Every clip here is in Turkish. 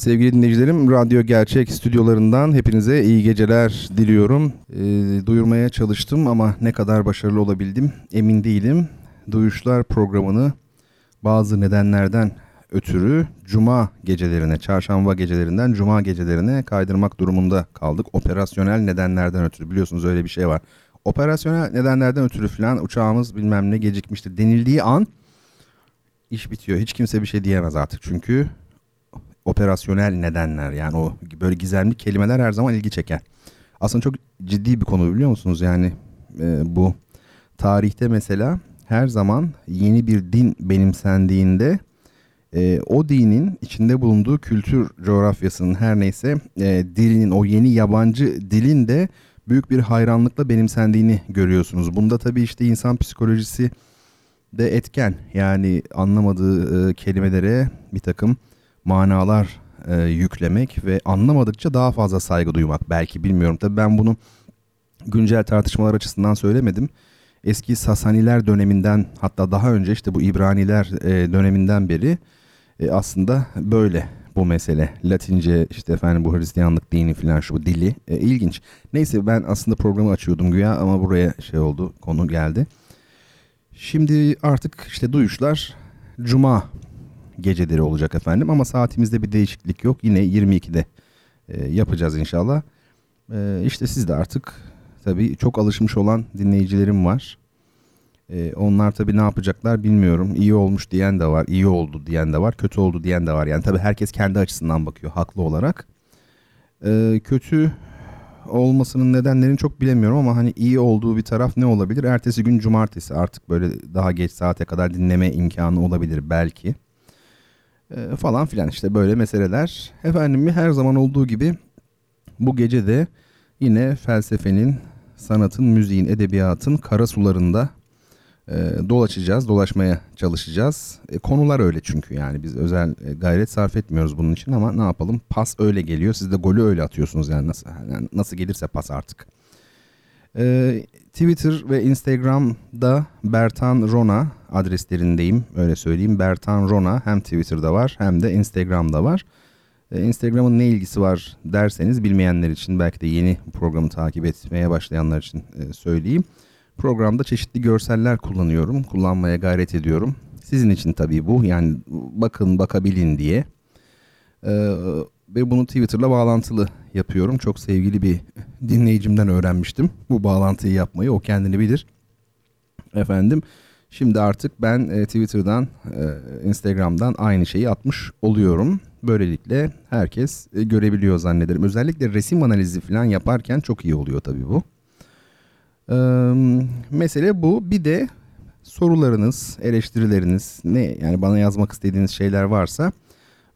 Sevgili dinleyicilerim, Radyo Gerçek stüdyolarından hepinize iyi geceler diliyorum. E, duyurmaya çalıştım ama ne kadar başarılı olabildim emin değilim. Duyuşlar programını bazı nedenlerden ötürü cuma gecelerine, çarşamba gecelerinden cuma gecelerine kaydırmak durumunda kaldık. Operasyonel nedenlerden ötürü biliyorsunuz öyle bir şey var. Operasyonel nedenlerden ötürü falan uçağımız bilmem ne gecikmiştir denildiği an iş bitiyor. Hiç kimse bir şey diyemez artık çünkü operasyonel nedenler yani o böyle gizemli kelimeler her zaman ilgi çeker. Aslında çok ciddi bir konu biliyor musunuz? Yani e, bu tarihte mesela her zaman yeni bir din benimsendiğinde e, o dinin içinde bulunduğu kültür coğrafyasının her neyse e, dilinin o yeni yabancı dilin de büyük bir hayranlıkla benimsendiğini görüyorsunuz. Bunda tabii işte insan psikolojisi de etken. Yani anlamadığı e, kelimelere bir takım manalar e, yüklemek ve anlamadıkça daha fazla saygı duymak belki bilmiyorum. Tabii ben bunu güncel tartışmalar açısından söylemedim. Eski Sasaniler döneminden hatta daha önce işte bu İbraniler e, döneminden beri e, aslında böyle bu mesele. Latince işte efendim bu Hristiyanlık dini falan şu dili e, ilginç. Neyse ben aslında programı açıyordum güya ama buraya şey oldu konu geldi. Şimdi artık işte duyuşlar Cuma geceleri olacak efendim ama saatimizde bir değişiklik yok. Yine 22'de e, yapacağız inşallah. E, işte siz de artık tabii çok alışmış olan dinleyicilerim var. E, onlar tabii ne yapacaklar bilmiyorum. İyi olmuş diyen de var, iyi oldu diyen de var, kötü oldu diyen de var. Yani tabii herkes kendi açısından bakıyor haklı olarak. E, kötü olmasının nedenlerini çok bilemiyorum ama hani iyi olduğu bir taraf ne olabilir? Ertesi gün cumartesi artık böyle daha geç saate kadar dinleme imkanı olabilir belki e, falan filan işte böyle meseleler. Efendim her zaman olduğu gibi bu gece de yine felsefenin, sanatın, müziğin, edebiyatın kara sularında e, dolaşacağız, dolaşmaya çalışacağız. E, konular öyle çünkü yani biz özel e, gayret sarf etmiyoruz bunun için ama ne yapalım pas öyle geliyor. Siz de golü öyle atıyorsunuz yani nasıl, yani nasıl gelirse pas artık. E, Twitter ve Instagram'da Bertan Rona adreslerindeyim. Öyle söyleyeyim. Bertan Rona hem Twitter'da var hem de Instagram'da var. Ee, Instagram'ın ne ilgisi var derseniz bilmeyenler için belki de yeni programı takip etmeye başlayanlar için e, söyleyeyim. Programda çeşitli görseller kullanıyorum. Kullanmaya gayret ediyorum. Sizin için tabii bu. Yani bakın bakabilin diye. Ee, ve bunu Twitter'la bağlantılı yapıyorum. Çok sevgili bir dinleyicimden öğrenmiştim bu bağlantıyı yapmayı. O kendini bilir. Efendim şimdi artık ben e, Twitter'dan, e, Instagram'dan aynı şeyi atmış oluyorum. Böylelikle herkes e, görebiliyor zannederim. Özellikle resim analizi falan yaparken çok iyi oluyor tabii bu. E, mesele bu. Bir de sorularınız, eleştirileriniz, ne yani bana yazmak istediğiniz şeyler varsa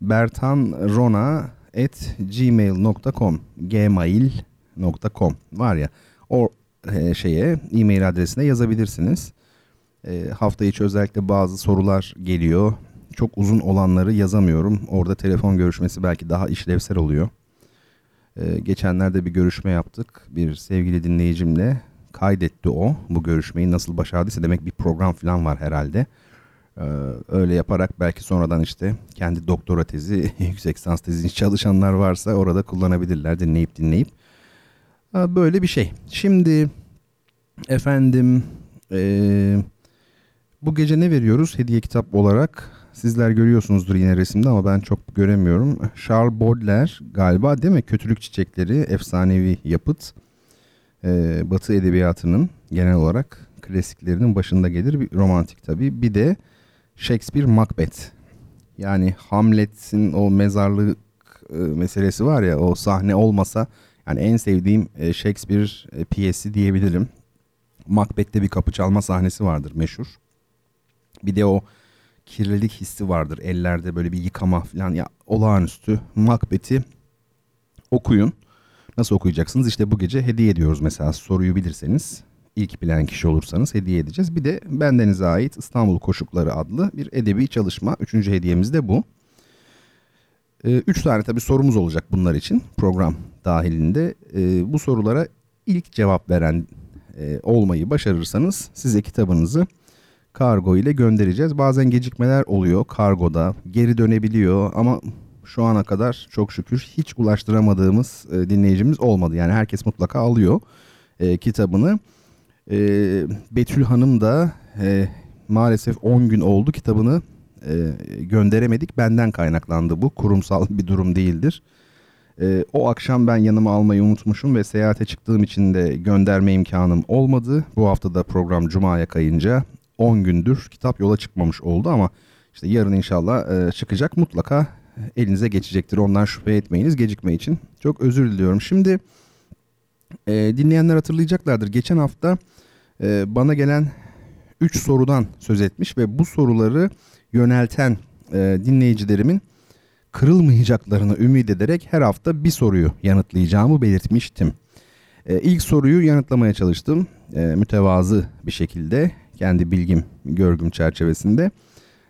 Bertan Rona at gmail.com gmail.com var ya o e, şeye e-mail adresine yazabilirsiniz. E, hafta içi özellikle bazı sorular geliyor. Çok uzun olanları yazamıyorum. Orada telefon görüşmesi belki daha işlevsel oluyor. E, geçenlerde bir görüşme yaptık. Bir sevgili dinleyicimle kaydetti o bu görüşmeyi nasıl başardıysa demek bir program falan var herhalde. Ee, öyle yaparak belki sonradan işte kendi doktora tezi, yüksek lisans tezi çalışanlar varsa orada kullanabilirler dinleyip dinleyip. Ee, böyle bir şey. Şimdi efendim ee, bu gece ne veriyoruz hediye kitap olarak? Sizler görüyorsunuzdur yine resimde ama ben çok göremiyorum. Charles Baudelaire galiba değil mi? Kötülük Çiçekleri, efsanevi yapıt. Ee, Batı edebiyatının genel olarak klasiklerinin başında gelir. Bir romantik tabii. Bir de Shakespeare Macbeth. Yani Hamlet'in o mezarlık e, meselesi var ya o sahne olmasa yani en sevdiğim e, Shakespeare e, piyesi diyebilirim. Macbeth'te bir kapı çalma sahnesi vardır meşhur. Bir de o kirlilik hissi vardır ellerde böyle bir yıkama falan ya olağanüstü. Macbeth'i okuyun. Nasıl okuyacaksınız? İşte bu gece hediye ediyoruz mesela soruyu bilirseniz. ilk bilen kişi olursanız hediye edeceğiz. Bir de bendenize ait İstanbul Koşukları adlı bir edebi çalışma. Üçüncü hediyemiz de bu. Ee, üç tane tabii sorumuz olacak bunlar için program dahilinde. Ee, bu sorulara ilk cevap veren e, olmayı başarırsanız size kitabınızı kargo ile göndereceğiz. Bazen gecikmeler oluyor kargoda geri dönebiliyor ama şu ana kadar çok şükür hiç ulaştıramadığımız e, dinleyicimiz olmadı. Yani herkes mutlaka alıyor e, kitabını. E, Betül Hanım da e, maalesef 10 gün oldu kitabını e, gönderemedik. Benden kaynaklandı bu. Kurumsal bir durum değildir. E, o akşam ben yanıma almayı unutmuşum ve seyahate çıktığım için de gönderme imkanım olmadı. Bu hafta da program Cuma'ya kayınca 10 gündür kitap yola çıkmamış oldu ama işte yarın inşallah e, çıkacak. Mutlaka elinize geçecektir. Ondan şüphe etmeyiniz gecikme için. Çok özür diliyorum. Şimdi e, dinleyenler hatırlayacaklardır. Geçen hafta e, bana gelen 3 sorudan söz etmiş ve bu soruları yönelten e, dinleyicilerimin kırılmayacaklarını ümit ederek her hafta bir soruyu yanıtlayacağımı belirtmiştim. E, ilk soruyu yanıtlamaya çalıştım e, mütevazı bir şekilde kendi bilgim görgüm çerçevesinde.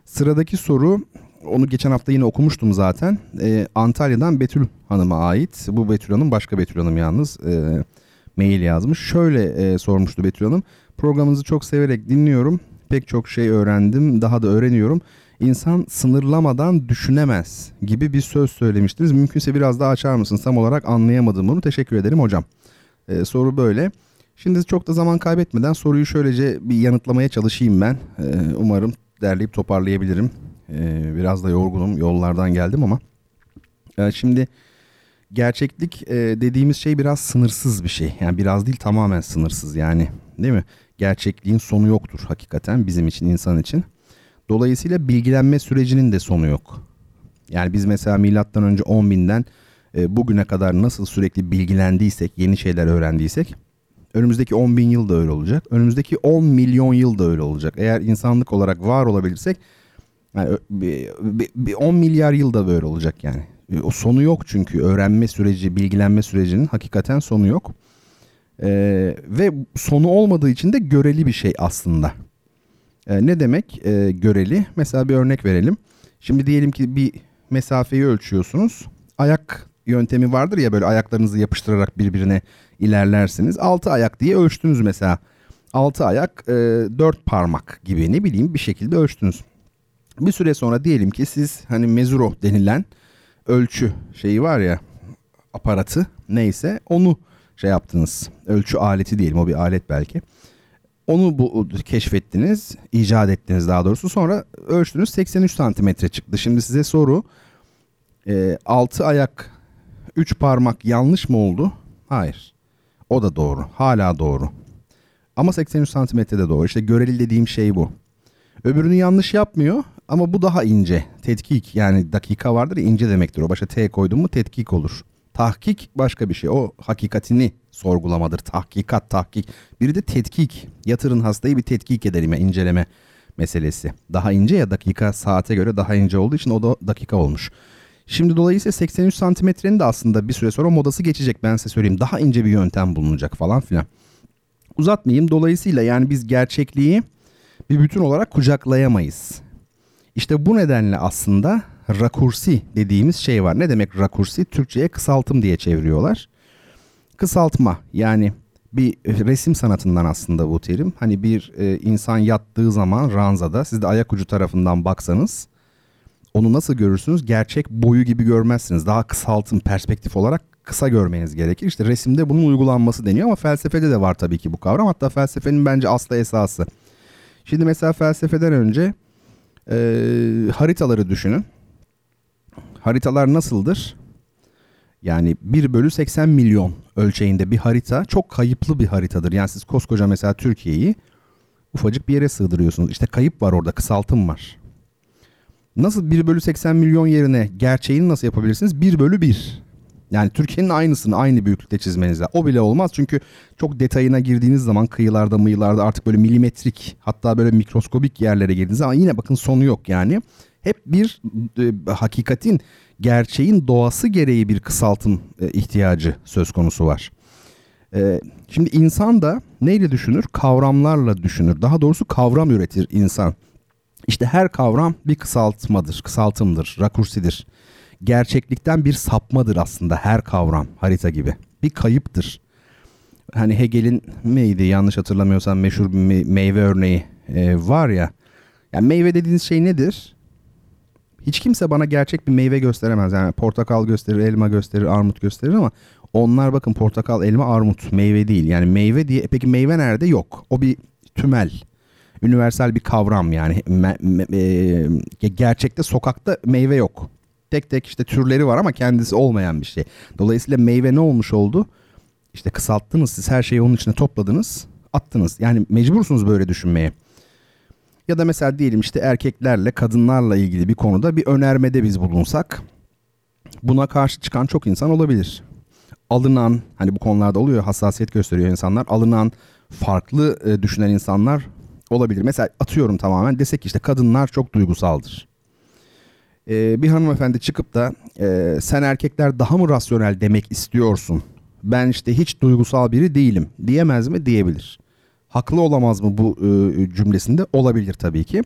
Sıradaki soru onu geçen hafta yine okumuştum zaten. E, Antalya'dan Betül Hanım'a ait. Bu Betül Hanım başka Betül Hanım yalnız e, mail yazmış. Şöyle e, sormuştu Betül Hanım. Programınızı çok severek dinliyorum. Pek çok şey öğrendim. Daha da öğreniyorum. İnsan sınırlamadan düşünemez gibi bir söz söylemiştiniz. Mümkünse biraz daha açar mısınız? Tam olarak anlayamadım bunu. Teşekkür ederim hocam. E, soru böyle. Şimdi çok da zaman kaybetmeden soruyu şöylece bir yanıtlamaya çalışayım ben. E, umarım derleyip toparlayabilirim. E, biraz da yorgunum. Yollardan geldim ama. E, şimdi gerçeklik e, dediğimiz şey biraz sınırsız bir şey. Yani biraz değil tamamen sınırsız yani. Değil mi? Gerçekliğin sonu yoktur hakikaten bizim için, insan için. Dolayısıyla bilgilenme sürecinin de sonu yok. Yani biz mesela milattan önce 10 binden e, bugüne kadar nasıl sürekli bilgilendiysek, yeni şeyler öğrendiysek önümüzdeki 10 bin yıl da öyle olacak. Önümüzdeki 10 milyon yıl da öyle olacak. Eğer insanlık olarak var olabilirsek yani bir, bir 10 milyar yıl da böyle olacak yani. E, o sonu yok çünkü öğrenme süreci, bilgilenme sürecinin hakikaten sonu yok. Ee, ve sonu olmadığı için de göreli bir şey aslında. Ee, ne demek ee, göreli? Mesela bir örnek verelim. Şimdi diyelim ki bir mesafeyi ölçüyorsunuz. Ayak yöntemi vardır ya böyle ayaklarınızı yapıştırarak birbirine ilerlersiniz. Altı ayak diye ölçtünüz mesela. Altı ayak e, dört parmak gibi ne bileyim bir şekilde ölçtünüz. Bir süre sonra diyelim ki siz hani mezuro denilen ölçü şeyi var ya aparatı neyse onu şey yaptınız. Ölçü aleti diyelim o bir alet belki. Onu bu keşfettiniz, icat ettiniz daha doğrusu. Sonra ölçtünüz 83 santimetre çıktı. Şimdi size soru e, 6 ayak 3 parmak yanlış mı oldu? Hayır. O da doğru. Hala doğru. Ama 83 santimetre de doğru. İşte göreli dediğim şey bu. Öbürünü yanlış yapmıyor ama bu daha ince. Tetkik yani dakika vardır ince demektir. O başa T koydun mu tetkik olur. Tahkik başka bir şey. O hakikatini sorgulamadır. Tahkikat, tahkik. Biri de tetkik. Yatırın hastayı bir tetkik edelim ya inceleme meselesi. Daha ince ya dakika saate göre daha ince olduğu için o da dakika olmuş. Şimdi dolayısıyla 83 santimetrenin de aslında bir süre sonra modası geçecek ben size söyleyeyim. Daha ince bir yöntem bulunacak falan filan. Uzatmayayım. Dolayısıyla yani biz gerçekliği bir bütün olarak kucaklayamayız. İşte bu nedenle aslında rakursi dediğimiz şey var. Ne demek rakursi? Türkçe'ye kısaltım diye çeviriyorlar. Kısaltma yani bir resim sanatından aslında bu terim. Hani bir e, insan yattığı zaman ranzada siz de ayak ucu tarafından baksanız onu nasıl görürsünüz? Gerçek boyu gibi görmezsiniz. Daha kısaltım perspektif olarak kısa görmeniz gerekir. İşte resimde bunun uygulanması deniyor ama felsefede de var tabii ki bu kavram. Hatta felsefenin bence aslı esası. Şimdi mesela felsefeden önce e, haritaları düşünün. Haritalar nasıldır? Yani 1 bölü 80 milyon ölçeğinde bir harita çok kayıplı bir haritadır. Yani siz koskoca mesela Türkiye'yi ufacık bir yere sığdırıyorsunuz. İşte kayıp var orada kısaltım var. Nasıl 1 bölü 80 milyon yerine gerçeğini nasıl yapabilirsiniz? 1 bölü 1. Yani Türkiye'nin aynısını aynı büyüklükte çizmeniz lazım. O bile olmaz çünkü çok detayına girdiğiniz zaman kıyılarda mıyılarda artık böyle milimetrik hatta böyle mikroskobik yerlere girdiğiniz zaman yine bakın sonu yok yani. hep bir e, hakikatin, gerçeğin doğası gereği bir kısaltım e, ihtiyacı söz konusu var. E, şimdi insan da neyle düşünür? Kavramlarla düşünür. Daha doğrusu kavram üretir insan. İşte her kavram bir kısaltmadır, kısaltımdır, rakursidir. Gerçeklikten bir sapmadır aslında her kavram harita gibi. Bir kayıptır. Hani Hegel'in neydi yanlış hatırlamıyorsam meşhur bir meyve örneği e, var ya. Yani meyve dediğiniz şey nedir? Hiç kimse bana gerçek bir meyve gösteremez. Yani portakal gösterir, elma gösterir, armut gösterir ama onlar bakın portakal, elma, armut meyve değil. Yani meyve diye peki meyve nerede? Yok. O bir tümel. Üniversal bir kavram yani. Me, me, e, gerçekte sokakta meyve yok. Tek tek işte türleri var ama kendisi olmayan bir şey. Dolayısıyla meyve ne olmuş oldu? İşte kısalttınız siz her şeyi onun içine topladınız attınız. Yani mecbursunuz böyle düşünmeye. Ya da mesela diyelim işte erkeklerle kadınlarla ilgili bir konuda bir önermede biz bulunsak buna karşı çıkan çok insan olabilir. Alınan hani bu konularda oluyor hassasiyet gösteriyor insanlar. Alınan farklı e, düşünen insanlar olabilir. Mesela atıyorum tamamen desek işte kadınlar çok duygusaldır. Ee, bir hanımefendi çıkıp da e, sen erkekler daha mı rasyonel demek istiyorsun? Ben işte hiç duygusal biri değilim diyemez mi? Diyebilir. Haklı olamaz mı bu e, cümlesinde? Olabilir tabii ki.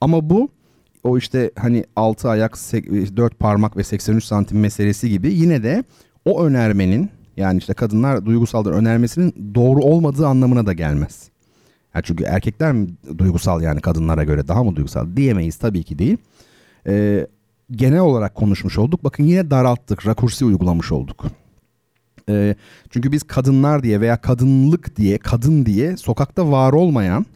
Ama bu o işte hani 6 ayak 4 parmak ve 83 santim meselesi gibi yine de o önermenin yani işte kadınlar duygusaldır önermesinin doğru olmadığı anlamına da gelmez. Yani çünkü erkekler mi duygusal yani kadınlara göre daha mı duygusal diyemeyiz tabii ki değil. Ee, genel olarak konuşmuş olduk. Bakın yine daralttık, rakursi uygulamış olduk. Ee, çünkü biz kadınlar diye veya kadınlık diye, kadın diye sokakta var olmayan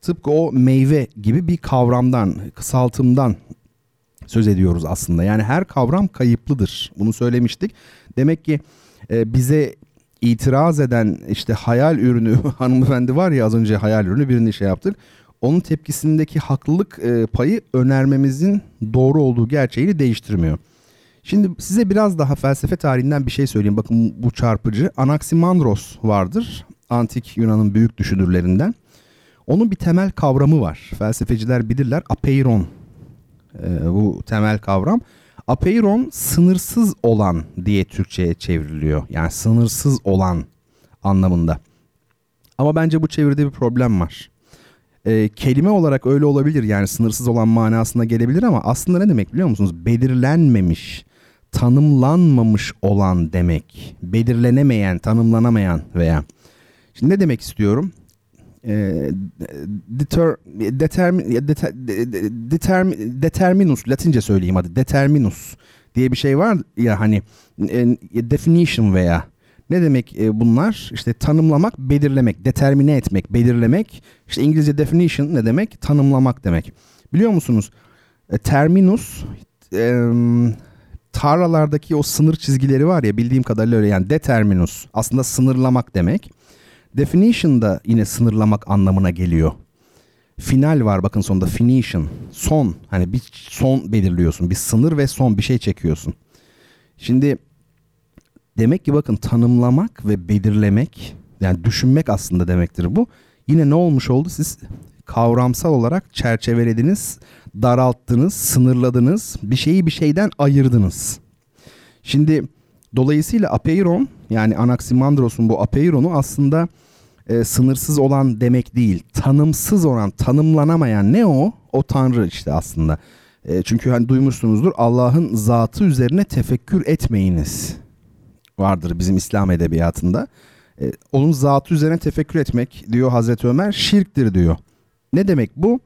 tıpkı o meyve gibi bir kavramdan, kısaltımdan söz ediyoruz aslında. Yani her kavram kayıplıdır. Bunu söylemiştik. Demek ki e, bize itiraz eden işte hayal ürünü hanımefendi var ya az önce hayal ürünü birini şey yaptık. Onun tepkisindeki haklılık e, payı önermemizin doğru olduğu gerçeğini değiştirmiyor. Şimdi size biraz daha felsefe tarihinden bir şey söyleyeyim. Bakın bu çarpıcı. Anaximandros vardır. Antik Yunan'ın büyük düşünürlerinden. Onun bir temel kavramı var. Felsefeciler bilirler. Apeiron. Ee, bu temel kavram. Apeiron sınırsız olan diye Türkçe'ye çevriliyor. Yani sınırsız olan anlamında. Ama bence bu çeviride bir problem var. Ee, kelime olarak öyle olabilir yani sınırsız olan manasına gelebilir ama aslında ne demek biliyor musunuz? Belirlenmemiş, tanımlanmamış olan demek. Belirlenemeyen, tanımlanamayan veya. Şimdi ne demek istiyorum? E, deter, determin, deter, determin, determinus Latince söyleyeyim hadi determinus diye bir şey var ya hani e, definition veya ne demek e, bunlar? İşte tanımlamak, belirlemek, determine etmek, belirlemek. İşte İngilizce definition ne demek? Tanımlamak demek. Biliyor musunuz? E, terminus e, tarlalardaki o sınır çizgileri var ya bildiğim kadarıyla öyle yani determinus aslında sınırlamak demek. Definition da yine sınırlamak anlamına geliyor. Final var bakın sonunda finition. Son hani bir son belirliyorsun. Bir sınır ve son bir şey çekiyorsun. Şimdi demek ki bakın tanımlamak ve belirlemek yani düşünmek aslında demektir bu. Yine ne olmuş oldu? Siz kavramsal olarak çerçevelediniz, daralttınız, sınırladınız, bir şeyi bir şeyden ayırdınız. Şimdi dolayısıyla apeiron yani Anaximandros'un bu apeironu aslında e, sınırsız olan demek değil. Tanımsız olan, tanımlanamayan ne o? O Tanrı işte aslında. E, çünkü hani duymuşsunuzdur Allah'ın zatı üzerine tefekkür etmeyiniz vardır bizim İslam edebiyatında. E, onun zatı üzerine tefekkür etmek diyor Hazreti Ömer şirktir diyor. Ne demek bu?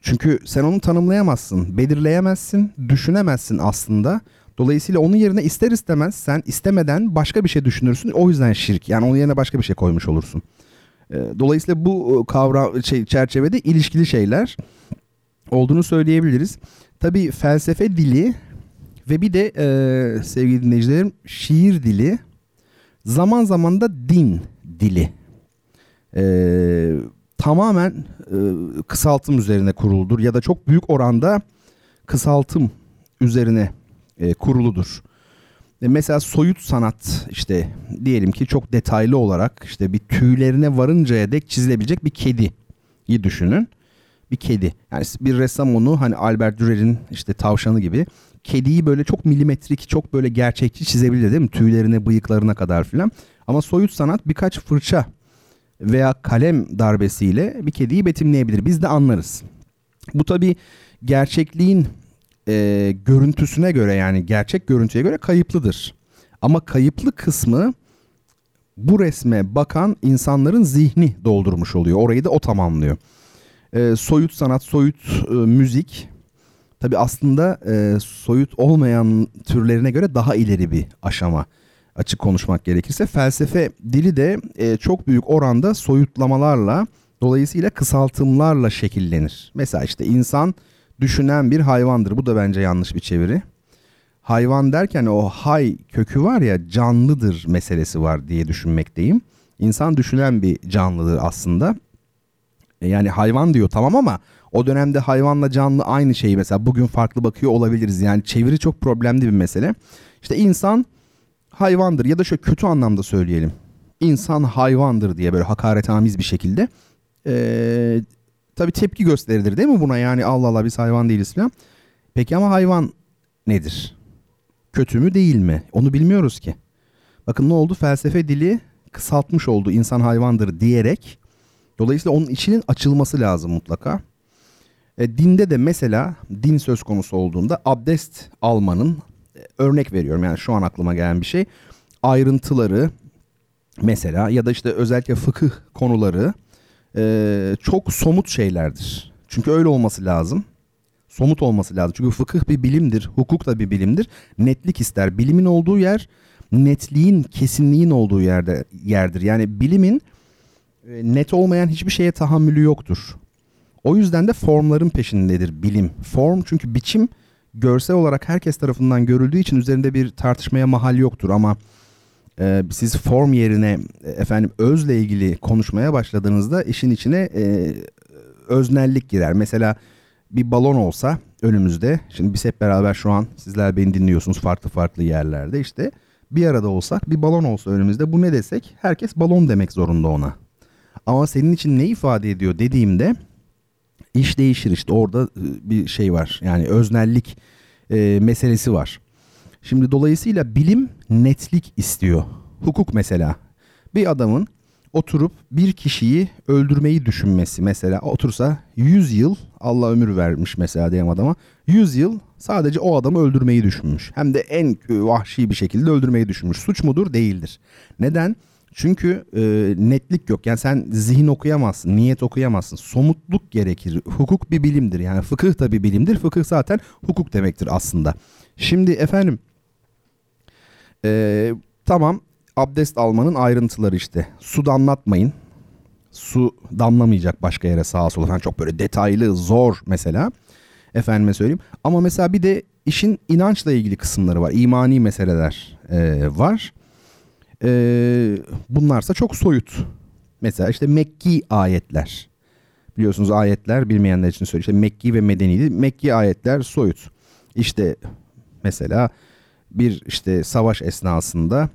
Çünkü sen onu tanımlayamazsın, belirleyemezsin, düşünemezsin aslında. Dolayısıyla onun yerine ister istemez sen istemeden başka bir şey düşünürsün. O yüzden şirk. Yani onun yerine başka bir şey koymuş olursun. Ee, dolayısıyla bu e, kavram şey, çerçevede ilişkili şeyler olduğunu söyleyebiliriz. Tabii felsefe dili ve bir de e, sevgili dinleyicilerim şiir dili zaman zaman da din dili. Ee, tamamen e, kısaltım üzerine kuruludur ya da çok büyük oranda kısaltım üzerine e, kuruludur. E, mesela soyut sanat işte diyelim ki çok detaylı olarak işte bir tüylerine varıncaya dek çizilebilecek bir kediyi düşünün. bir kedi. Yani bir ressam onu hani Albert Dürer'in işte tavşanı gibi kediyi böyle çok milimetrik, çok böyle gerçekçi çizebilir değil mi? Tüylerine, bıyıklarına kadar filan. Ama soyut sanat birkaç fırça veya kalem darbesiyle bir kediyi betimleyebilir. Biz de anlarız. Bu tabi gerçekliğin e, görüntüsüne göre yani gerçek görüntüye göre kayıplıdır. Ama kayıplı kısmı bu resme bakan insanların zihni doldurmuş oluyor. Orayı da o tamamlıyor. E, soyut sanat, soyut e, müzik tabi aslında e, soyut olmayan türlerine göre daha ileri bir aşama açık konuşmak gerekirse. Felsefe dili de e, çok büyük oranda soyutlamalarla dolayısıyla kısaltımlarla şekillenir. Mesela işte insan düşünen bir hayvandır. Bu da bence yanlış bir çeviri. Hayvan derken o hay kökü var ya canlıdır meselesi var diye düşünmekteyim. İnsan düşünen bir canlıdır aslında. E, yani hayvan diyor tamam ama o dönemde hayvanla canlı aynı şeyi mesela bugün farklı bakıyor olabiliriz. Yani çeviri çok problemli bir mesele. İşte insan hayvandır ya da şöyle kötü anlamda söyleyelim. İnsan hayvandır diye böyle hakaretamiz bir şekilde. Ee, tabii tepki gösterilir değil mi buna yani Allah Allah biz hayvan değiliz falan. Peki ama hayvan nedir? Kötü mü değil mi? Onu bilmiyoruz ki. Bakın ne oldu? Felsefe dili kısaltmış oldu insan hayvandır diyerek. Dolayısıyla onun içinin açılması lazım mutlaka. E, dinde de mesela din söz konusu olduğunda abdest almanın e, örnek veriyorum yani şu an aklıma gelen bir şey ayrıntıları mesela ya da işte özellikle fıkıh konuları e, çok somut şeylerdir. Çünkü öyle olması lazım. Somut olması lazım. Çünkü fıkıh bir bilimdir, hukuk da bir bilimdir. Netlik ister. Bilimin olduğu yer netliğin, kesinliğin olduğu yerde yerdir. Yani bilimin e, net olmayan hiçbir şeye tahammülü yoktur. O yüzden de formların peşindedir bilim. Form çünkü biçim görsel olarak herkes tarafından görüldüğü için üzerinde bir tartışmaya mahal yoktur ama e, siz form yerine e, efendim özle ilgili konuşmaya başladığınızda işin içine e, öznellik girer. Mesela bir balon olsa önümüzde şimdi biz hep beraber şu an sizler beni dinliyorsunuz farklı farklı yerlerde işte bir arada olsak bir balon olsa önümüzde bu ne desek herkes balon demek zorunda ona. Ama senin için ne ifade ediyor dediğimde iş değişir işte orada e, bir şey var yani öznellik e, meselesi var. Şimdi dolayısıyla bilim netlik istiyor. Hukuk mesela bir adamın oturup bir kişiyi öldürmeyi düşünmesi mesela otursa 100 yıl Allah ömür vermiş mesela diyelim adama 100 yıl sadece o adamı öldürmeyi düşünmüş. Hem de en vahşi bir şekilde öldürmeyi düşünmüş. Suç mudur? Değildir. Neden? Çünkü e, netlik yok. Yani sen zihin okuyamazsın, niyet okuyamazsın. Somutluk gerekir. Hukuk bir bilimdir. Yani fıkıh da bir bilimdir. Fıkıh zaten hukuk demektir aslında. Şimdi efendim e, tamam abdest almanın ayrıntıları işte. Su damlatmayın. Su damlamayacak başka yere sağa sola falan çok böyle detaylı, zor mesela. Efendime söyleyeyim. Ama mesela bir de işin inançla ilgili kısımları var. İmani meseleler e, var. E, bunlarsa çok soyut. Mesela işte Mekki ayetler. Biliyorsunuz ayetler bilmeyenler için söyleyeyim. İşte Mekki ve Medeniydi. Mekki ayetler soyut. İşte mesela bir işte savaş esnasında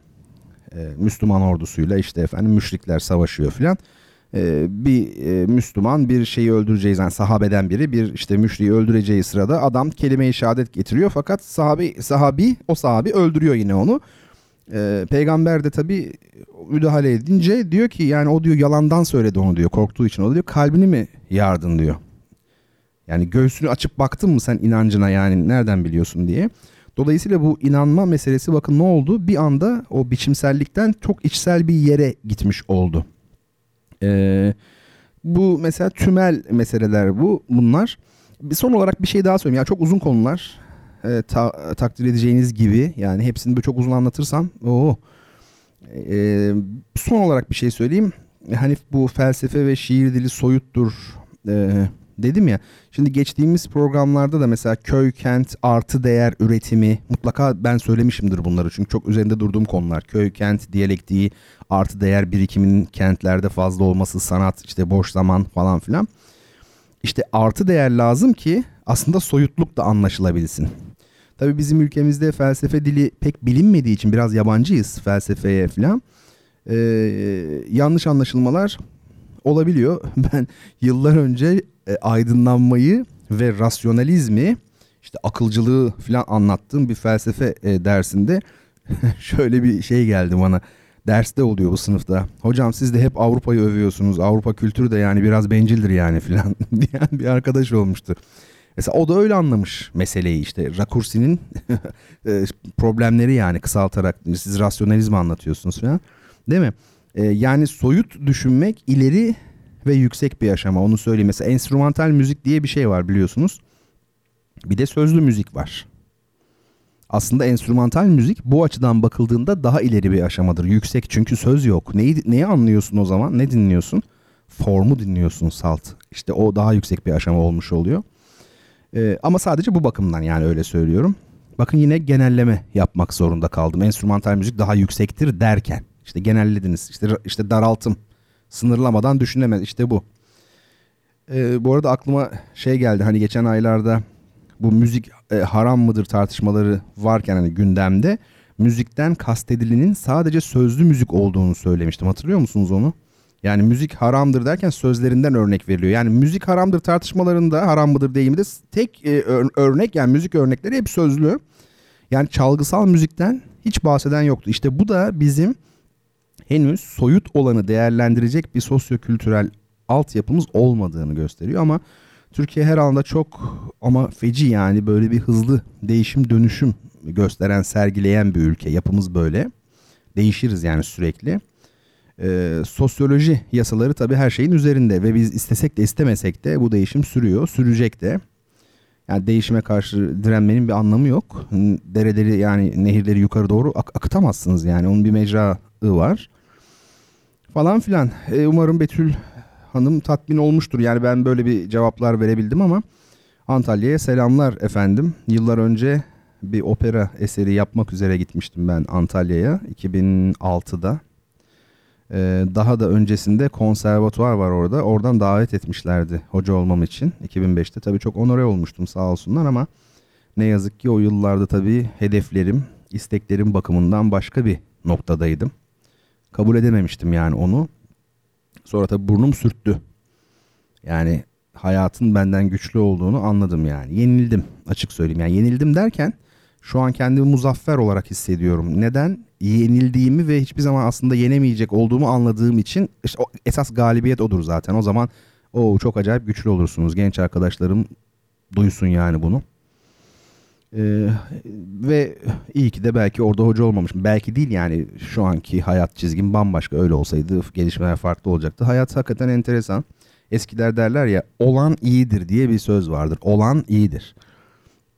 e, Müslüman ordusuyla işte efendim müşrikler savaşıyor filan. E, bir e, Müslüman bir şeyi öldüreceği yani sahabeden biri bir işte müşriyi öldüreceği sırada adam kelime-i şehadet getiriyor fakat sahabi sahabi o sahabi öldürüyor yine onu. E, peygamber de tabi müdahale edince diyor ki yani o diyor yalandan söyledi onu diyor korktuğu için o diyor kalbini mi yardın diyor. Yani göğsünü açıp baktın mı sen inancına yani nereden biliyorsun diye. Dolayısıyla bu inanma meselesi bakın ne oldu? Bir anda o biçimsellikten çok içsel bir yere gitmiş oldu. Ee, bu mesela tümel meseleler bu bunlar. Bir son olarak bir şey daha söyleyeyim. Yani çok uzun konular. E, ta, takdir edeceğiniz gibi yani hepsini böyle çok uzun anlatırsam o e, son olarak bir şey söyleyeyim. Hani bu felsefe ve şiir dili soyuttur. E, dedim ya. Şimdi geçtiğimiz programlarda da mesela köy, kent, artı değer üretimi mutlaka ben söylemişimdir bunları. Çünkü çok üzerinde durduğum konular. Köy, kent, diyalektiği, artı değer birikiminin kentlerde fazla olması, sanat, işte boş zaman falan filan. İşte artı değer lazım ki aslında soyutluk da anlaşılabilsin. Tabii bizim ülkemizde felsefe dili pek bilinmediği için biraz yabancıyız felsefeye falan. Ee, yanlış anlaşılmalar olabiliyor. Ben yıllar önce e, aydınlanmayı ve rasyonalizmi işte akılcılığı falan anlattığım bir felsefe e, dersinde şöyle bir şey geldi bana. Derste oluyor bu sınıfta. Hocam siz de hep Avrupa'yı övüyorsunuz. Avrupa kültürü de yani biraz bencildir yani falan diyen bir arkadaş olmuştu. Mesela o da öyle anlamış meseleyi işte Rakursi'nin e, problemleri yani kısaltarak siz rasyonalizmi anlatıyorsunuz falan. Değil mi? Ee, yani soyut düşünmek ileri ve yüksek bir aşama onu söyleyeyim. Mesela enstrümantal müzik diye bir şey var biliyorsunuz. Bir de sözlü müzik var. Aslında enstrümantal müzik bu açıdan bakıldığında daha ileri bir aşamadır. Yüksek çünkü söz yok. Neyi, neyi anlıyorsun o zaman? Ne dinliyorsun? Formu dinliyorsun salt. İşte o daha yüksek bir aşama olmuş oluyor. Ee, ama sadece bu bakımdan yani öyle söylüyorum. Bakın yine genelleme yapmak zorunda kaldım. Enstrümantal müzik daha yüksektir derken. İşte genellediniz. İşte, işte daraltım. Sınırlamadan düşünemez. İşte bu. Ee, bu arada aklıma şey geldi. Hani geçen aylarda bu müzik e, haram mıdır tartışmaları varken hani gündemde müzikten kastedilenin sadece sözlü müzik olduğunu söylemiştim. Hatırlıyor musunuz onu? Yani müzik haramdır derken sözlerinden örnek veriliyor. Yani müzik haramdır tartışmalarında haram mıdır deyiminde tek e, örnek yani müzik örnekleri hep sözlü. Yani çalgısal müzikten hiç bahseden yoktu. İşte bu da bizim henüz soyut olanı değerlendirecek bir sosyokültürel altyapımız olmadığını gösteriyor ama Türkiye her alanda çok ama feci yani böyle bir hızlı değişim dönüşüm gösteren sergileyen bir ülke. Yapımız böyle. Değişiriz yani sürekli. Ee, sosyoloji yasaları tabii her şeyin üzerinde ve biz istesek de istemesek de bu değişim sürüyor, sürecek de. Yani değişime karşı direnmenin bir anlamı yok. Dereleri yani nehirleri yukarı doğru ak- akıtamazsınız yani onun bir mecra var. Falan filan. Ee, umarım Betül Hanım tatmin olmuştur. Yani ben böyle bir cevaplar verebildim ama Antalya'ya selamlar efendim. Yıllar önce bir opera eseri yapmak üzere gitmiştim ben Antalya'ya 2006'da. Ee, daha da öncesinde konservatuvar var orada. Oradan davet etmişlerdi hoca olmam için 2005'te. Tabii çok onore olmuştum sağ olsunlar ama ne yazık ki o yıllarda tabii hedeflerim, isteklerim bakımından başka bir noktadaydım. Kabul edememiştim yani onu. Sonra tabii burnum sürttü. Yani hayatın benden güçlü olduğunu anladım yani. Yenildim açık söyleyeyim. Yani yenildim derken şu an kendimi muzaffer olarak hissediyorum. Neden? Yenildiğimi ve hiçbir zaman aslında yenemeyecek olduğumu anladığım için işte esas galibiyet odur zaten. O zaman o çok acayip güçlü olursunuz. Genç arkadaşlarım duysun yani bunu. Ee, ve iyi ki de belki orada hoca olmamışım. Belki değil yani şu anki hayat çizgim bambaşka öyle olsaydı gelişmeler farklı olacaktı. Hayat hakikaten enteresan. Eskiler derler ya olan iyidir diye bir söz vardır. Olan iyidir.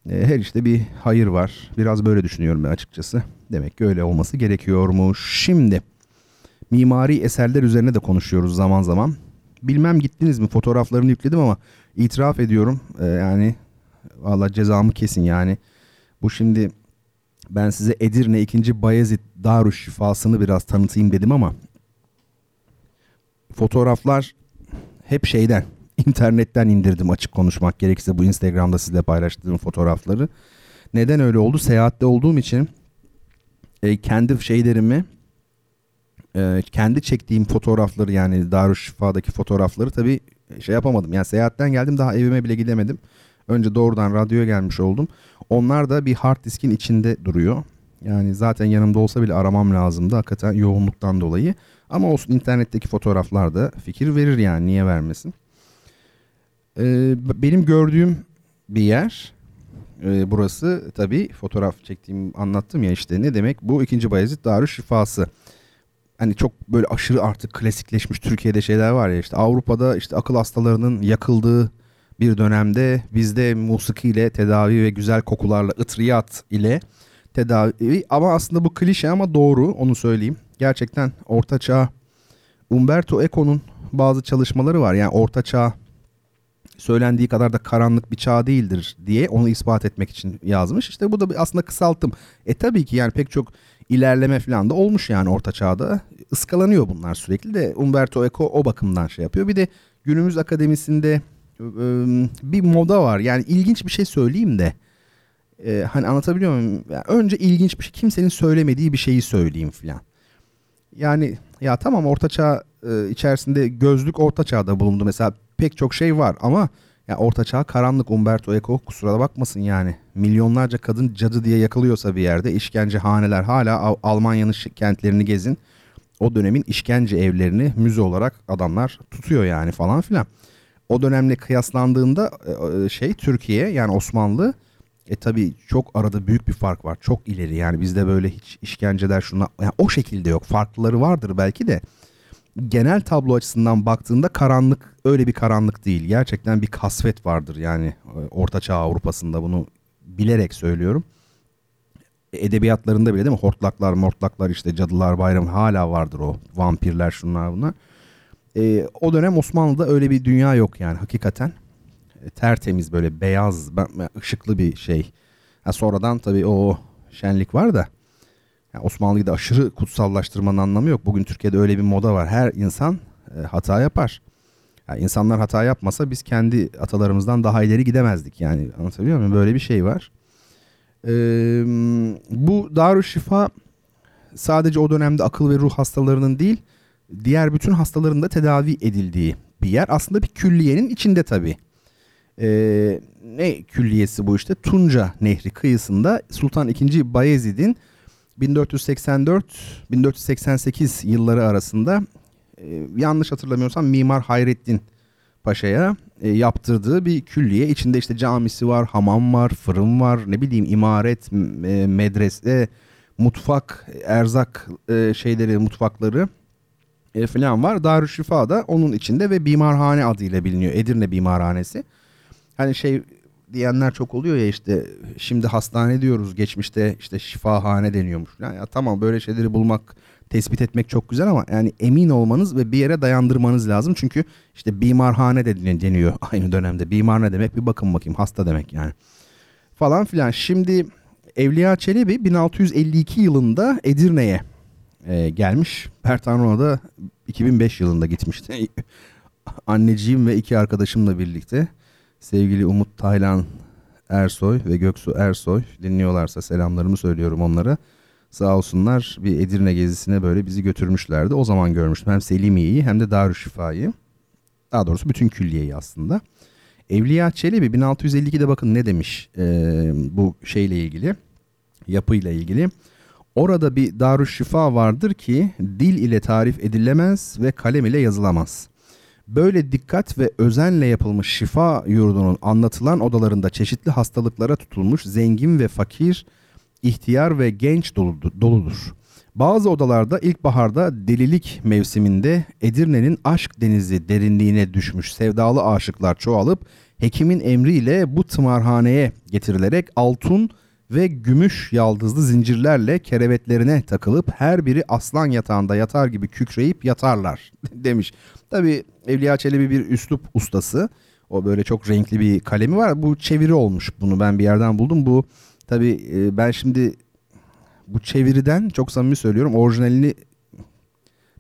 Ee, her işte bir hayır var. Biraz böyle düşünüyorum ben açıkçası. Demek ki öyle olması gerekiyormuş. Şimdi mimari eserler üzerine de konuşuyoruz zaman zaman. Bilmem gittiniz mi fotoğraflarını yükledim ama itiraf ediyorum. Ee, yani Valla cezamı kesin yani. Bu şimdi ben size Edirne 2. Bayezid Daruş şifasını biraz tanıtayım dedim ama fotoğraflar hep şeyden internetten indirdim açık konuşmak gerekirse bu Instagram'da sizle paylaştığım fotoğrafları. Neden öyle oldu? Seyahatte olduğum için e, kendi şeylerimi e, kendi çektiğim fotoğrafları yani Darüşşifa'daki fotoğrafları tabii şey yapamadım. Yani seyahatten geldim daha evime bile gidemedim. Önce doğrudan radyoya gelmiş oldum. Onlar da bir hard diskin içinde duruyor. Yani zaten yanımda olsa bile aramam lazımdı hakikaten yoğunluktan dolayı. Ama olsun internetteki fotoğraflar da fikir verir yani niye vermesin. Ee, benim gördüğüm bir yer e, burası tabii fotoğraf çektiğim anlattım ya işte ne demek bu ikinci Bayezid Darü Şifası. Hani çok böyle aşırı artık klasikleşmiş Türkiye'de şeyler var ya işte Avrupa'da işte akıl hastalarının yakıldığı bir dönemde bizde musiki ile tedavi ve güzel kokularla ıtriyat ile tedavi ama aslında bu klişe ama doğru onu söyleyeyim. Gerçekten orta çağ Umberto Eco'nun bazı çalışmaları var. Yani orta çağ söylendiği kadar da karanlık bir çağ değildir diye onu ispat etmek için yazmış. İşte bu da aslında kısalttım. E tabii ki yani pek çok ilerleme falan da olmuş yani orta çağda. Iskalanıyor bunlar sürekli de Umberto Eco o bakımdan şey yapıyor. Bir de günümüz akademisinde bir moda var. Yani ilginç bir şey söyleyeyim de. E, hani anlatabiliyor muyum? Yani önce ilginç bir şey. Kimsenin söylemediği bir şeyi söyleyeyim filan. Yani ya tamam ortaçağ e, içerisinde gözlük ortaçağda bulundu. Mesela pek çok şey var ama ya ortaçağ karanlık Umberto Eco kusura bakmasın yani. Milyonlarca kadın cadı diye yakılıyorsa bir yerde işkence haneler hala Almanya'nın kentlerini gezin. O dönemin işkence evlerini müze olarak adamlar tutuyor yani falan filan. O dönemle kıyaslandığında e, e, şey Türkiye yani Osmanlı e tabi çok arada büyük bir fark var. Çok ileri yani bizde böyle hiç işkenceler şuna yani o şekilde yok. Farklıları vardır belki de. Genel tablo açısından baktığında karanlık öyle bir karanlık değil. Gerçekten bir kasvet vardır yani e, Orta Çağ Avrupa'sında bunu bilerek söylüyorum. Edebiyatlarında bile değil mi? Hortlaklar, mortlaklar işte cadılar bayramı hala vardır o. Vampirler şunlar bunlar. E, o dönem Osmanlı'da öyle bir dünya yok yani hakikaten. E, tertemiz böyle beyaz, ışıklı bir şey. Ha, sonradan tabii o şenlik var da yani Osmanlı'yı da aşırı kutsallaştırmanın anlamı yok. Bugün Türkiye'de öyle bir moda var. Her insan e, hata yapar. Yani insanlar hata yapmasa biz kendi atalarımızdan daha ileri gidemezdik. Yani anlatabiliyor muyum? Böyle bir şey var. Ee, bu Darüşşifa sadece o dönemde akıl ve ruh hastalarının değil, diğer bütün hastaların da tedavi edildiği bir yer. Aslında bir külliyenin içinde tabii. Ee, ne külliyesi bu işte? Tunca Nehri kıyısında Sultan II. Bayezid'in 1484-1488 yılları arasında e, yanlış hatırlamıyorsam Mimar Hayrettin Paşa'ya e, yaptırdığı bir külliye. İçinde işte camisi var, hamam var, fırın var, ne bileyim imaret, e, medrese, mutfak, erzak e, şeyleri, mutfakları e, falan var. Darüşşifa da onun içinde ve Bimarhane adıyla biliniyor. Edirne Bimarhanesi. Hani şey diyenler çok oluyor ya işte şimdi hastane diyoruz geçmişte işte şifahane deniyormuş. Yani ya tamam böyle şeyleri bulmak tespit etmek çok güzel ama yani emin olmanız ve bir yere dayandırmanız lazım. Çünkü işte bimarhane de deniyor aynı dönemde. Bimar ne demek bir bakın bakayım hasta demek yani. Falan filan. Şimdi Evliya Çelebi 1652 yılında Edirne'ye e, gelmiş. Pertanro'a da 2005 yılında gitmişti. Anneciğim ve iki arkadaşımla birlikte sevgili Umut Taylan Ersoy ve Göksu Ersoy dinliyorlarsa selamlarımı söylüyorum onlara. Sağ olsunlar bir Edirne gezisine böyle bizi götürmüşlerdi. O zaman görmüştüm hem Selimiye'yi hem de Darüşşifa'yı. Daha doğrusu bütün külliyeyi aslında. Evliya Çelebi 1652'de bakın ne demiş e, bu şeyle ilgili, yapıyla ilgili. Orada bir Darüşşifa vardır ki dil ile tarif edilemez ve kalem ile yazılamaz. Böyle dikkat ve özenle yapılmış şifa yurdunun anlatılan odalarında çeşitli hastalıklara tutulmuş zengin ve fakir, ihtiyar ve genç doludur. Bazı odalarda ilkbaharda delilik mevsiminde Edirne'nin aşk denizi derinliğine düşmüş sevdalı aşıklar çoğalıp hekimin emriyle bu tımarhaneye getirilerek altın ve gümüş yaldızlı zincirlerle kerevetlerine takılıp her biri aslan yatağında yatar gibi kükreyip yatarlar demiş. Tabi Evliya Çelebi bir üslup ustası. O böyle çok renkli bir kalemi var. Bu çeviri olmuş bunu ben bir yerden buldum. Bu tabi e, ben şimdi bu çeviriden çok samimi söylüyorum orijinalini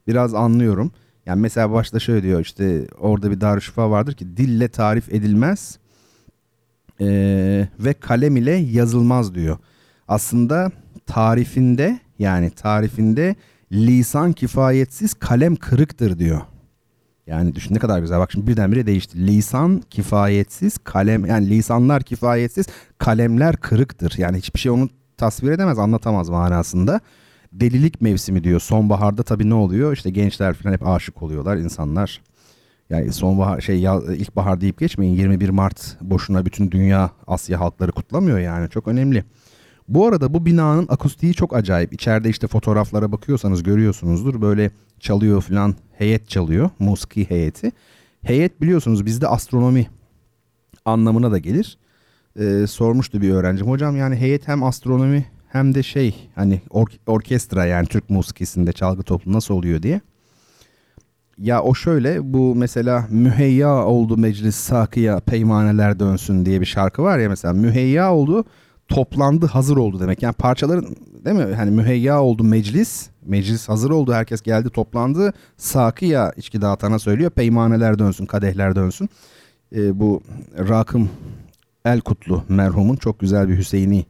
biraz anlıyorum. Yani mesela başta şöyle diyor işte orada bir darüşşifa vardır ki dille tarif edilmez e, ve kalem ile yazılmaz diyor. Aslında tarifinde yani tarifinde lisan kifayetsiz kalem kırıktır diyor. Yani düşün ne kadar güzel. Bak şimdi birdenbire değişti. Lisan kifayetsiz, kalem yani lisanlar kifayetsiz, kalemler kırıktır. Yani hiçbir şey onu tasvir edemez, anlatamaz manasında. Delilik mevsimi diyor. Sonbaharda tabii ne oluyor? İşte gençler falan hep aşık oluyorlar insanlar. Yani sonbahar şey ya, ilkbahar deyip geçmeyin. 21 Mart boşuna bütün dünya Asya halkları kutlamıyor yani. Çok önemli. Bu arada bu binanın akustiği çok acayip. İçeride işte fotoğraflara bakıyorsanız görüyorsunuzdur. Böyle çalıyor falan heyet çalıyor. Musiki heyeti. Heyet biliyorsunuz bizde astronomi anlamına da gelir. Ee, sormuştu bir öğrencim. Hocam yani heyet hem astronomi hem de şey hani or- orkestra yani Türk musikisinde çalgı toplu nasıl oluyor diye. Ya o şöyle bu mesela müheyya oldu meclis sakıya peymaneler dönsün diye bir şarkı var ya mesela müheyya oldu toplandı hazır oldu demek. Yani parçaların değil mi? Hani müheyya oldu meclis. Meclis hazır oldu. Herkes geldi toplandı. Sakıya içki dağıtana söylüyor. Peymaneler dönsün, kadehler dönsün. Ee, bu Rakım El Kutlu merhumun çok güzel bir Hüseyini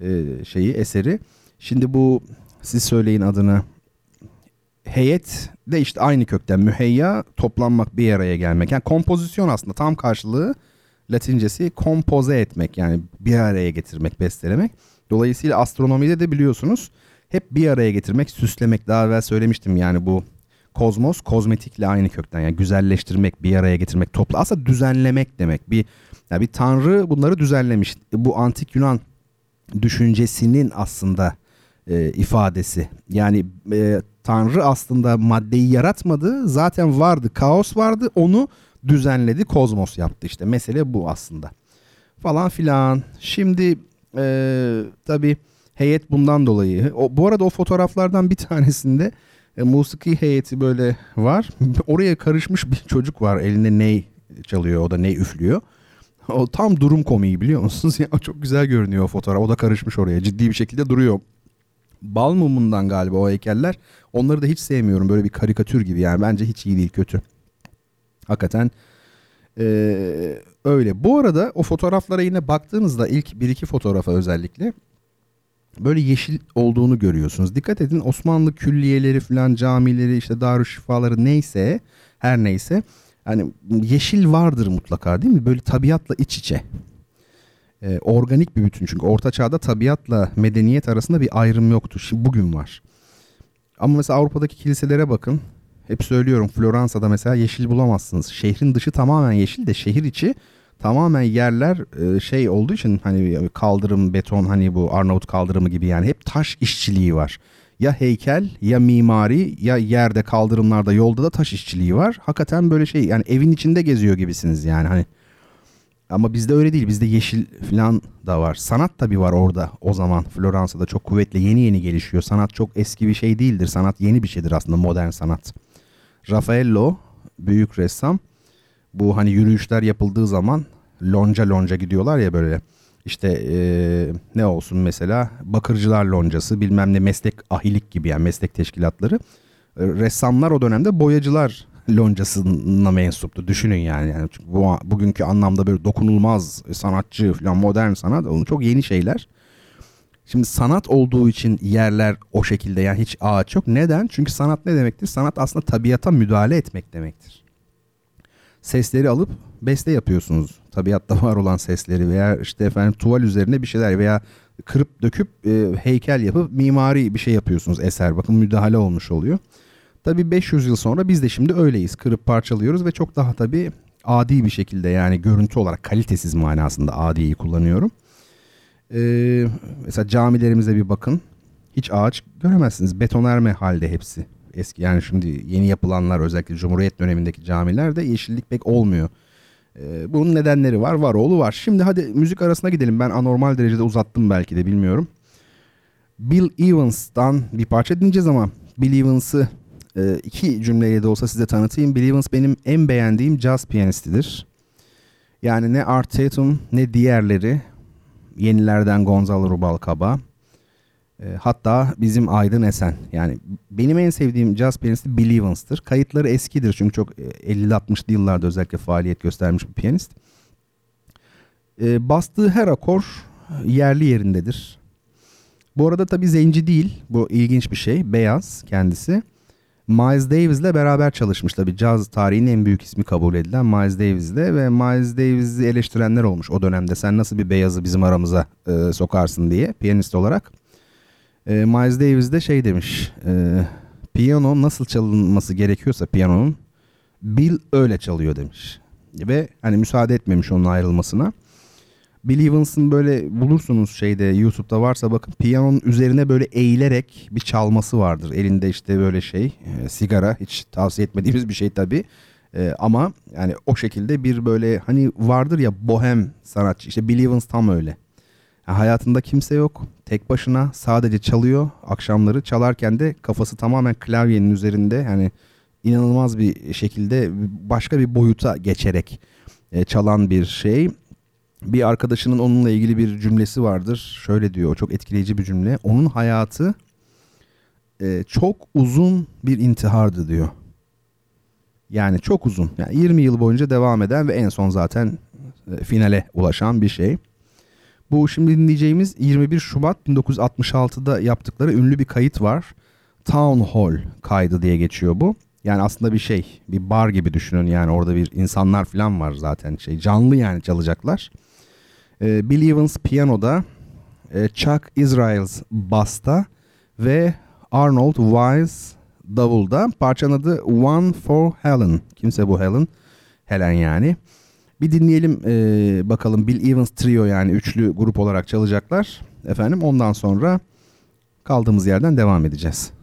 e, şeyi eseri. Şimdi bu siz söyleyin adını heyet de işte aynı kökten müheyya toplanmak bir araya gelmek. Yani kompozisyon aslında tam karşılığı Latincesi kompoze etmek yani bir araya getirmek, bestelemek. Dolayısıyla astronomide de biliyorsunuz hep bir araya getirmek, süslemek. Daha evvel söylemiştim yani bu kozmos kozmetikle aynı kökten yani güzelleştirmek, bir araya getirmek, topla. Aslında düzenlemek demek. Bir yani bir tanrı bunları düzenlemiş. Bu antik Yunan düşüncesinin aslında e, ifadesi. Yani e, Tanrı aslında maddeyi yaratmadı. Zaten vardı. Kaos vardı. Onu düzenledi. Kozmos yaptı işte. Mesele bu aslında. Falan filan. Şimdi e, tabii heyet bundan dolayı. O, bu arada o fotoğraflardan bir tanesinde e, musiki heyeti böyle var. Oraya karışmış bir çocuk var. Elinde ney çalıyor. O da ney üflüyor. O tam durum komiği biliyor musunuz? Ya, çok güzel görünüyor o fotoğraf. O da karışmış oraya. Ciddi bir şekilde duruyor. Bal mumundan galiba o heykeller. Onları da hiç sevmiyorum. Böyle bir karikatür gibi yani. Bence hiç iyi değil kötü. Hakikaten ee, öyle. Bu arada o fotoğraflara yine baktığınızda ilk bir iki fotoğrafa özellikle böyle yeşil olduğunu görüyorsunuz. Dikkat edin Osmanlı külliyeleri falan camileri işte darüşşifaları neyse her neyse hani yeşil vardır mutlaka değil mi? Böyle tabiatla iç içe. Ee, organik bir bütün çünkü orta çağda tabiatla medeniyet arasında bir ayrım yoktu. Şimdi bugün var. Ama mesela Avrupa'daki kiliselere bakın. Hep söylüyorum Floransa'da mesela yeşil bulamazsınız. Şehrin dışı tamamen yeşil de şehir içi tamamen yerler e, şey olduğu için hani kaldırım, beton hani bu Arnavut kaldırımı gibi yani hep taş işçiliği var. Ya heykel ya mimari ya yerde kaldırımlarda yolda da taş işçiliği var. Hakikaten böyle şey yani evin içinde geziyor gibisiniz yani hani. Ama bizde öyle değil. Bizde yeşil falan da var. Sanat tabii var orada o zaman. Floransa'da çok kuvvetli yeni yeni gelişiyor. Sanat çok eski bir şey değildir. Sanat yeni bir şeydir aslında modern sanat. Raffaello büyük ressam bu hani yürüyüşler yapıldığı zaman lonca lonca gidiyorlar ya böyle işte e, ne olsun mesela bakırcılar loncası bilmem ne meslek ahilik gibi yani meslek teşkilatları ressamlar o dönemde boyacılar loncasına mensuptu düşünün yani, yani bu bugünkü anlamda böyle dokunulmaz sanatçı falan modern sanat onun çok yeni şeyler. Şimdi sanat olduğu için yerler o şekilde yani hiç ağaç yok. Neden? Çünkü sanat ne demektir? Sanat aslında tabiata müdahale etmek demektir sesleri alıp beste yapıyorsunuz. Tabiatta var olan sesleri veya işte efendim tuval üzerine bir şeyler veya kırıp döküp e, heykel yapıp mimari bir şey yapıyorsunuz eser. Bakın müdahale olmuş oluyor. Tabi 500 yıl sonra biz de şimdi öyleyiz. Kırıp parçalıyoruz ve çok daha tabi adi bir şekilde yani görüntü olarak kalitesiz manasında adiyi kullanıyorum. Ee, mesela camilerimize bir bakın. Hiç ağaç göremezsiniz. Betonarme halde hepsi eski yani şimdi yeni yapılanlar özellikle Cumhuriyet dönemindeki camilerde yeşillik pek olmuyor. Ee, bunun nedenleri var. Var oğlu var. Şimdi hadi müzik arasına gidelim. Ben anormal derecede uzattım belki de bilmiyorum. Bill Evans'tan bir parça dinleyeceğiz ama Bill Evans'ı e, iki cümleyle de olsa size tanıtayım. Bill Evans benim en beğendiğim caz piyanistidir. Yani ne Art Tatum ne diğerleri yenilerden Gonzalo Rubalcaba e, hatta bizim Aydın Esen. Yani benim en sevdiğim jazz piyanisti Bill Evans'tır. Kayıtları eskidir çünkü çok 50-60'lı e, yıllarda özellikle faaliyet göstermiş bir piyanist. E, bastığı her akor yerli yerindedir. Bu arada tabii zenci değil. Bu ilginç bir şey. Beyaz kendisi. Miles Davis'le beraber çalışmış tabii. Caz tarihinin en büyük ismi kabul edilen Miles Davis'le ve Miles Davis'i eleştirenler olmuş o dönemde. Sen nasıl bir beyazı bizim aramıza e, sokarsın diye piyanist olarak. E, Miles Davis de şey demiş. E, piyano nasıl çalınması gerekiyorsa piyanonun Bill öyle çalıyor demiş. Ve hani müsaade etmemiş onun ayrılmasına. Bill böyle bulursunuz şeyde YouTube'da varsa bakın piyanonun üzerine böyle eğilerek bir çalması vardır. Elinde işte böyle şey e, sigara hiç tavsiye etmediğimiz bir şey tabii. E, ama yani o şekilde bir böyle hani vardır ya bohem sanatçı işte Bill tam öyle. Yani hayatında kimse yok. Tek başına sadece çalıyor. Akşamları çalarken de kafası tamamen klavyenin üzerinde. Yani inanılmaz bir şekilde başka bir boyuta geçerek e, çalan bir şey. Bir arkadaşının onunla ilgili bir cümlesi vardır. Şöyle diyor, çok etkileyici bir cümle. Onun hayatı e, çok uzun bir intihardı diyor. Yani çok uzun. Yani 20 yıl boyunca devam eden ve en son zaten e, finale ulaşan bir şey. Bu şimdi dinleyeceğimiz 21 Şubat 1966'da yaptıkları ünlü bir kayıt var. Town Hall kaydı diye geçiyor bu. Yani aslında bir şey, bir bar gibi düşünün yani orada bir insanlar falan var zaten şey canlı yani çalacaklar. Ee, Bill Evans piyanoda, e, Chuck Israels basta ve Arnold Wise davulda. Parçanın adı One for Helen. Kimse bu Helen? Helen yani. Bir dinleyelim e, bakalım Bill Evans Trio yani üçlü grup olarak çalacaklar. Efendim ondan sonra kaldığımız yerden devam edeceğiz.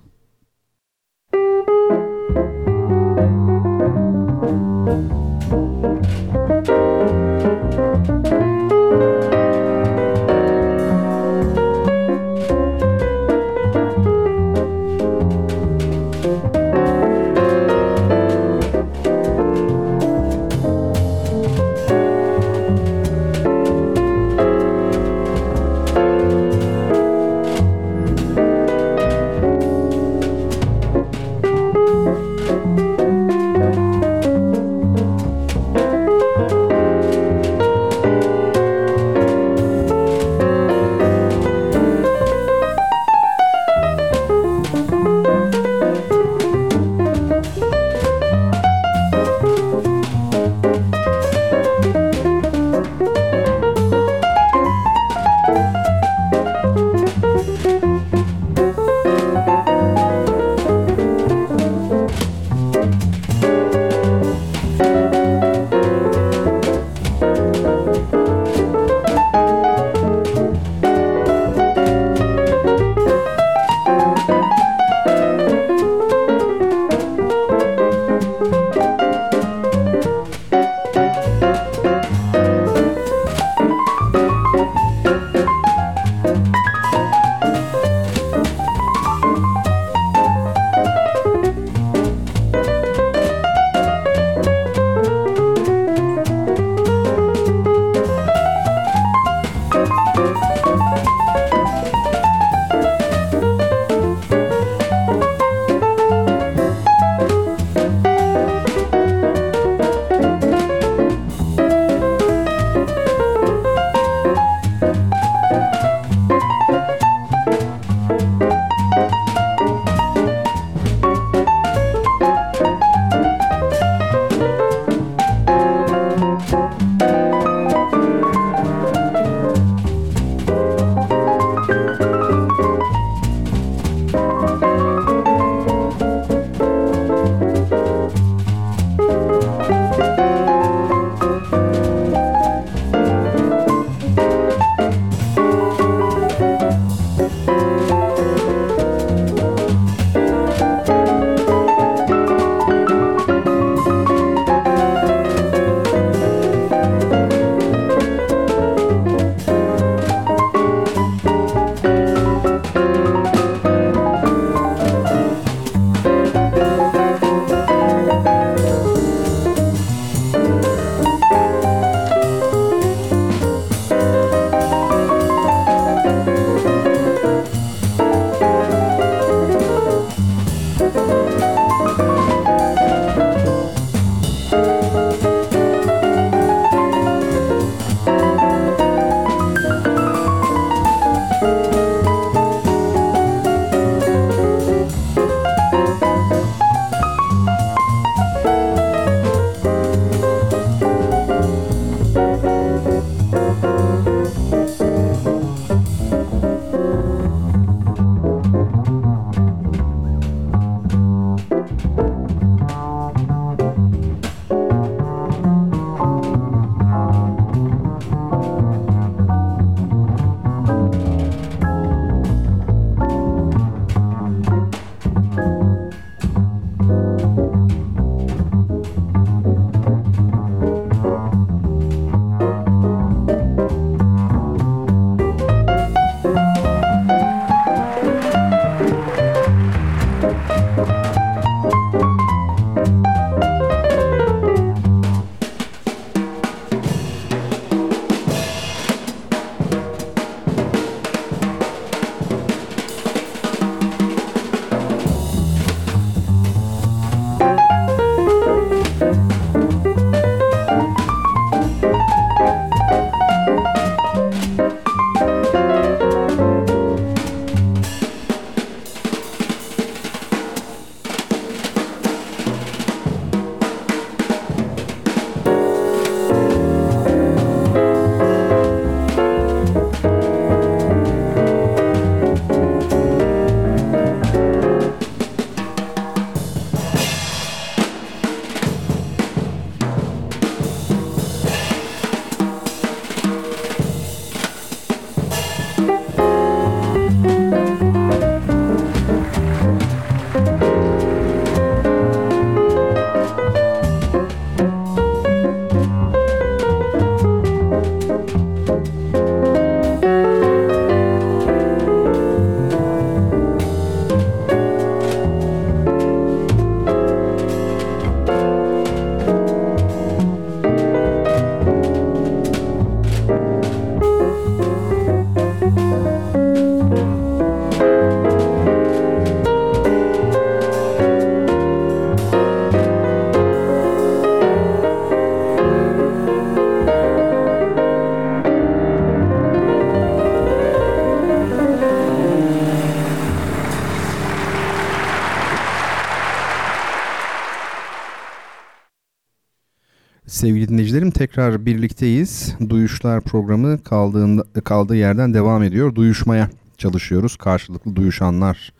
Sevgili dinleyicilerim tekrar birlikteyiz. Duyuşlar programı kaldığında, kaldığı yerden devam ediyor. Duyuşmaya çalışıyoruz karşılıklı duyuşanlar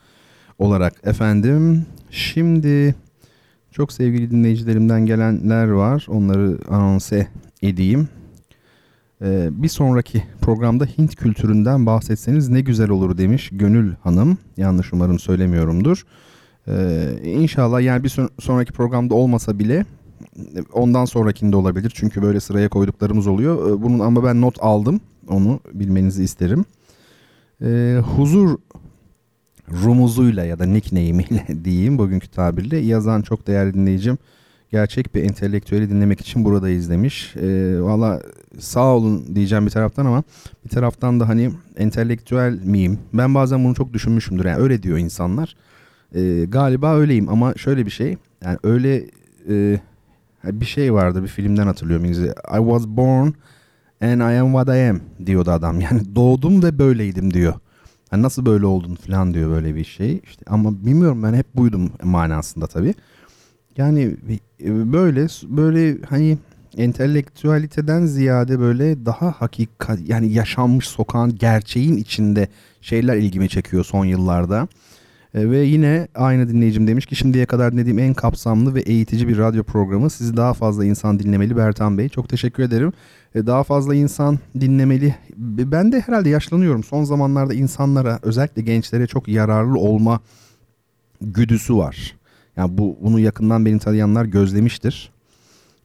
olarak efendim. Şimdi çok sevgili dinleyicilerimden gelenler var. Onları anonse edeyim. Ee, bir sonraki programda Hint kültüründen bahsetseniz ne güzel olur demiş Gönül Hanım. Yanlış umarım söylemiyorumdur. Ee, inşallah yani bir sonraki programda olmasa bile ondan sonrakinde olabilir. Çünkü böyle sıraya koyduklarımız oluyor. Ee, bunun ama ben not aldım. Onu bilmenizi isterim. Ee, huzur rumuzuyla ya da nickname'iyle diyeyim bugünkü tabirle yazan çok değerli dinleyicim gerçek bir entelektüeli dinlemek için buradayız demiş. E, Valla sağ olun diyeceğim bir taraftan ama bir taraftan da hani entelektüel miyim? Ben bazen bunu çok düşünmüşümdür. Yani öyle diyor insanlar. E, galiba öyleyim ama şöyle bir şey. Yani öyle e, bir şey vardı bir filmden hatırlıyorum İngilizce. I was born and I am what I am diyordu adam. Yani doğdum ve böyleydim diyor. Yani nasıl böyle oldun falan diyor böyle bir şey. İşte ama bilmiyorum ben hep buydum manasında tabii. Yani e, böyle böyle hani entelektüaliteden ziyade böyle daha hakikat yani yaşanmış sokağın gerçeğin içinde şeyler ilgimi çekiyor son yıllarda. E, ve yine aynı dinleyicim demiş ki şimdiye kadar dinlediğim en kapsamlı ve eğitici bir radyo programı. Sizi daha fazla insan dinlemeli Bertan Bey. Çok teşekkür ederim. E, daha fazla insan dinlemeli. Ben de herhalde yaşlanıyorum. Son zamanlarda insanlara özellikle gençlere çok yararlı olma güdüsü var. Yani bu bunu yakından beni tanıyanlar gözlemiştir.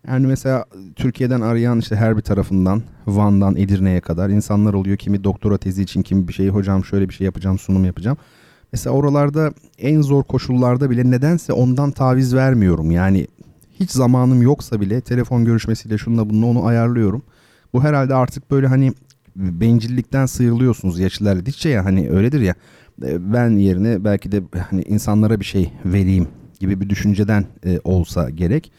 Yani mesela Türkiye'den arayan işte her bir tarafından Van'dan Edirne'ye kadar insanlar oluyor. Kimi doktora tezi için kimi bir şey hocam şöyle bir şey yapacağım sunum yapacağım. Mesela oralarda en zor koşullarda bile nedense ondan taviz vermiyorum. Yani hiç zamanım yoksa bile telefon görüşmesiyle şununla bunu onu ayarlıyorum. Bu herhalde artık böyle hani bencillikten sıyrılıyorsunuz yaş ilerledikçe ya hani öyledir ya. E, ben yerine belki de hani insanlara bir şey vereyim gibi bir düşünceden e, olsa gerek.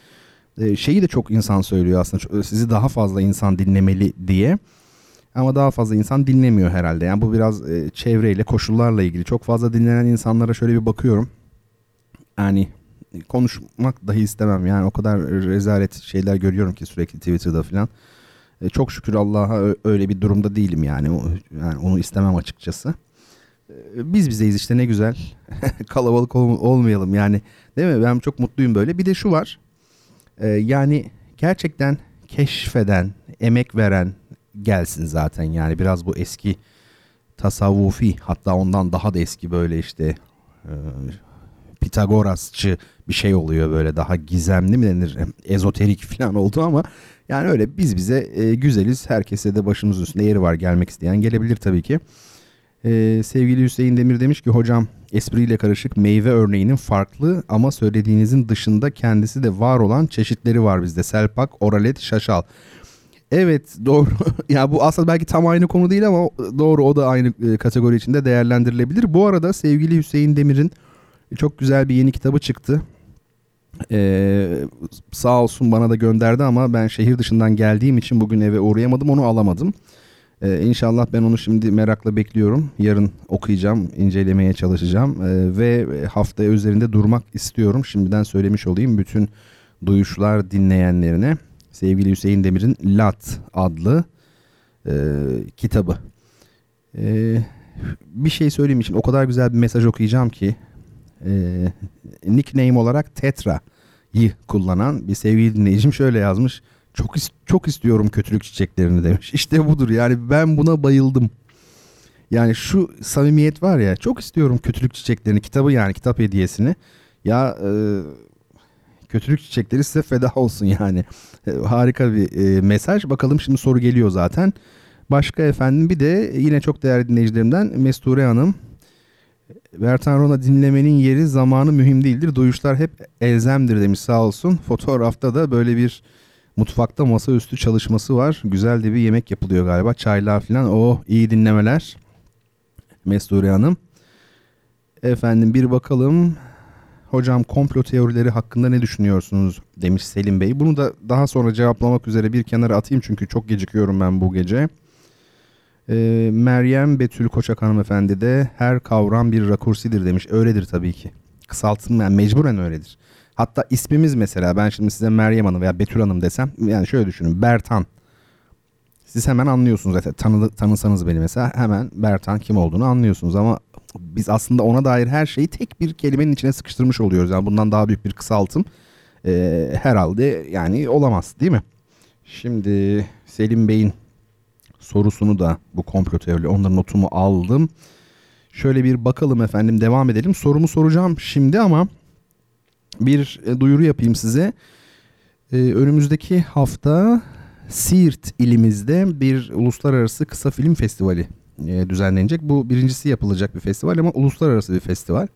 E, şeyi de çok insan söylüyor aslında sizi daha fazla insan dinlemeli diye. Ama daha fazla insan dinlemiyor herhalde. Yani bu biraz e, çevreyle, koşullarla ilgili. Çok fazla dinlenen insanlara şöyle bir bakıyorum. Yani konuşmak dahi istemem. Yani o kadar rezalet şeyler görüyorum ki sürekli Twitter'da falan. E, çok şükür Allah'a öyle bir durumda değilim yani. Yani onu istemem açıkçası. E, biz bizeyiz işte ne güzel. Kalabalık ol, olmayalım yani. Değil mi? Ben çok mutluyum böyle. Bir de şu var. E, yani gerçekten keşfeden, emek veren, gelsin zaten yani biraz bu eski tasavvufi hatta ondan daha da eski böyle işte e, Pitagorasçı bir şey oluyor böyle daha gizemli mi denir ezoterik falan oldu ama yani öyle biz bize e, güzeliz herkese de başımız üstünde yeri var gelmek isteyen gelebilir tabii ki. E, sevgili Hüseyin Demir demiş ki hocam espriyle karışık meyve örneğinin farklı ama söylediğinizin dışında kendisi de var olan çeşitleri var bizde. Selpak, oralet, şaşal. Evet doğru. ya bu aslında belki tam aynı konu değil ama doğru o da aynı e, kategori içinde değerlendirilebilir. Bu arada sevgili Hüseyin Demir'in çok güzel bir yeni kitabı çıktı. Ee, sağ olsun bana da gönderdi ama ben şehir dışından geldiğim için bugün eve uğrayamadım onu alamadım. Ee, inşallah ben onu şimdi merakla bekliyorum. Yarın okuyacağım, incelemeye çalışacağım ee, ve haftaya üzerinde durmak istiyorum. Şimdiden söylemiş olayım bütün duyuşlar dinleyenlerine sevgili Hüseyin Demir'in Lat adlı e, kitabı. E, bir şey söyleyeyim için o kadar güzel bir mesaj okuyacağım ki e, nickname olarak Tetra'yı kullanan bir sevgili dinleyicim şöyle yazmış. Çok çok istiyorum kötülük çiçeklerini demiş. İşte budur yani ben buna bayıldım. Yani şu samimiyet var ya çok istiyorum kötülük çiçeklerini kitabı yani kitap hediyesini. Ya e, kötülük çiçekleri size feda olsun yani. E, harika bir e, mesaj. Bakalım şimdi soru geliyor zaten. Başka efendim bir de yine çok değerli dinleyicilerimden Mesture Hanım. Bertan Rona dinlemenin yeri zamanı mühim değildir. Duyuşlar hep elzemdir demiş sağ olsun. Fotoğrafta da böyle bir mutfakta masaüstü çalışması var. Güzel de bir yemek yapılıyor galiba. Çaylar falan. Oh iyi dinlemeler. Mesture Hanım. Efendim bir bakalım. Hocam komplo teorileri hakkında ne düşünüyorsunuz demiş Selim Bey. Bunu da daha sonra cevaplamak üzere bir kenara atayım çünkü çok gecikiyorum ben bu gece. Ee, Meryem Betül Koçak hanımefendi de her kavram bir rakursidir demiş. Öyledir tabii ki. Kısaltım yani mecburen öyledir. Hatta ismimiz mesela ben şimdi size Meryem Hanım veya Betül Hanım desem yani şöyle düşünün Bertan. Siz hemen anlıyorsunuz zaten tanı, tanısanız beni mesela hemen Bertan kim olduğunu anlıyorsunuz ama biz aslında ona dair her şeyi tek bir kelimenin içine sıkıştırmış oluyoruz. Yani bundan daha büyük bir kısaltım e, herhalde yani olamaz değil mi? Şimdi Selim Bey'in sorusunu da bu komplo teori onların notumu aldım. Şöyle bir bakalım efendim devam edelim. Sorumu soracağım şimdi ama bir e, duyuru yapayım size. Ee, önümüzdeki hafta Siirt ilimizde bir uluslararası kısa film festivali e, düzenlenecek. Bu birincisi yapılacak bir festival ama uluslararası bir festival.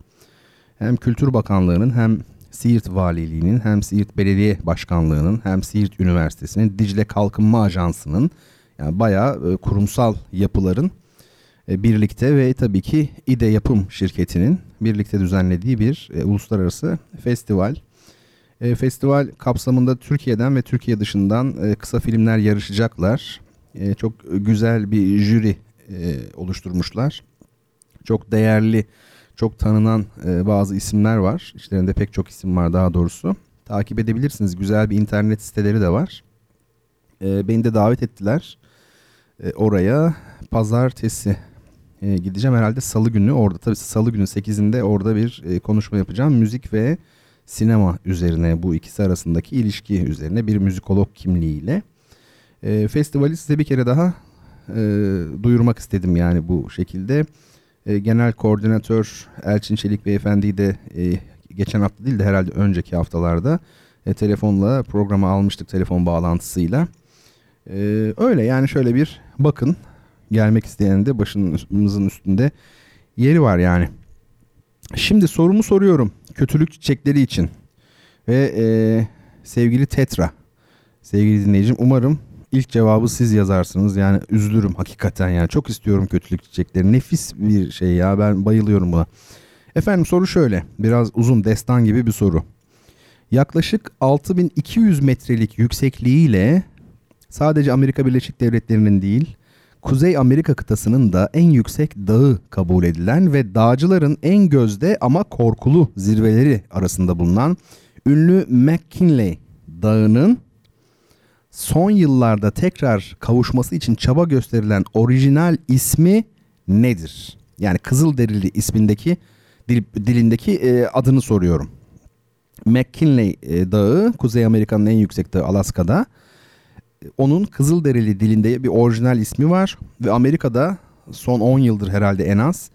Hem Kültür Bakanlığı'nın hem Siirt Valiliği'nin hem Siirt Belediye Başkanlığı'nın hem Siirt Üniversitesi'nin Dicle Kalkınma Ajansı'nın yani bayağı e, kurumsal yapıların e, birlikte ve tabii ki İDE Yapım şirketinin birlikte düzenlediği bir uluslararası festival. E, festival kapsamında Türkiye'den ve Türkiye dışından kısa filmler yarışacaklar. Çok güzel bir jüri e, oluşturmuşlar. Çok değerli, çok tanınan e, bazı isimler var. İşlerinde pek çok isim var daha doğrusu. Takip edebilirsiniz. Güzel bir internet siteleri de var. E, beni de davet ettiler. E, oraya pazartesi e, gideceğim. Herhalde salı günü orada. Tabii salı günü 8'inde orada bir e, konuşma yapacağım. Müzik ve sinema üzerine bu ikisi arasındaki ilişki üzerine bir müzikolog kimliğiyle. E, festivali size bir kere daha e, duyurmak istedim yani bu şekilde. E, genel koordinatör Elçin Çelik Beyefendi'yi de e, geçen hafta değil de herhalde önceki haftalarda e, telefonla programa almıştık telefon bağlantısıyla. E, öyle yani şöyle bir bakın gelmek isteyen de başımızın üstünde yeri var yani. Şimdi sorumu soruyorum kötülük çiçekleri için ve e, sevgili Tetra sevgili dinleyicim umarım ilk cevabı siz yazarsınız. Yani üzülürüm hakikaten yani çok istiyorum kötülük çiçekleri. Nefis bir şey ya. Ben bayılıyorum buna. Efendim soru şöyle. Biraz uzun destan gibi bir soru. Yaklaşık 6200 metrelik yüksekliğiyle sadece Amerika Birleşik Devletleri'nin değil Kuzey Amerika kıtasının da en yüksek dağı kabul edilen ve dağcıların en gözde ama korkulu zirveleri arasında bulunan ünlü McKinley Dağı'nın son yıllarda tekrar kavuşması için çaba gösterilen orijinal ismi nedir? Yani Kızılderili ismindeki dil, dilindeki e, adını soruyorum. McKinley e, Dağı, Kuzey Amerika'nın en yüksek dağı Alaska'da onun Kızılderili dilinde bir orijinal ismi var ve Amerika'da son 10 yıldır herhalde en az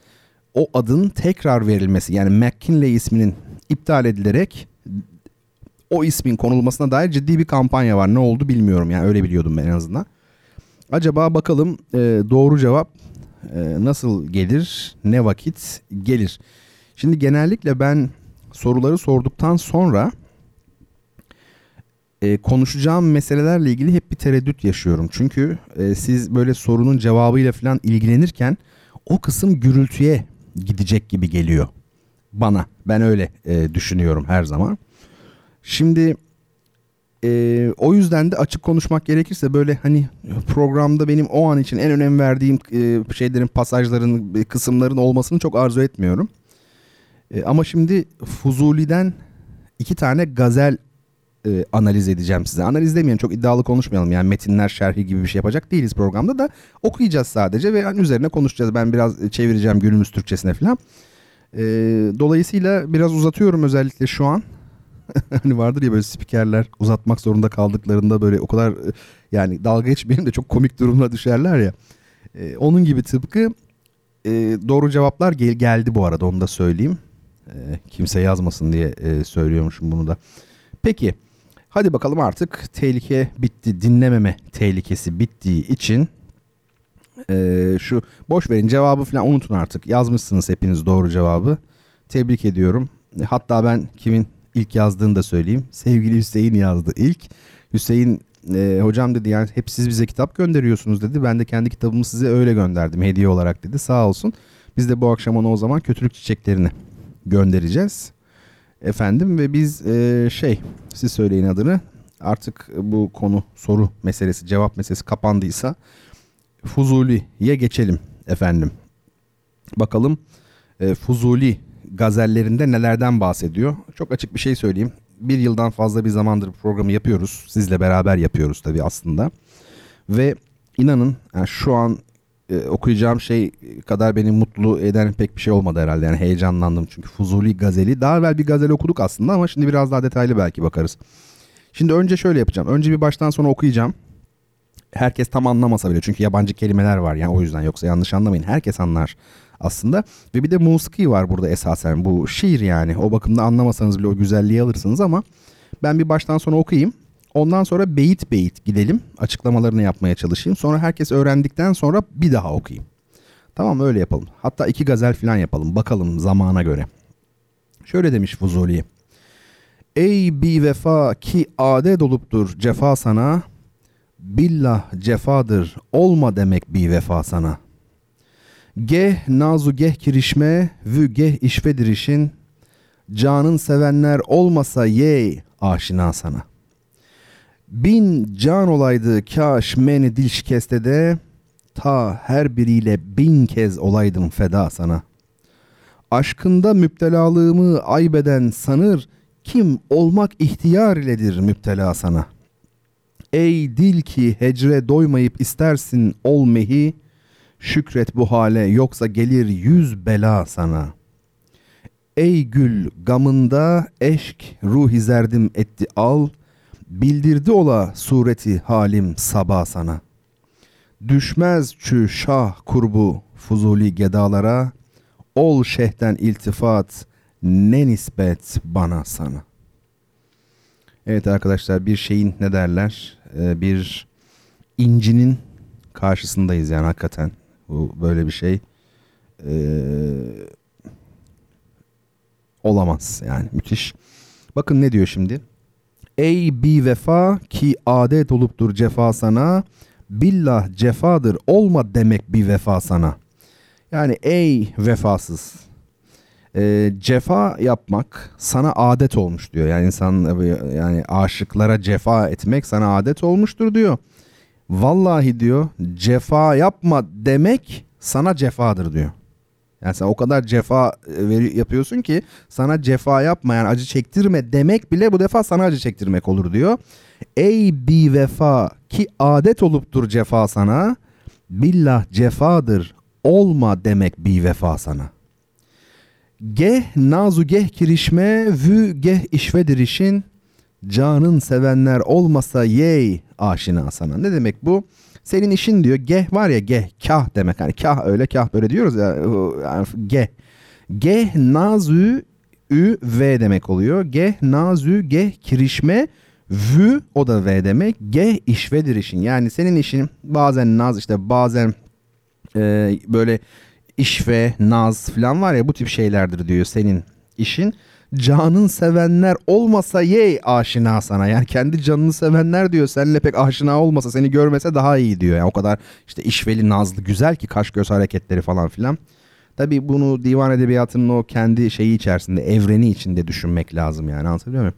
o adın tekrar verilmesi yani McKinley isminin iptal edilerek o ismin konulmasına dair ciddi bir kampanya var. Ne oldu bilmiyorum yani öyle biliyordum ben en azından. Acaba bakalım e, doğru cevap e, nasıl gelir, ne vakit gelir. Şimdi genellikle ben soruları sorduktan sonra e, konuşacağım meselelerle ilgili hep bir tereddüt yaşıyorum. Çünkü e, siz böyle sorunun cevabıyla falan ilgilenirken o kısım gürültüye gidecek gibi geliyor bana. Ben öyle e, düşünüyorum her zaman. Şimdi e, o yüzden de açık konuşmak gerekirse böyle hani programda benim o an için en önem verdiğim e, şeylerin pasajların e, kısımların olmasını çok arzu etmiyorum. E, ama şimdi Fuzuli'den iki tane gazel e, analiz edeceğim size. Analiz demeyelim çok iddialı konuşmayalım. Yani metinler şerhi gibi bir şey yapacak değiliz programda da okuyacağız sadece ve yani üzerine konuşacağız. Ben biraz çevireceğim günümüz Türkçesine falan. E, dolayısıyla biraz uzatıyorum özellikle şu an. hani vardır ya böyle spikerler uzatmak zorunda kaldıklarında böyle o kadar e, yani dalga geçmeyelim de çok komik durumla düşerler ya. E, onun gibi tıpkı e, doğru cevaplar gel- geldi bu arada onu da söyleyeyim. E, kimse yazmasın diye e, söylüyormuşum bunu da. Peki Hadi bakalım artık tehlike bitti. Dinlememe tehlikesi bittiği için e, şu boş verin cevabı falan unutun artık. Yazmışsınız hepiniz doğru cevabı. Tebrik ediyorum. Hatta ben kimin ilk yazdığını da söyleyeyim. Sevgili Hüseyin yazdı ilk. Hüseyin e, hocam dedi yani hep siz bize kitap gönderiyorsunuz dedi. Ben de kendi kitabımı size öyle gönderdim hediye olarak dedi. Sağ olsun. Biz de bu akşam ona o zaman kötülük çiçeklerini göndereceğiz efendim ve biz e, şey siz söyleyin adını artık bu konu soru meselesi cevap meselesi kapandıysa Fuzuli'ye geçelim efendim. Bakalım e, Fuzuli gazellerinde nelerden bahsediyor. Çok açık bir şey söyleyeyim. bir yıldan fazla bir zamandır programı yapıyoruz. Sizle beraber yapıyoruz tabii aslında. Ve inanın yani şu an e, okuyacağım şey kadar beni mutlu eden pek bir şey olmadı herhalde. Yani heyecanlandım çünkü Fuzuli Gazeli. Daha evvel bir gazel okuduk aslında ama şimdi biraz daha detaylı belki bakarız. Şimdi önce şöyle yapacağım. Önce bir baştan sona okuyacağım. Herkes tam anlamasa bile çünkü yabancı kelimeler var yani o yüzden yoksa yanlış anlamayın. Herkes anlar aslında. Ve bir de musiki var burada esasen. Bu şiir yani. O bakımda anlamasanız bile o güzelliği alırsınız ama ben bir baştan sona okuyayım. Ondan sonra beyit beyit gidelim. Açıklamalarını yapmaya çalışayım. Sonra herkes öğrendikten sonra bir daha okuyayım. Tamam öyle yapalım. Hatta iki gazel falan yapalım. Bakalım zamana göre. Şöyle demiş Fuzuli. Ey bir vefa ki adet oluptur cefa sana. Billah cefadır olma demek bir vefa sana. Geh nazu geh kirişme vü geh işvedir işin. Canın sevenler olmasa yey aşina sana. Bin can olaydı kaş meni dil şikeste de ta her biriyle bin kez olaydım feda sana. Aşkında müptelalığımı aybeden sanır kim olmak ihtiyar iledir müptela sana. Ey dil ki hecre doymayıp istersin ol mehi, şükret bu hale yoksa gelir yüz bela sana. Ey gül gamında eşk ruhi zerdim etti al, bildirdi ola sureti halim sabah sana. Düşmez çü şah kurbu fuzuli gedalara, ol şehten iltifat ne nispet bana sana. Evet arkadaşlar bir şeyin ne derler ee, bir incinin karşısındayız yani hakikaten. Bu böyle bir şey ee, olamaz yani müthiş. Bakın ne diyor şimdi. Ey bi vefa ki adet oluptur cefa sana. Billah cefadır olma demek bir vefa sana. Yani ey vefasız. E, cefa yapmak sana adet olmuş diyor. Yani insan yani aşıklara cefa etmek sana adet olmuştur diyor. Vallahi diyor cefa yapma demek sana cefadır diyor. Yani sen o kadar cefa e, yapıyorsun ki sana cefa yapma yani acı çektirme demek bile bu defa sana acı çektirmek olur diyor. Ey bi vefa ki adet oluptur cefa sana billah cefadır olma demek bi vefa sana. Geh nazu geh kirişme vü geh işvedir işin canın sevenler olmasa yey aşina sana. Ne demek bu? Senin işin diyor geh var ya geh kah demek. Hani kah öyle kah böyle diyoruz ya yani geh. Geh nazü ü v demek oluyor. Geh nazü geh kirişme vü o da v demek. Geh işvedir işin. Yani senin işin bazen naz işte bazen e, böyle işve, naz falan var ya bu tip şeylerdir diyor senin işin canın sevenler olmasa yey aşina sana. Yani kendi canını sevenler diyor seninle pek aşina olmasa seni görmese daha iyi diyor. Yani o kadar işte işveli nazlı güzel ki kaş göz hareketleri falan filan. Tabi bunu divan edebiyatının o kendi şeyi içerisinde evreni içinde düşünmek lazım yani anlatabiliyor muyum?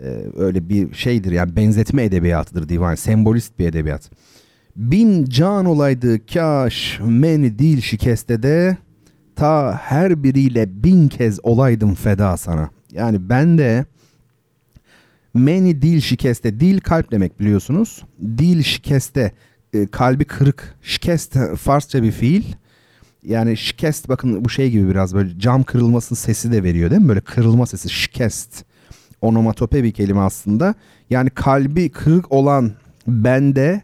Ee, öyle bir şeydir yani benzetme edebiyatıdır divan sembolist bir edebiyat. Bin can olaydı kaş meni dil şikeste de ta her biriyle bin kez olaydım feda sana. Yani ben de meni dil şikeste, dil kalp demek biliyorsunuz. Dil şikeste, e, kalbi kırık. Şikest Farsça bir fiil. Yani şikest bakın bu şey gibi biraz böyle cam kırılmasının sesi de veriyor değil mi? Böyle kırılma sesi şikest. Onomatope bir kelime aslında. Yani kalbi kırık olan bende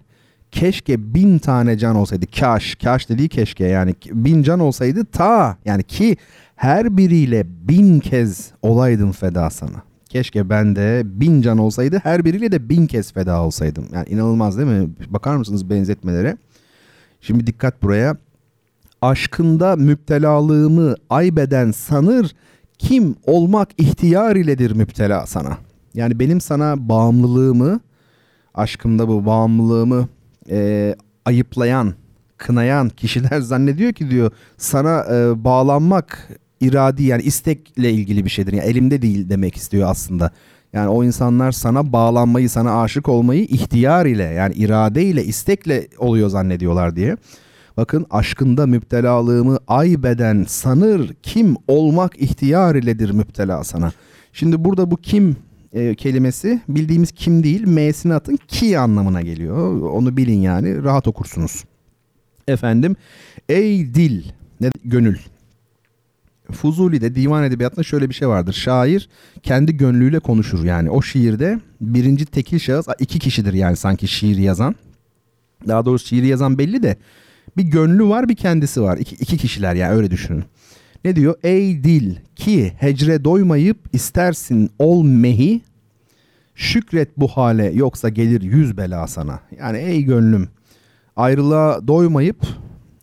keşke bin tane can olsaydı. Kaş, kaş dediği keşke yani bin can olsaydı ta yani ki her biriyle bin kez olaydım feda sana. Keşke ben de bin can olsaydı her biriyle de bin kez feda olsaydım. Yani inanılmaz değil mi? Bakar mısınız benzetmelere? Şimdi dikkat buraya. Aşkında müptelalığımı aybeden sanır kim olmak ihtiyar iledir müptela sana. Yani benim sana bağımlılığımı, aşkımda bu bağımlılığımı e, ayıplayan, kınayan kişiler zannediyor ki diyor sana e, bağlanmak iradi yani istekle ilgili bir şeydir. Yani elimde değil demek istiyor aslında. Yani o insanlar sana bağlanmayı, sana aşık olmayı ihtiyar ile yani irade ile, istekle oluyor zannediyorlar diye. Bakın aşkında müptelalığımı aybeden sanır kim olmak ihtiyar iledir müptela sana. Şimdi burada bu kim e, kelimesi bildiğimiz kim değil M'sini atın ki anlamına geliyor. Onu bilin yani rahat okursunuz. Efendim ey dil ne gönül. Fuzuli'de divan edebiyatında şöyle bir şey vardır. Şair kendi gönlüyle konuşur yani. O şiirde birinci tekil şahıs iki kişidir yani sanki şiir yazan. Daha doğrusu şiiri yazan belli de bir gönlü var bir kendisi var. İki, iki kişiler yani öyle düşünün. Ne diyor? Ey dil ki hecre doymayıp istersin ol mehi şükret bu hale yoksa gelir yüz bela sana. Yani ey gönlüm ayrılığa doymayıp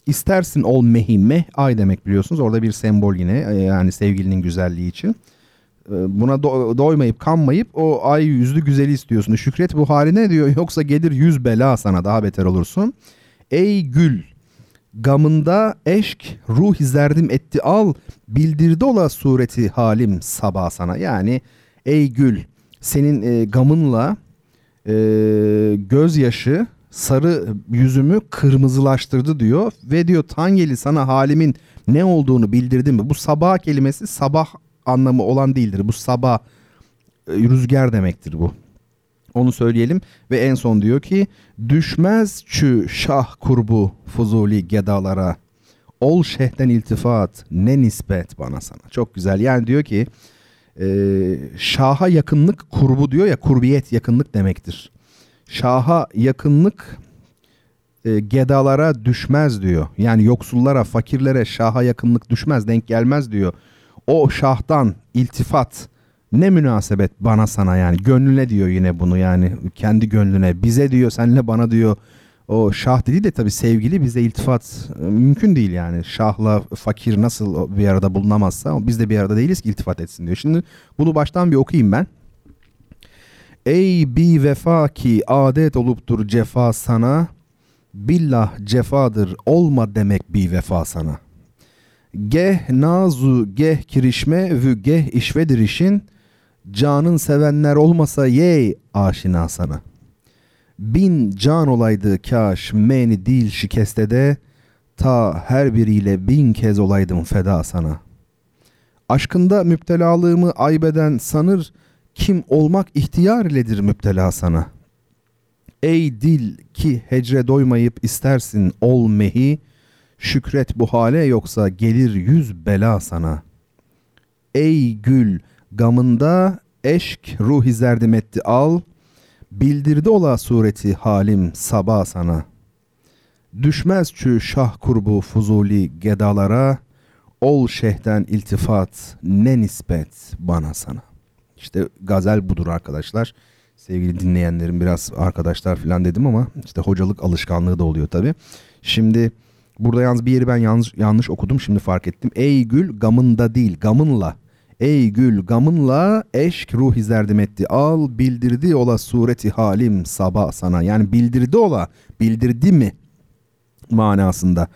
istersin ol mehi meh ay demek biliyorsunuz. Orada bir sembol yine e, yani sevgilinin güzelliği için. E, buna do- doymayıp kanmayıp o ay yüzlü güzeli istiyorsun. Şükret bu haline diyor yoksa gelir yüz bela sana daha beter olursun. Ey gül gamında eşk ruh izlerdim etti al bildirdi ola sureti halim sabah sana. Yani ey gül senin e, gamınla e, gözyaşı sarı yüzümü kırmızılaştırdı diyor ve diyor Tangeli sana halimin ne olduğunu bildirdi mi? Bu sabah kelimesi sabah anlamı olan değildir. Bu sabah e, rüzgar demektir bu. Onu söyleyelim ve en son diyor ki düşmez çü şah kurbu fuzuli gedalara ol şehden iltifat ne nispet bana sana. Çok güzel yani diyor ki e, şaha yakınlık kurbu diyor ya kurbiyet yakınlık demektir. Şaha yakınlık e, gedalara düşmez diyor. Yani yoksullara, fakirlere şaha yakınlık düşmez, denk gelmez diyor. O şahtan iltifat ne münasebet bana sana yani gönlüne diyor yine bunu yani kendi gönlüne bize diyor senle bana diyor o şah dedi de tabi sevgili bize iltifat e, mümkün değil yani şahla fakir nasıl bir arada bulunamazsa biz de bir arada değiliz ki iltifat etsin diyor. Şimdi bunu baştan bir okuyayım ben. Ey bi vefa ki adet oluptur cefa sana billah cefadır olma demek bi vefa sana. Geh nazu geh kirişme vü geh işvedir işin canın sevenler olmasa yey aşina sana. Bin can olaydı kaş meni dil şikestede ta her biriyle bin kez olaydım feda sana. Aşkında müptelalığımı aybeden sanır kim olmak ihtiyar iledir müptela sana. Ey dil ki hecre doymayıp istersin ol mehi, şükret bu hale yoksa gelir yüz bela sana. Ey gül gamında eşk ruhi zerdim etti al, bildirdi ola sureti halim sabah sana. Düşmez çü şah kurbu fuzuli gedalara, ol şehden iltifat ne nispet bana sana. İşte gazel budur arkadaşlar. Sevgili dinleyenlerim biraz arkadaşlar falan dedim ama işte hocalık alışkanlığı da oluyor tabi. Şimdi burada yalnız bir yeri ben yanlış, yanlış okudum şimdi fark ettim. Ey gül gamında değil gamınla. Ey gül gamınla eşk ruh izlerdim etti. Al bildirdi ola sureti halim sabah sana. Yani bildirdi ola bildirdi mi manasında.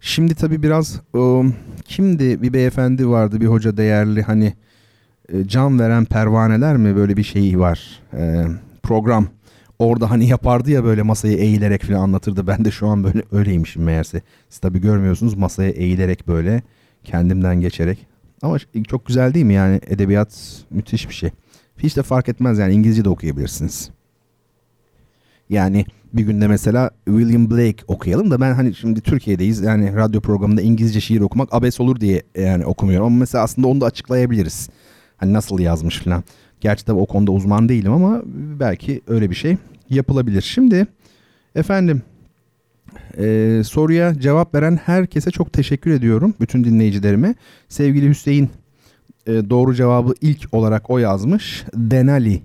Şimdi tabi biraz um, kimdi bir beyefendi vardı bir hoca değerli hani e, can veren pervaneler mi böyle bir şey var e, program. Orada hani yapardı ya böyle masayı eğilerek falan anlatırdı. Ben de şu an böyle öyleymişim meğerse. Siz tabi görmüyorsunuz masaya eğilerek böyle kendimden geçerek. Ama çok güzel değil mi yani edebiyat müthiş bir şey. Hiç de fark etmez yani İngilizce de okuyabilirsiniz. Yani bir günde mesela William Blake okuyalım da ben hani şimdi Türkiye'deyiz yani radyo programında İngilizce şiir okumak abes olur diye yani okumuyorum ama mesela aslında onu da açıklayabiliriz. Hani nasıl yazmış falan. Gerçi tabii o konuda uzman değilim ama belki öyle bir şey yapılabilir. Şimdi efendim e, soruya cevap veren herkese çok teşekkür ediyorum. Bütün dinleyicilerime. Sevgili Hüseyin e, doğru cevabı ilk olarak o yazmış. Denali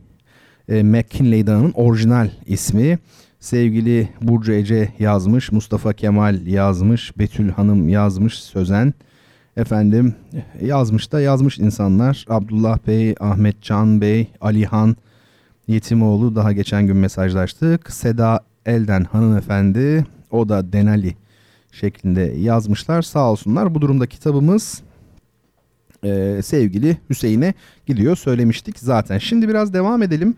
e, McKinley Dağı'nın orijinal ismi. Sevgili Burcu Ece yazmış, Mustafa Kemal yazmış, Betül Hanım yazmış, Sözen. Efendim yazmış da yazmış insanlar. Abdullah Bey, Ahmet Can Bey, Alihan Yetimoğlu daha geçen gün mesajlaştık. Seda Elden hanımefendi o da Denali şeklinde yazmışlar. Sağ olsunlar. Bu durumda kitabımız e, sevgili Hüseyin'e gidiyor. Söylemiştik zaten. Şimdi biraz devam edelim.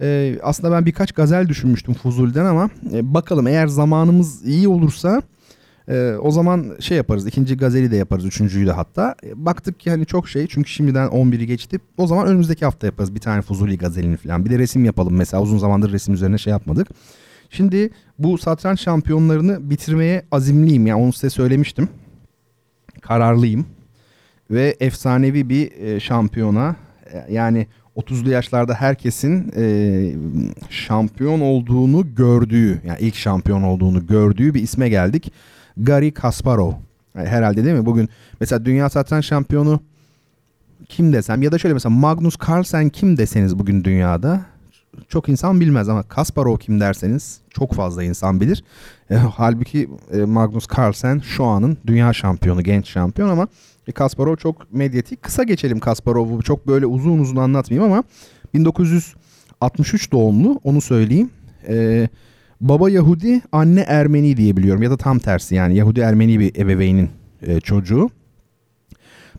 E, aslında ben birkaç gazel düşünmüştüm Fuzuli'den ama e, bakalım eğer zamanımız iyi olursa Ee, o zaman şey yaparız ikinci gazeli de yaparız üçüncüyü de hatta. E, baktık ki hani çok şey çünkü şimdiden 11'i geçti. O zaman önümüzdeki hafta yaparız bir tane Fuzuli gazelini falan. Bir de resim yapalım mesela uzun zamandır resim üzerine şey yapmadık. Şimdi bu satranç şampiyonlarını bitirmeye azimliyim. Yani onu size söylemiştim. Kararlıyım. Ve efsanevi bir e, şampiyona e, yani 30'lu yaşlarda herkesin e, şampiyon olduğunu gördüğü yani ilk şampiyon olduğunu gördüğü bir isme geldik. Gary Kasparov. Yani herhalde değil mi? Bugün mesela dünya satranç şampiyonu kim desem ya da şöyle mesela Magnus Carlsen kim deseniz bugün dünyada çok insan bilmez ama Kasparov kim derseniz çok fazla insan bilir. E, halbuki e, Magnus Carlsen şu anın dünya şampiyonu, genç şampiyon ama e, Kasparov çok medyatik. Kısa geçelim Kasparov'u. Çok böyle uzun uzun anlatmayayım ama 1963 doğumlu onu söyleyeyim. E, baba Yahudi, anne Ermeni diye biliyorum ya da tam tersi yani Yahudi Ermeni bir ebeveynin e, çocuğu.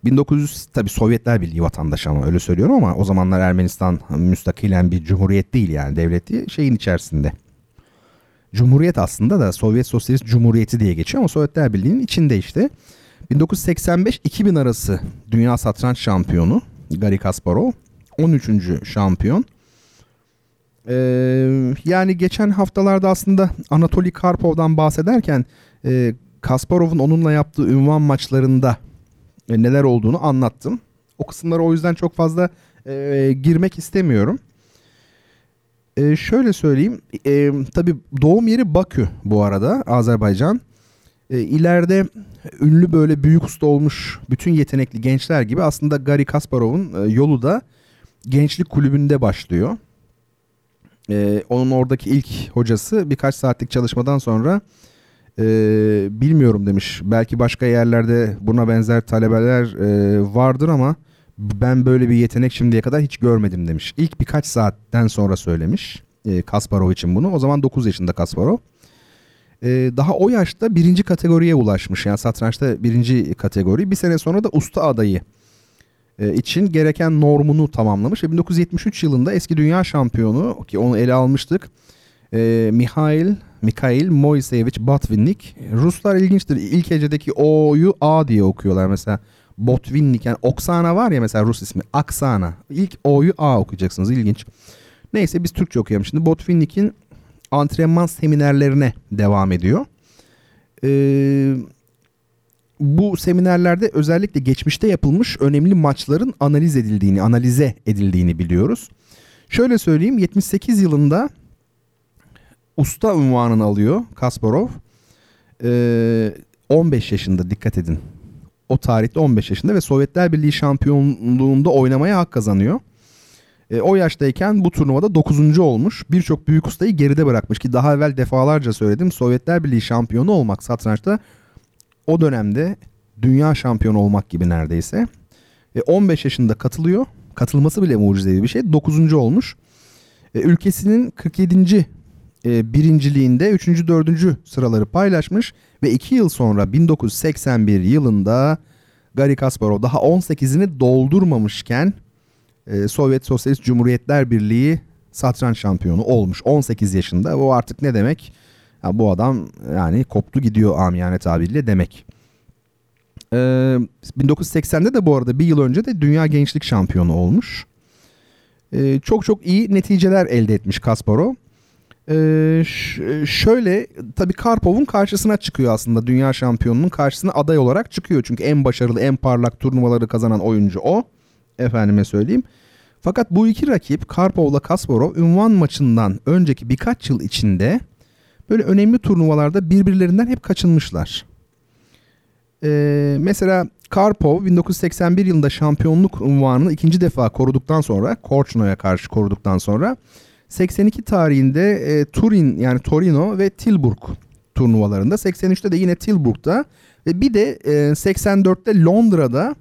1900 tabi Sovyetler Birliği vatandaşı ama öyle söylüyorum ama o zamanlar Ermenistan müstakilen bir cumhuriyet değil yani devleti şeyin içerisinde. Cumhuriyet aslında da Sovyet Sosyalist Cumhuriyeti diye geçiyor ama Sovyetler Birliği'nin içinde işte. 1985-2000 arası dünya satranç şampiyonu Gary Kasparov. 13. şampiyon. Ee, yani geçen haftalarda aslında Anatoly Karpov'dan bahsederken e, Kasparov'un onunla yaptığı ünvan maçlarında e, neler olduğunu anlattım. O kısımlara o yüzden çok fazla e, girmek istemiyorum. E, şöyle söyleyeyim. E, tabii doğum yeri Bakü bu arada Azerbaycan. E, ileride ünlü böyle büyük usta olmuş bütün yetenekli gençler gibi aslında Gary Kasparov'un e, yolu da gençlik kulübünde başlıyor. E, onun oradaki ilk hocası birkaç saatlik çalışmadan sonra e, bilmiyorum demiş. Belki başka yerlerde buna benzer talebeler e, vardır ama ben böyle bir yetenek şimdiye kadar hiç görmedim demiş. İlk birkaç saatten sonra söylemiş e, Kasparov için bunu. O zaman 9 yaşında Kasparov. E, daha o yaşta birinci kategoriye ulaşmış. Yani satrançta birinci kategori. Bir sene sonra da usta adayı e, için gereken normunu tamamlamış. Ve 1973 yılında eski dünya şampiyonu ki onu ele almıştık. E, Mihail Mikhail Moiseyevich Botvinnik. Ruslar ilginçtir. İlk hecedeki O'yu A diye okuyorlar mesela. Botvinnik yani Oksana var ya mesela Rus ismi. Aksana. İlk O'yu A okuyacaksınız. İlginç. Neyse biz Türkçe okuyalım şimdi. Botvinnik'in antrenman seminerlerine devam ediyor. Ee, bu seminerlerde özellikle geçmişte yapılmış önemli maçların analiz edildiğini, analize edildiğini biliyoruz. Şöyle söyleyeyim 78 yılında usta unvanını alıyor Kasparov. Ee, 15 yaşında dikkat edin. O tarihte 15 yaşında ve Sovyetler Birliği şampiyonluğunda oynamaya hak kazanıyor. E, o yaştayken bu turnuvada 9. olmuş. Birçok büyük ustayı geride bırakmış ki daha evvel defalarca söyledim. Sovyetler Birliği şampiyonu olmak satrançta o dönemde dünya şampiyonu olmak gibi neredeyse. E, 15 yaşında katılıyor. Katılması bile mucizevi bir şey. 9. olmuş. E, ülkesinin 47 e, birinciliğinde 3. 4. sıraları paylaşmış ve 2 yıl sonra 1981 yılında Gary Kasparov daha 18'ini doldurmamışken e, Sovyet Sosyalist Cumhuriyetler Birliği satranç şampiyonu olmuş 18 yaşında. O artık ne demek? Ya bu adam yani koptu gidiyor amiyane tabiriyle demek. Ee, 1980'de de bu arada bir yıl önce de Dünya Gençlik Şampiyonu olmuş. Ee, çok çok iyi neticeler elde etmiş Kasparov. Ee, şöyle tabii Karpov'un karşısına çıkıyor aslında dünya şampiyonunun karşısına aday olarak çıkıyor. Çünkü en başarılı en parlak turnuvaları kazanan oyuncu o. Efendime söyleyeyim. Fakat bu iki rakip Karpov'la Kasparov ünvan maçından önceki birkaç yıl içinde böyle önemli turnuvalarda birbirlerinden hep kaçınmışlar. Ee, mesela Karpov 1981 yılında şampiyonluk unvanını ikinci defa koruduktan sonra Korçno'ya karşı koruduktan sonra 82 tarihinde e, Turin yani Torino ve Tilburg turnuvalarında 83'te de yine Tilburg'da ve bir de e, 84'te Londra'da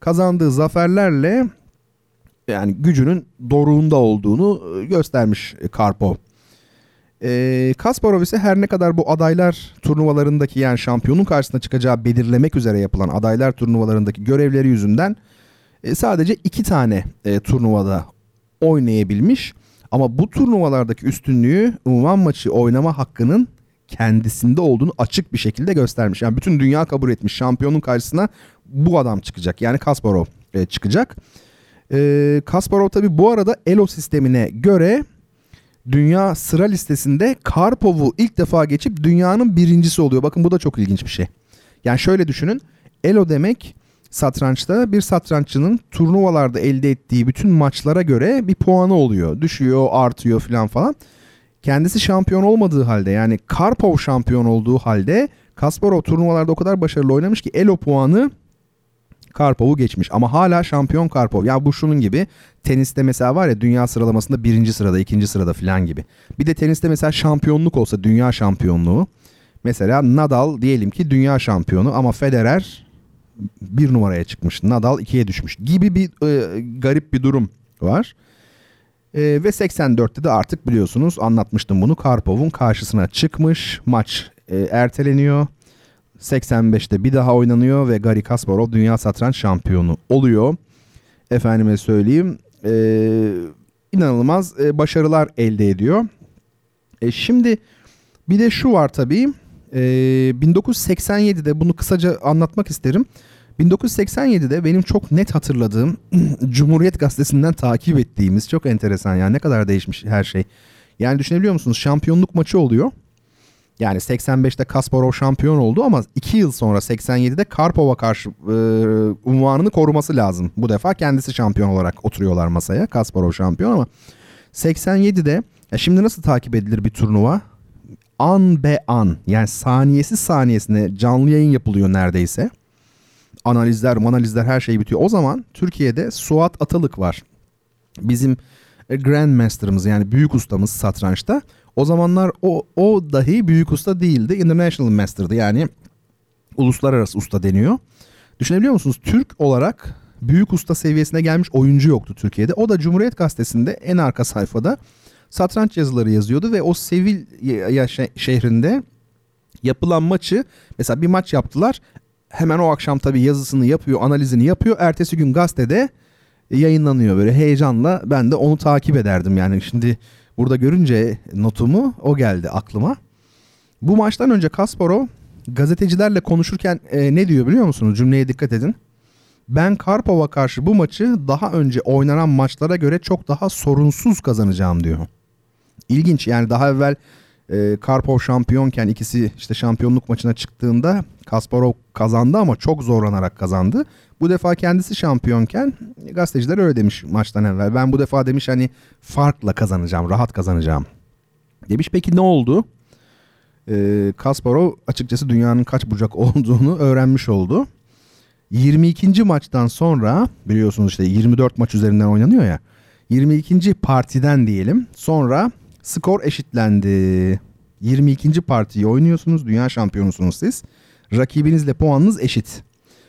kazandığı zaferlerle yani gücünün doruğunda olduğunu e, göstermiş Karpov. E, Kasparov ise her ne kadar bu adaylar turnuvalarındaki yani şampiyonun karşısına çıkacağı belirlemek üzere yapılan adaylar turnuvalarındaki görevleri yüzünden e, sadece iki tane e, turnuvada oynayabilmiş. Ama bu turnuvalardaki üstünlüğü unvan maçı oynama hakkının kendisinde olduğunu açık bir şekilde göstermiş. Yani bütün dünya kabul etmiş şampiyonun karşısına bu adam çıkacak. Yani Kasparov e, çıkacak. E, Kasparov tabi bu arada ELO sistemine göre dünya sıra listesinde Karpov'u ilk defa geçip dünyanın birincisi oluyor. Bakın bu da çok ilginç bir şey. Yani şöyle düşünün. ELO demek satrançta bir satranççının turnuvalarda elde ettiği bütün maçlara göre bir puanı oluyor. Düşüyor, artıyor falan falan. Kendisi şampiyon olmadığı halde yani Karpov şampiyon olduğu halde Kasparov turnuvalarda o kadar başarılı oynamış ki ELO puanı Karpov'u geçmiş ama hala şampiyon Karpov. Ya bu şunun gibi teniste mesela var ya dünya sıralamasında birinci sırada ikinci sırada falan gibi. Bir de teniste mesela şampiyonluk olsa dünya şampiyonluğu. Mesela Nadal diyelim ki dünya şampiyonu ama Federer bir numaraya çıkmış. Nadal ikiye düşmüş gibi bir e, garip bir durum var. E, ve 84'te de artık biliyorsunuz anlatmıştım bunu Karpov'un karşısına çıkmış. Maç e, erteleniyor. 85'te bir daha oynanıyor ve Gary Kasparov dünya satranç şampiyonu oluyor. Efendime söyleyeyim e, inanılmaz e, başarılar elde ediyor. E, şimdi bir de şu var tabii. E, 1987'de bunu kısaca anlatmak isterim. 1987'de benim çok net hatırladığım Cumhuriyet Gazetesi'nden takip ettiğimiz çok enteresan yani ne kadar değişmiş her şey. Yani düşünebiliyor musunuz? Şampiyonluk maçı oluyor. Yani 85'te Kasparov şampiyon oldu ama 2 yıl sonra 87'de Karpov'a karşı e, unvanını koruması lazım. Bu defa kendisi şampiyon olarak oturuyorlar masaya. Kasparov şampiyon ama 87'de ya şimdi nasıl takip edilir bir turnuva? An be an yani saniyesi saniyesine canlı yayın yapılıyor neredeyse. Analizler, analizler her şey bitiyor. O zaman Türkiye'de Suat Atalık var. Bizim Grandmaster'ımız yani büyük ustamız satrançta. O zamanlar o, o dahi büyük usta değildi. International Master'dı yani uluslararası usta deniyor. Düşünebiliyor musunuz? Türk olarak büyük usta seviyesine gelmiş oyuncu yoktu Türkiye'de. O da Cumhuriyet Gazetesi'nde en arka sayfada satranç yazıları yazıyordu ve o Sevilla şehrinde yapılan maçı mesela bir maç yaptılar. Hemen o akşam tabii yazısını yapıyor, analizini yapıyor. Ertesi gün gazetede yayınlanıyor böyle heyecanla. Ben de onu takip ederdim yani. Şimdi Burada görünce notumu o geldi aklıma. Bu maçtan önce Kasparov gazetecilerle konuşurken e, ne diyor biliyor musunuz? Cümleye dikkat edin. Ben Karpov'a karşı bu maçı daha önce oynanan maçlara göre çok daha sorunsuz kazanacağım diyor. İlginç yani daha evvel e, Karpov şampiyonken ikisi işte şampiyonluk maçına çıktığında Kasparov kazandı ama çok zorlanarak kazandı. Bu defa kendisi şampiyonken gazeteciler öyle demiş maçtan evvel. Ben bu defa demiş hani farkla kazanacağım, rahat kazanacağım. Demiş peki ne oldu? Ee, Kasparov açıkçası dünyanın kaç bucak olduğunu öğrenmiş oldu. 22. maçtan sonra biliyorsunuz işte 24 maç üzerinden oynanıyor ya. 22. partiden diyelim sonra skor eşitlendi. 22. partiyi oynuyorsunuz. Dünya şampiyonusunuz siz. Rakibinizle puanınız eşit.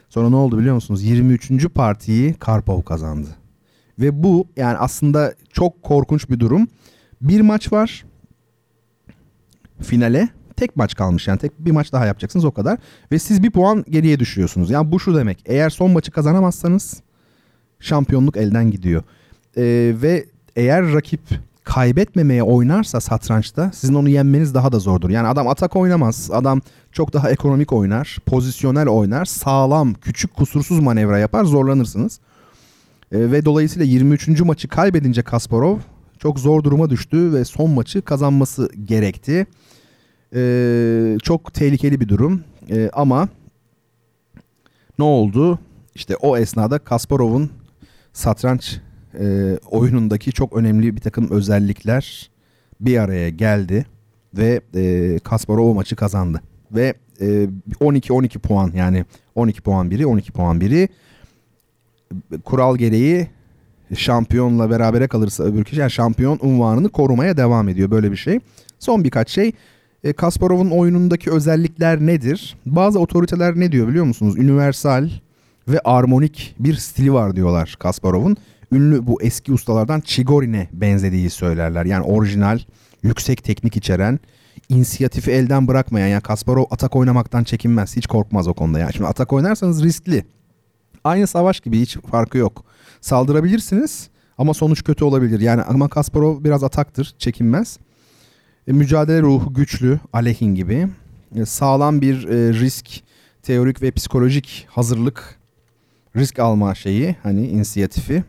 Sonra ne oldu biliyor musunuz? 23. partiyi Karpov kazandı. Ve bu yani aslında çok korkunç bir durum. Bir maç var. Finale tek maç kalmış yani tek bir maç daha yapacaksınız o kadar ve siz bir puan geriye düşüyorsunuz. Yani bu şu demek eğer son maçı kazanamazsanız şampiyonluk elden gidiyor. Ee, ve eğer rakip kaybetmemeye oynarsa satrançta sizin onu yenmeniz daha da zordur. Yani adam atak oynamaz. Adam çok daha ekonomik oynar, pozisyonel oynar, sağlam, küçük, kusursuz manevra yapar, zorlanırsınız. E, ve dolayısıyla 23. maçı kaybedince Kasparov çok zor duruma düştü ve son maçı kazanması gerekti. E, çok tehlikeli bir durum e, ama ne oldu? İşte o esnada Kasparov'un satranç e, oyunundaki çok önemli bir takım özellikler bir araya geldi ve e, Kasparov maçı kazandı. Ve e, 12-12 puan yani 12 puan biri 12 puan biri kural gereği şampiyonla berabere kalırsa öbür kişi yani şampiyon unvanını korumaya devam ediyor böyle bir şey. Son birkaç şey e, Kasparov'un oyunundaki özellikler nedir? Bazı otoriteler ne diyor biliyor musunuz? Universal ve armonik bir stili var diyorlar Kasparov'un ünlü bu eski ustalardan Chigorin'e benzediği söylerler. Yani orijinal, yüksek teknik içeren, inisiyatifi elden bırakmayan yani Kasparov atak oynamaktan çekinmez. Hiç korkmaz o konuda. Yani şimdi atak oynarsanız riskli. Aynı savaş gibi hiç farkı yok. Saldırabilirsiniz ama sonuç kötü olabilir. Yani ama Kasparov biraz ataktır, çekinmez. E, mücadele ruhu güçlü, Alehin gibi. E, sağlam bir e, risk, teorik ve psikolojik hazırlık, risk alma şeyi, hani inisiyatifi,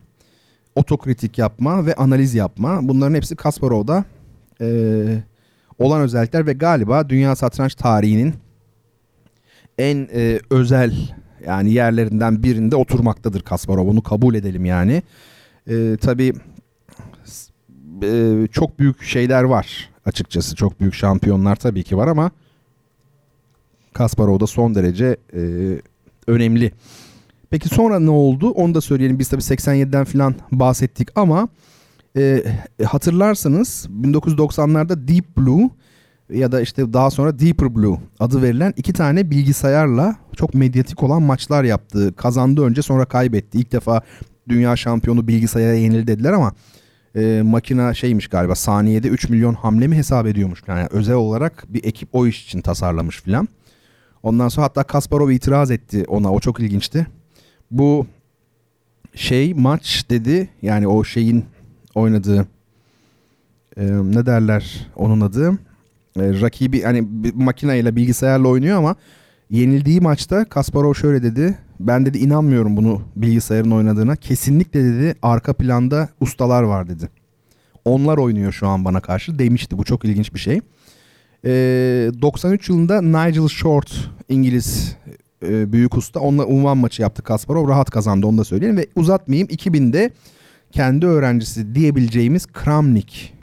otokritik yapma ve analiz yapma. Bunların hepsi Kasparov'da e, olan özellikler ve galiba dünya satranç tarihinin en e, özel yani yerlerinden birinde oturmaktadır Kasparov. Bunu kabul edelim yani. E, tabii e, çok büyük şeyler var açıkçası. Çok büyük şampiyonlar tabii ki var ama Kasparov da son derece e, önemli. Peki sonra ne oldu? Onu da söyleyelim. Biz tabii 87'den falan bahsettik ama e, hatırlarsanız 1990'larda Deep Blue ya da işte daha sonra Deeper Blue adı verilen iki tane bilgisayarla çok medyatik olan maçlar yaptı. Kazandı önce sonra kaybetti. İlk defa dünya şampiyonu bilgisayara yenildi dediler ama e, makina şeymiş galiba saniyede 3 milyon hamle mi hesap ediyormuş. Yani özel olarak bir ekip o iş için tasarlamış filan. Ondan sonra hatta Kasparov itiraz etti ona. O çok ilginçti. Bu şey maç dedi yani o şeyin oynadığı e, ne derler onun adı e, rakibi hani makineyle bilgisayarla oynuyor ama yenildiği maçta Kasparov şöyle dedi. Ben dedi inanmıyorum bunu bilgisayarın oynadığına. Kesinlikle dedi arka planda ustalar var dedi. Onlar oynuyor şu an bana karşı demişti. Bu çok ilginç bir şey. E, 93 yılında Nigel Short İngiliz e, büyük usta onunla unvan maçı yaptı Kasparov. Rahat kazandı onu da söyleyelim. Ve uzatmayayım 2000'de kendi öğrencisi diyebileceğimiz Kramnik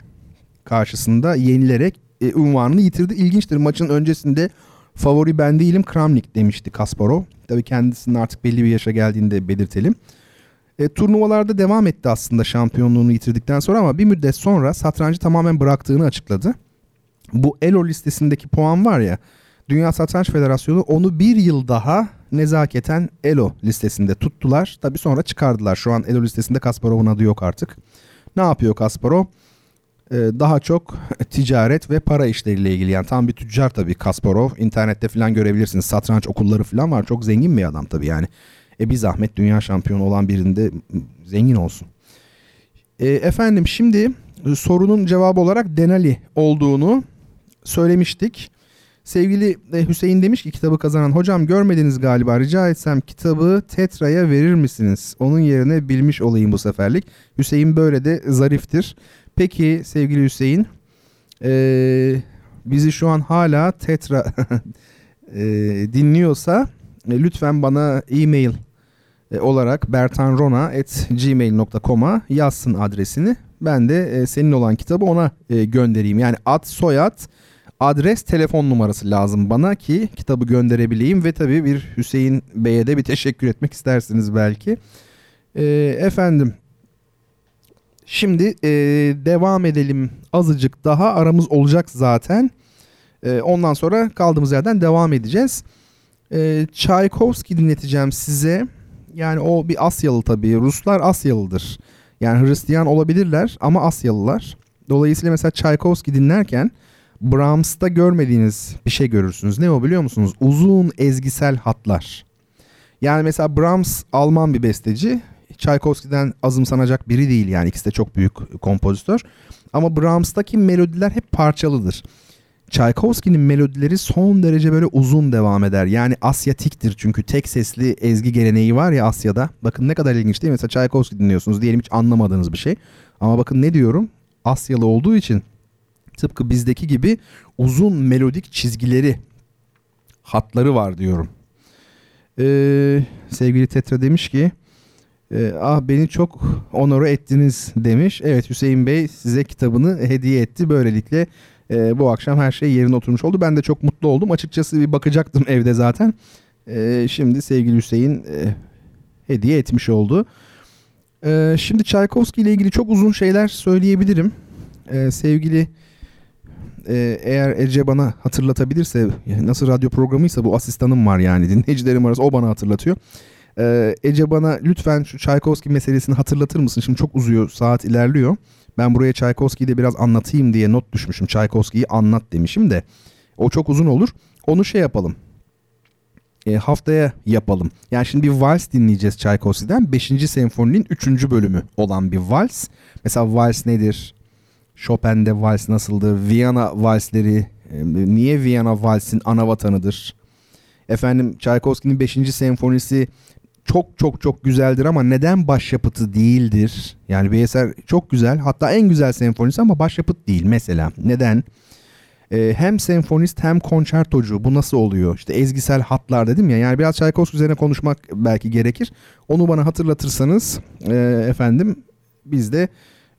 karşısında yenilerek e, unvanını yitirdi. İlginçtir maçın öncesinde favori ben değilim Kramnik demişti Kasparov. Tabii kendisinin artık belli bir yaşa geldiğini de belirtelim. E, turnuvalarda devam etti aslında şampiyonluğunu yitirdikten sonra ama bir müddet sonra satrancı tamamen bıraktığını açıkladı. Bu ELO listesindeki puan var ya Dünya Satranç Federasyonu onu bir yıl daha nezaketen ELO listesinde tuttular. Tabii sonra çıkardılar. Şu an ELO listesinde Kasparov'un adı yok artık. Ne yapıyor Kasparov? Ee, daha çok ticaret ve para işleriyle ilgili. Yani tam bir tüccar tabii Kasparov. İnternette falan görebilirsiniz. Satranç okulları falan var. Çok zengin bir adam tabii yani. E bir zahmet dünya şampiyonu olan birinde zengin olsun. E, efendim şimdi sorunun cevabı olarak Denali olduğunu söylemiştik. Sevgili e, Hüseyin demiş ki kitabı kazanan hocam görmediniz galiba rica etsem kitabı Tetra'ya verir misiniz? Onun yerine bilmiş olayım bu seferlik. Hüseyin böyle de zariftir. Peki sevgili Hüseyin e, bizi şu an hala Tetra e, dinliyorsa e, lütfen bana e-mail e, olarak bertanrona.gmail.com'a yazsın adresini. Ben de e, senin olan kitabı ona e, göndereyim. Yani ad soyad adres telefon numarası lazım bana ki kitabı gönderebileyim ve tabii bir Hüseyin Bey'e de bir teşekkür etmek istersiniz belki. E, efendim Şimdi e, devam edelim azıcık daha aramız olacak zaten. E, ondan sonra kaldığımız yerden devam edeceğiz. E, Tchaikovsky dinleteceğim size. Yani o bir Asyalı tabii. Ruslar Asyalıdır. Yani Hristiyan olabilirler ama Asyalılar. Dolayısıyla mesela Tchaikovsky dinlerken Brahms'ta görmediğiniz bir şey görürsünüz. Ne o biliyor musunuz? Uzun ezgisel hatlar. Yani mesela Brahms Alman bir besteci Tchaikovsky'den azımsanacak biri değil yani ikisi de çok büyük kompozitör. Ama Brahms'taki melodiler hep parçalıdır. Tchaikovsky'nin melodileri son derece böyle uzun devam eder. Yani Asyatiktir çünkü tek sesli ezgi geleneği var ya Asya'da. Bakın ne kadar ilginç değil mi? Mesela Tchaikovsky dinliyorsunuz diyelim hiç anlamadığınız bir şey. Ama bakın ne diyorum? Asyalı olduğu için tıpkı bizdeki gibi uzun melodik çizgileri, hatları var diyorum. Ee, sevgili Tetra demiş ki e, ah beni çok onore ettiniz demiş. Evet Hüseyin Bey size kitabını hediye etti. Böylelikle e, bu akşam her şey yerine oturmuş oldu. Ben de çok mutlu oldum. Açıkçası bir bakacaktım evde zaten. E, şimdi sevgili Hüseyin e, hediye etmiş oldu. E, şimdi Tchaikovsky ile ilgili çok uzun şeyler söyleyebilirim. E, sevgili e, eğer Ece bana hatırlatabilirse nasıl radyo programıysa bu asistanım var yani dinleyicilerim arası o bana hatırlatıyor. Ee, Ece bana lütfen şu Tchaikovsky meselesini hatırlatır mısın? Şimdi çok uzuyor, saat ilerliyor. Ben buraya Tchaikovsky'yi de biraz anlatayım diye not düşmüşüm. Tchaikovsky'yi anlat demişim de. O çok uzun olur. Onu şey yapalım. E, haftaya yapalım. Yani şimdi bir vals dinleyeceğiz Tchaikovsky'den. 5. senfoninin 3. bölümü olan bir vals. Mesela vals nedir? Chopin'de vals nasıldır? Viyana valsleri e, niye Viyana valsin ana vatanıdır? Efendim Tchaikovsky'nin 5. senfonisi çok çok çok güzeldir ama neden başyapıtı değildir? Yani bir eser çok güzel hatta en güzel senfonisi ama başyapıt değil mesela. Neden? Ee, hem senfonist hem konçertocu bu nasıl oluyor? İşte ezgisel hatlar dedim ya yani biraz Tchaikovsky üzerine konuşmak belki gerekir. Onu bana hatırlatırsanız e, efendim biz de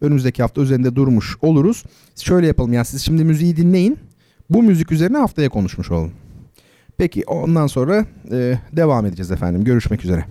önümüzdeki hafta üzerinde durmuş oluruz. Şöyle yapalım yani siz şimdi müziği dinleyin. Bu müzik üzerine haftaya konuşmuş olun. Peki ondan sonra e, devam edeceğiz efendim. Görüşmek üzere.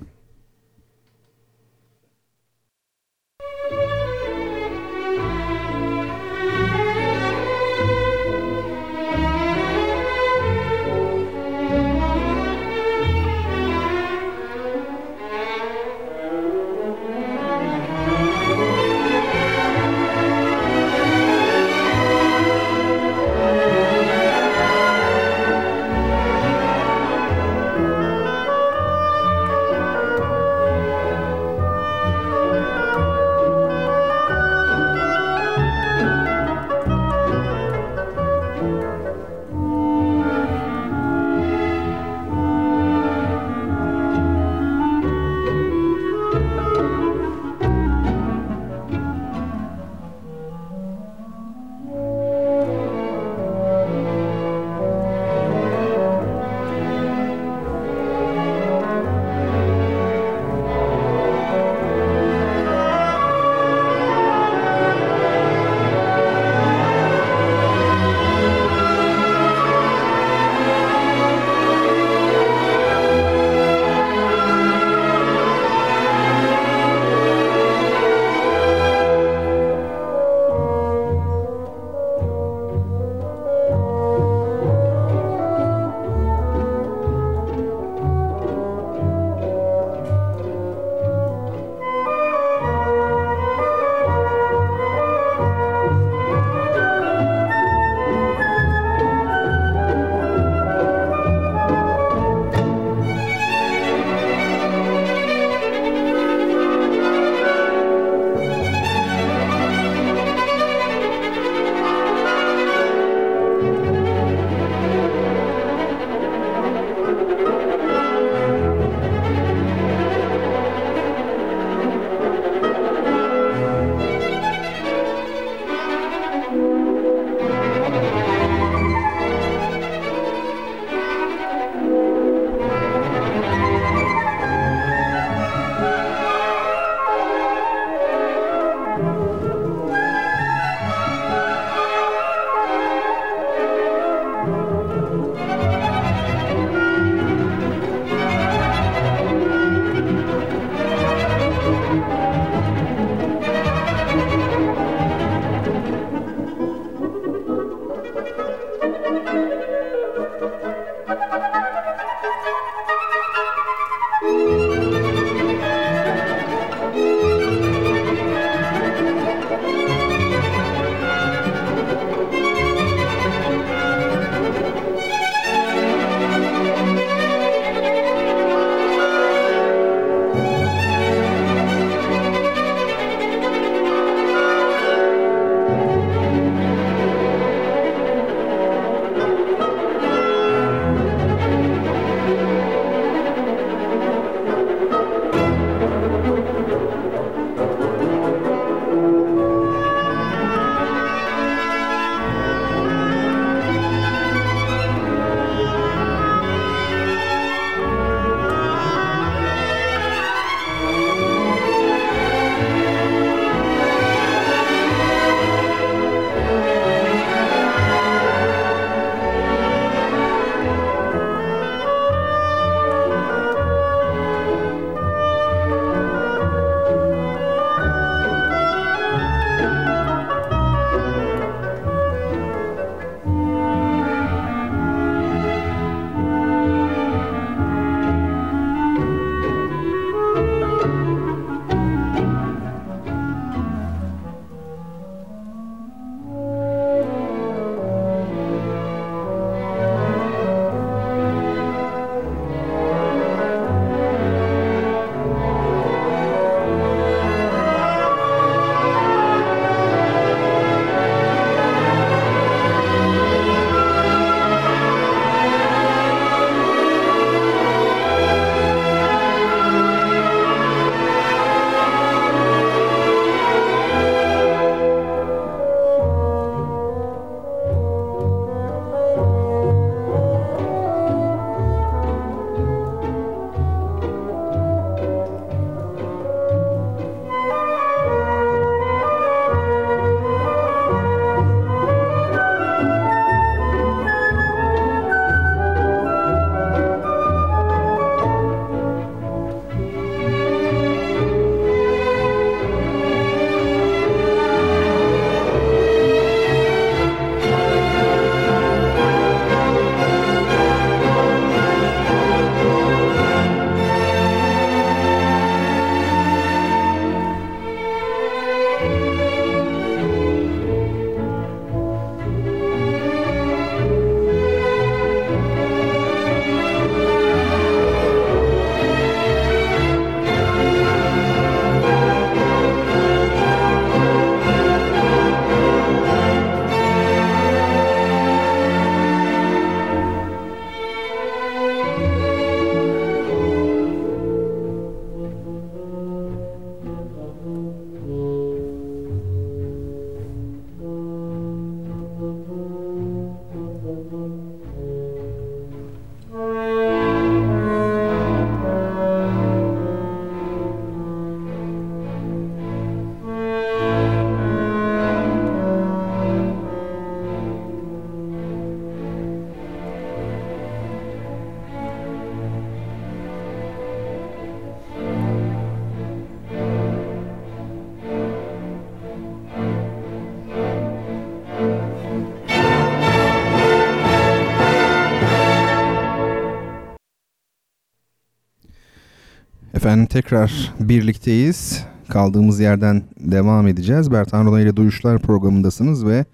Efendim tekrar birlikteyiz. Kaldığımız yerden devam edeceğiz. Bertan Rona ile Duyuşlar programındasınız ve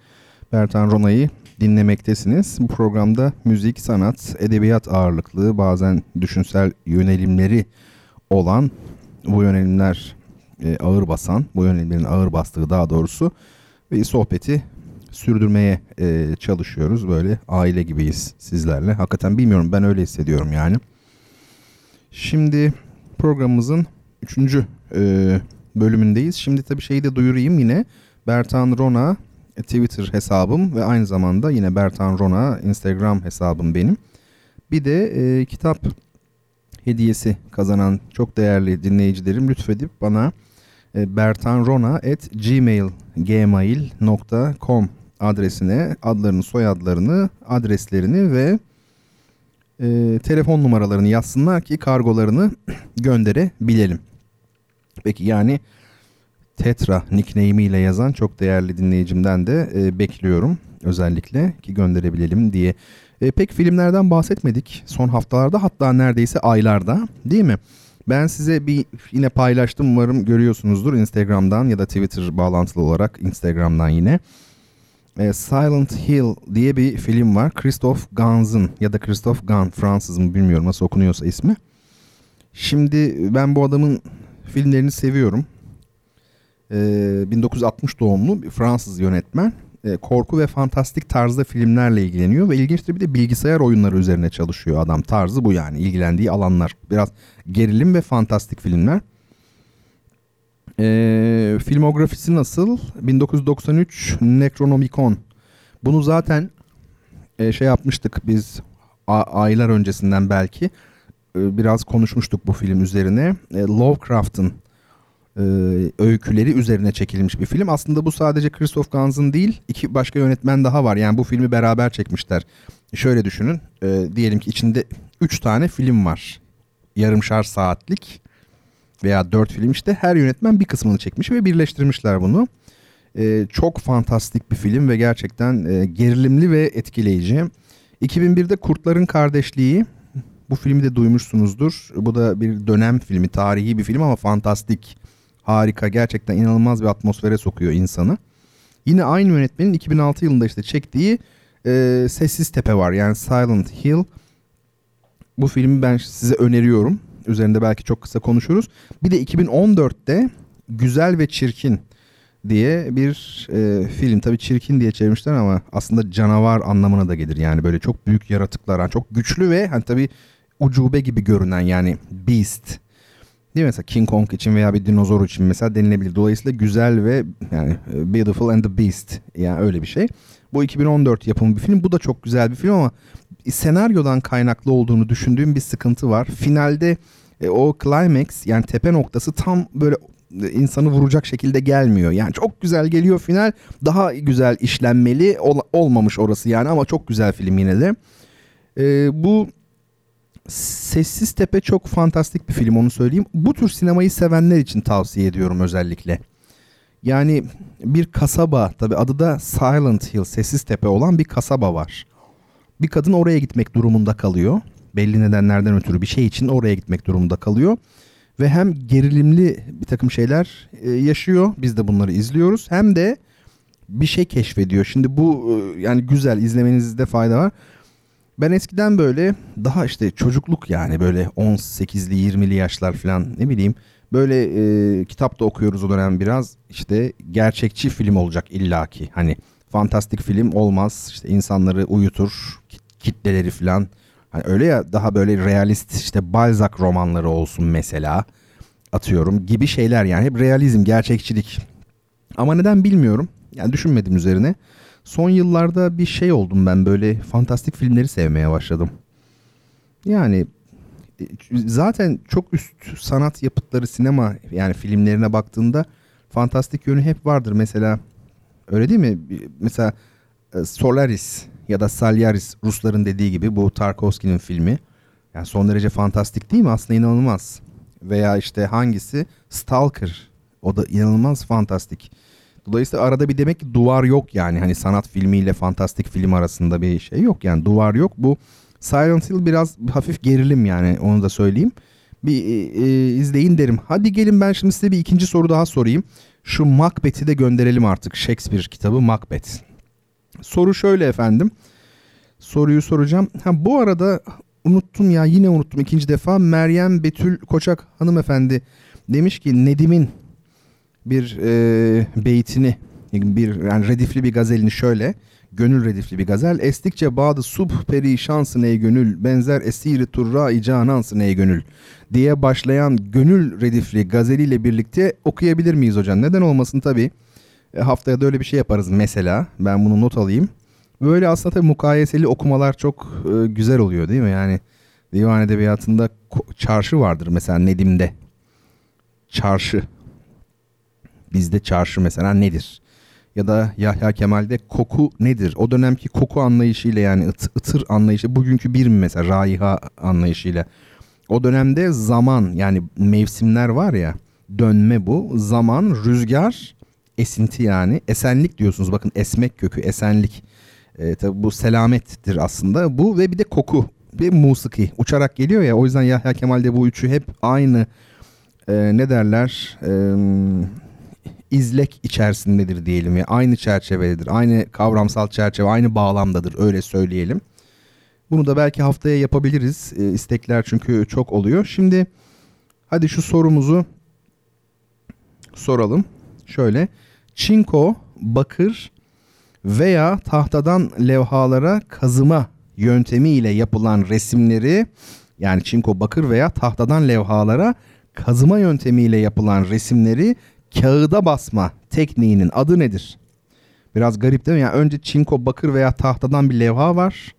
Bertan Rona'yı dinlemektesiniz. Bu programda müzik, sanat, edebiyat ağırlıklı bazen düşünsel yönelimleri olan bu yönelimler e, ağır basan, bu yönelimlerin ağır bastığı daha doğrusu bir sohbeti sürdürmeye e, çalışıyoruz. Böyle aile gibiyiz sizlerle. Hakikaten bilmiyorum ben öyle hissediyorum yani. Şimdi programımızın üçüncü e, bölümündeyiz. Şimdi tabii şeyi de duyurayım yine. Bertan Rona Twitter hesabım ve aynı zamanda yine Bertan Rona Instagram hesabım benim. Bir de e, kitap hediyesi kazanan çok değerli dinleyicilerim lütfedip bana e, bertanrona@gmail.com adresine adlarını, soyadlarını, adreslerini ve e, telefon numaralarını yazsınlar ki kargolarını gönderebilelim. Peki yani Tetra nickname ile yazan çok değerli dinleyicimden de e, bekliyorum özellikle ki gönderebilelim diye. E, pek filmlerden bahsetmedik son haftalarda hatta neredeyse aylarda değil mi? Ben size bir yine paylaştım umarım görüyorsunuzdur Instagram'dan ya da Twitter bağlantılı olarak Instagram'dan yine. E, Silent Hill diye bir film var. Christophe Gans'ın ya da Christophe Gans Fransız mı bilmiyorum nasıl okunuyorsa ismi. Şimdi ben bu adamın filmlerini seviyorum. E, 1960 doğumlu bir Fransız yönetmen. E, korku ve fantastik tarzda filmlerle ilgileniyor ve ilginçtir bir de bilgisayar oyunları üzerine çalışıyor adam. Tarzı bu yani ilgilendiği alanlar. Biraz gerilim ve fantastik filmler. E, filmografisi nasıl? 1993 Necronomicon. Bunu zaten e, şey yapmıştık biz aylar öncesinden belki. E, biraz konuşmuştuk bu film üzerine. E, Lovecraft'ın e, öyküleri üzerine çekilmiş bir film. Aslında bu sadece Christoph Gans'ın değil, iki başka yönetmen daha var. Yani bu filmi beraber çekmişler. Şöyle düşünün, e, diyelim ki içinde üç tane film var. Yarımşar saatlik veya dört film işte her yönetmen bir kısmını çekmiş ve birleştirmişler bunu. E, çok fantastik bir film ve gerçekten e, gerilimli ve etkileyici. 2001'de Kurtların Kardeşliği bu filmi de duymuşsunuzdur. Bu da bir dönem filmi, tarihi bir film ama fantastik, harika, gerçekten inanılmaz bir atmosfere sokuyor insanı. Yine aynı yönetmenin 2006 yılında işte çektiği e, Sessiz Tepe var yani Silent Hill. Bu filmi ben size öneriyorum. Üzerinde belki çok kısa konuşuruz. Bir de 2014'te Güzel ve Çirkin diye bir e, film. Tabii çirkin diye çevirmişler ama aslında canavar anlamına da gelir. Yani böyle çok büyük yaratıklar, çok güçlü ve hani tabii ucube gibi görünen yani beast. Değil mi? Mesela King Kong için veya bir dinozor için mesela denilebilir. Dolayısıyla güzel ve yani e, Beautiful and the Beast yani öyle bir şey. Bu 2014 yapımı bir film. Bu da çok güzel bir film ama senaryodan kaynaklı olduğunu düşündüğüm bir sıkıntı var. Finalde e, o climax yani tepe noktası tam böyle e, insanı vuracak şekilde gelmiyor. Yani çok güzel geliyor final. Daha güzel işlenmeli ol, olmamış orası yani ama çok güzel film yine de. E, bu Sessiz Tepe çok fantastik bir film onu söyleyeyim. Bu tür sinemayı sevenler için tavsiye ediyorum özellikle. Yani bir kasaba tabi adı da Silent Hill Sessiz Tepe olan bir kasaba var. Bir kadın oraya gitmek durumunda kalıyor. Belli nedenlerden ötürü bir şey için oraya gitmek durumunda kalıyor. Ve hem gerilimli bir takım şeyler e, yaşıyor. Biz de bunları izliyoruz. Hem de bir şey keşfediyor. Şimdi bu e, yani güzel izlemenizde fayda var. Ben eskiden böyle daha işte çocukluk yani böyle 18'li 20'li yaşlar falan ne bileyim böyle e, kitap da okuyoruz o dönem biraz işte gerçekçi film olacak illaki hani fantastik film olmaz işte insanları uyutur kitleleri falan hani öyle ya daha böyle realist işte Balzac romanları olsun mesela atıyorum gibi şeyler yani hep realizm gerçekçilik ama neden bilmiyorum yani düşünmedim üzerine. Son yıllarda bir şey oldum ben böyle fantastik filmleri sevmeye başladım. Yani zaten çok üst sanat yapıtları sinema yani filmlerine baktığında fantastik yönü hep vardır. Mesela öyle değil mi? Mesela e, Solaris ya da Salyaris Rusların dediği gibi bu Tarkovski'nin filmi. Yani son derece fantastik değil mi? Aslında inanılmaz. Veya işte hangisi? Stalker. O da inanılmaz fantastik. Dolayısıyla arada bir demek ki duvar yok yani. Hani sanat filmiyle fantastik film arasında bir şey yok yani. Duvar yok. Bu Silent Hill biraz hafif gerilim yani onu da söyleyeyim. bir e, e, izleyin derim. Hadi gelin ben şimdi size bir ikinci soru daha sorayım. Şu Macbeth'i de gönderelim artık. Shakespeare kitabı Macbeth. Soru şöyle efendim. Soruyu soracağım. Ha, bu arada unuttum ya yine unuttum ikinci defa. Meryem Betül Koçak hanımefendi demiş ki Nedim'in bir e, beytini bir yani redifli bir gazelini şöyle gönül redifli bir gazel. Estikçe bağdı sub perişansın ey gönül, benzer esiri turra-i ey gönül diye başlayan gönül redifli gazeliyle birlikte okuyabilir miyiz hocam? Neden olmasın tabii. E, haftaya da öyle bir şey yaparız mesela. Ben bunu not alayım. Böyle aslında tabii mukayeseli okumalar çok e, güzel oluyor değil mi? Yani divan edebiyatında çarşı vardır mesela Nedim'de. Çarşı. Bizde çarşı mesela nedir? ya da Yahya Kemal'de koku nedir? O dönemki koku anlayışıyla yani ıt, ıtır anlayışı bugünkü bir mi mesela raiha anlayışıyla. O dönemde zaman yani mevsimler var ya dönme bu. Zaman, rüzgar, esinti yani. Esenlik diyorsunuz bakın esmek kökü esenlik. E, tabi bu selamettir aslında bu ve bir de koku ve musiki uçarak geliyor ya o yüzden Yahya Kemal'de bu üçü hep aynı e, ne derler e, izlek içerisindedir diyelim ya. Aynı çerçevededir. Aynı kavramsal çerçeve, aynı bağlamdadır öyle söyleyelim. Bunu da belki haftaya yapabiliriz. E, istekler çünkü çok oluyor. Şimdi hadi şu sorumuzu soralım. Şöyle. Çinko, bakır veya tahtadan levhalara kazıma yöntemiyle yapılan resimleri yani çinko, bakır veya tahtadan levhalara kazıma yöntemiyle yapılan resimleri kağıda basma tekniğinin adı nedir? Biraz garip değil mi? Yani önce çinko, bakır veya tahtadan bir levha var.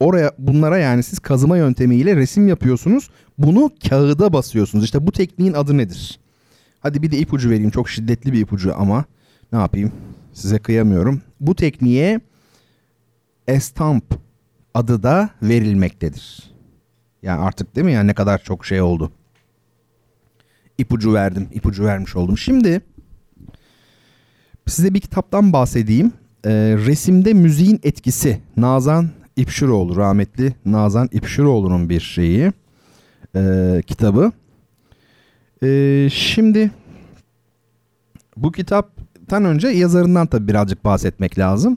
Oraya bunlara yani siz kazıma yöntemiyle resim yapıyorsunuz. Bunu kağıda basıyorsunuz. İşte bu tekniğin adı nedir? Hadi bir de ipucu vereyim. Çok şiddetli bir ipucu ama ne yapayım? Size kıyamıyorum. Bu tekniğe estamp adı da verilmektedir. Yani artık değil mi? Yani ne kadar çok şey oldu ipucu verdim. ipucu vermiş oldum. Şimdi size bir kitaptan bahsedeyim. Ee, resimde müziğin etkisi. Nazan İpşiroğlu rahmetli Nazan İpşiroğlu'nun bir şeyi e, kitabı. E, şimdi bu kitaptan önce yazarından tabi birazcık bahsetmek lazım.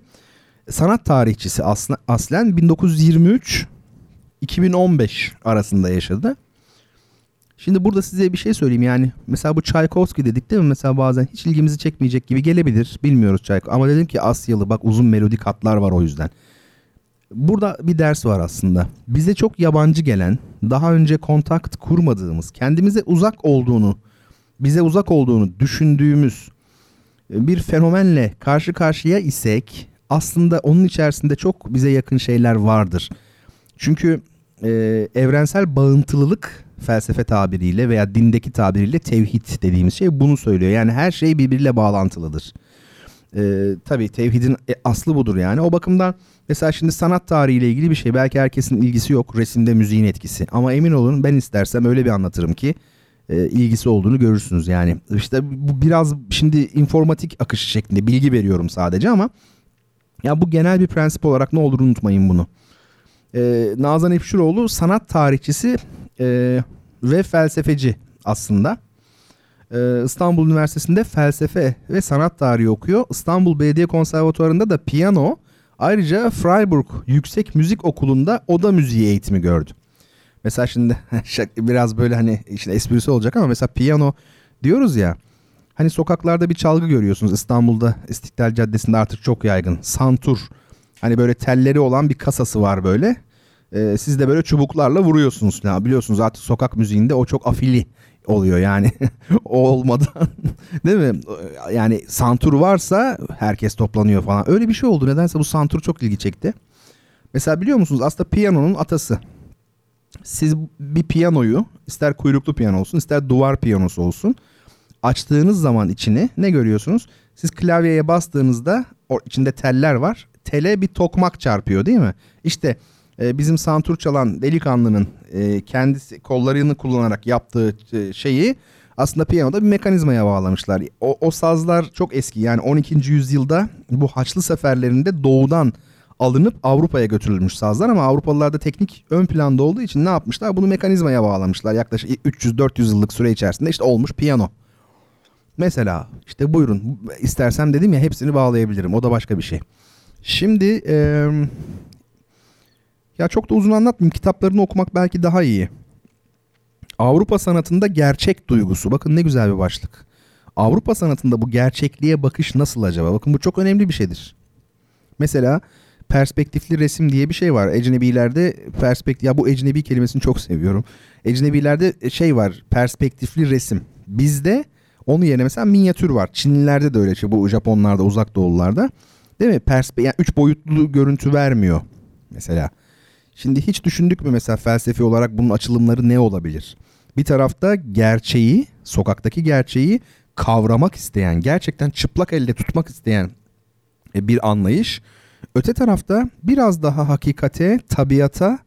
Sanat tarihçisi aslen, aslen 1923 2015 arasında yaşadı. Şimdi burada size bir şey söyleyeyim yani. Mesela bu Tchaikovsky dedik değil mi? Mesela bazen hiç ilgimizi çekmeyecek gibi gelebilir. Bilmiyoruz Tchaikovsky. Ama dedim ki Asyalı bak uzun melodik hatlar var o yüzden. Burada bir ders var aslında. Bize çok yabancı gelen, daha önce kontakt kurmadığımız, kendimize uzak olduğunu, bize uzak olduğunu düşündüğümüz bir fenomenle karşı karşıya isek aslında onun içerisinde çok bize yakın şeyler vardır. Çünkü e, evrensel bağıntılılık felsefe tabiriyle veya dindeki tabiriyle tevhid dediğimiz şey bunu söylüyor. Yani her şey birbiriyle bağlantılıdır. Ee, tabii tevhidin e, aslı budur yani. O bakımdan mesela şimdi sanat tarihiyle ilgili bir şey belki herkesin ilgisi yok resimde müziğin etkisi. Ama emin olun ben istersem öyle bir anlatırım ki e, ilgisi olduğunu görürsünüz. Yani işte bu biraz şimdi informatik akışı şeklinde bilgi veriyorum sadece ama ya bu genel bir prensip olarak ne olur unutmayın bunu. Ee, Nazan Epşiroğlu sanat tarihçisi e, ve felsefeci aslında. E, İstanbul Üniversitesi'nde felsefe ve sanat tarihi okuyor. İstanbul Belediye Konservatuvarı'nda da piyano ayrıca Freiburg Yüksek Müzik Okulu'nda oda müziği eğitimi gördü. Mesela şimdi biraz böyle hani işte esprisi olacak ama mesela piyano diyoruz ya. Hani sokaklarda bir çalgı görüyorsunuz. İstanbul'da İstiklal Caddesi'nde artık çok yaygın. Santur. Hani böyle telleri olan bir kasası var böyle e, siz de böyle çubuklarla vuruyorsunuz. Ya biliyorsunuz artık sokak müziğinde o çok afili oluyor yani olmadan değil mi? Yani santur varsa herkes toplanıyor falan. Öyle bir şey oldu. Nedense bu santur çok ilgi çekti. Mesela biliyor musunuz aslında piyanonun atası. Siz bir piyanoyu ister kuyruklu piyano olsun ister duvar piyanosu olsun açtığınız zaman içini ne görüyorsunuz? Siz klavyeye bastığınızda içinde teller var. Tele bir tokmak çarpıyor değil mi? İşte e, bizim santur çalan delikanlının e, kendisi kollarını kullanarak yaptığı e, şeyi aslında piyanoda bir mekanizmaya bağlamışlar. O, o sazlar çok eski yani 12. yüzyılda bu Haçlı seferlerinde doğudan alınıp Avrupa'ya götürülmüş sazlar ama Avrupalılarda teknik ön planda olduğu için ne yapmışlar? Bunu mekanizmaya bağlamışlar. Yaklaşık 300-400 yıllık süre içerisinde işte olmuş piyano. Mesela işte buyurun istersem dedim ya hepsini bağlayabilirim. O da başka bir şey. Şimdi e, ya çok da uzun anlatmayayım. Kitaplarını okumak belki daha iyi. Avrupa sanatında gerçek duygusu. Bakın ne güzel bir başlık. Avrupa sanatında bu gerçekliğe bakış nasıl acaba? Bakın bu çok önemli bir şeydir. Mesela perspektifli resim diye bir şey var. Ecnebilerde perspektif ya bu ecnebi kelimesini çok seviyorum. Ecnebilerde şey var perspektifli resim. Bizde onun yerine mesela minyatür var. Çinlilerde de öyle şey. Bu Japonlarda, uzak doğulularda. Değil mi? Perspe yani üç boyutlu görüntü vermiyor mesela. Şimdi hiç düşündük mü mesela felsefi olarak bunun açılımları ne olabilir? Bir tarafta gerçeği, sokaktaki gerçeği kavramak isteyen, gerçekten çıplak elde tutmak isteyen e, bir anlayış. Öte tarafta biraz daha hakikate, tabiata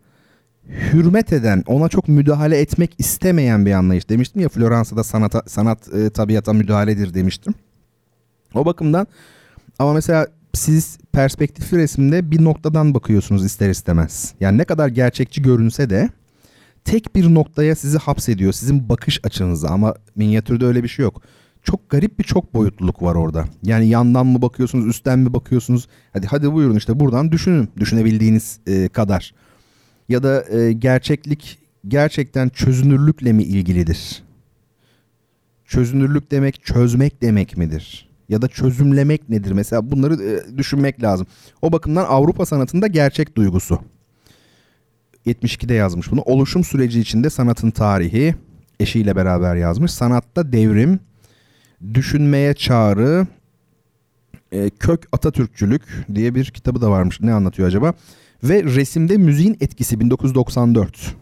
hürmet eden, ona çok müdahale etmek istemeyen bir anlayış. Demiştim ya Floransa'da sanata, sanat e, tabiata müdahaledir demiştim. O bakımdan ama mesela siz perspektifli resimde bir noktadan bakıyorsunuz ister istemez. Yani ne kadar gerçekçi görünse de tek bir noktaya sizi hapsediyor. Sizin bakış açınızı ama minyatürde öyle bir şey yok. Çok garip bir çok boyutluluk var orada. Yani yandan mı bakıyorsunuz, üstten mi bakıyorsunuz? Hadi hadi buyurun işte buradan düşünün. Düşünebildiğiniz e, kadar. Ya da e, gerçeklik gerçekten çözünürlükle mi ilgilidir? Çözünürlük demek çözmek demek midir? Ya da çözümlemek nedir? Mesela bunları e, düşünmek lazım. O bakımdan Avrupa sanatında gerçek duygusu. 72'de yazmış bunu. Oluşum süreci içinde sanatın tarihi eşiyle beraber yazmış. Sanatta devrim, düşünmeye çağrı, e, kök Atatürkçülük diye bir kitabı da varmış. Ne anlatıyor acaba? Ve resimde müziğin etkisi 1994.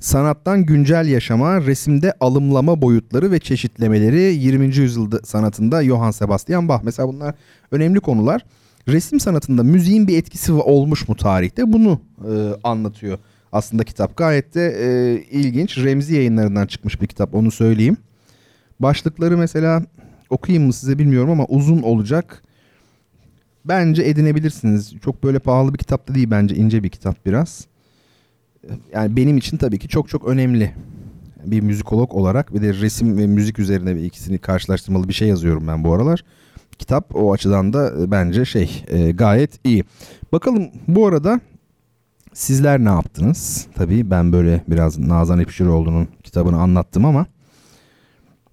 Sanattan güncel yaşama, resimde alımlama boyutları ve çeşitlemeleri 20. yüzyılda sanatında Johann Sebastian Bach. Mesela bunlar önemli konular. Resim sanatında müziğin bir etkisi olmuş mu tarihte? Bunu e, anlatıyor aslında kitap. Gayet de e, ilginç. Remzi yayınlarından çıkmış bir kitap onu söyleyeyim. Başlıkları mesela okuyayım mı size bilmiyorum ama uzun olacak. Bence edinebilirsiniz. Çok böyle pahalı bir kitap da değil bence ince bir kitap biraz. Yani benim için tabii ki çok çok önemli. Bir müzikolog olarak bir de resim ve müzik üzerine bir ikisini karşılaştırmalı bir şey yazıyorum ben bu aralar. Kitap o açıdan da e, bence şey e, gayet iyi. Bakalım bu arada sizler ne yaptınız? Tabii ben böyle biraz Nazan Epşiroğlu'nun kitabını anlattım ama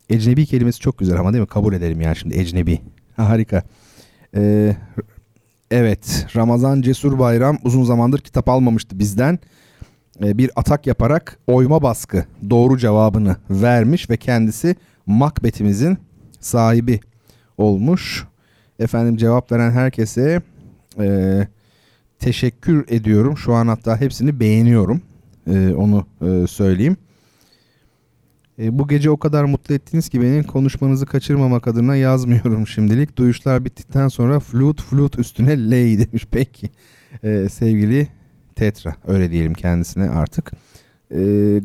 ecnebi kelimesi çok güzel ama değil mi? Kabul edelim yani şimdi ecnebi. Harika. Ee, evet Ramazan Cesur Bayram uzun zamandır kitap almamıştı bizden. Ee, bir atak yaparak oyma baskı doğru cevabını vermiş ve kendisi Macbeth'imizin sahibi olmuş. Efendim cevap veren herkese e, teşekkür ediyorum. Şu an hatta hepsini beğeniyorum. E, onu e, söyleyeyim. E, bu gece o kadar mutlu ettiniz ki beni konuşmanızı kaçırmamak adına yazmıyorum şimdilik. Duyuşlar bittikten sonra flut flut üstüne lay demiş. Peki e, sevgili Tetra öyle diyelim kendisine artık. E,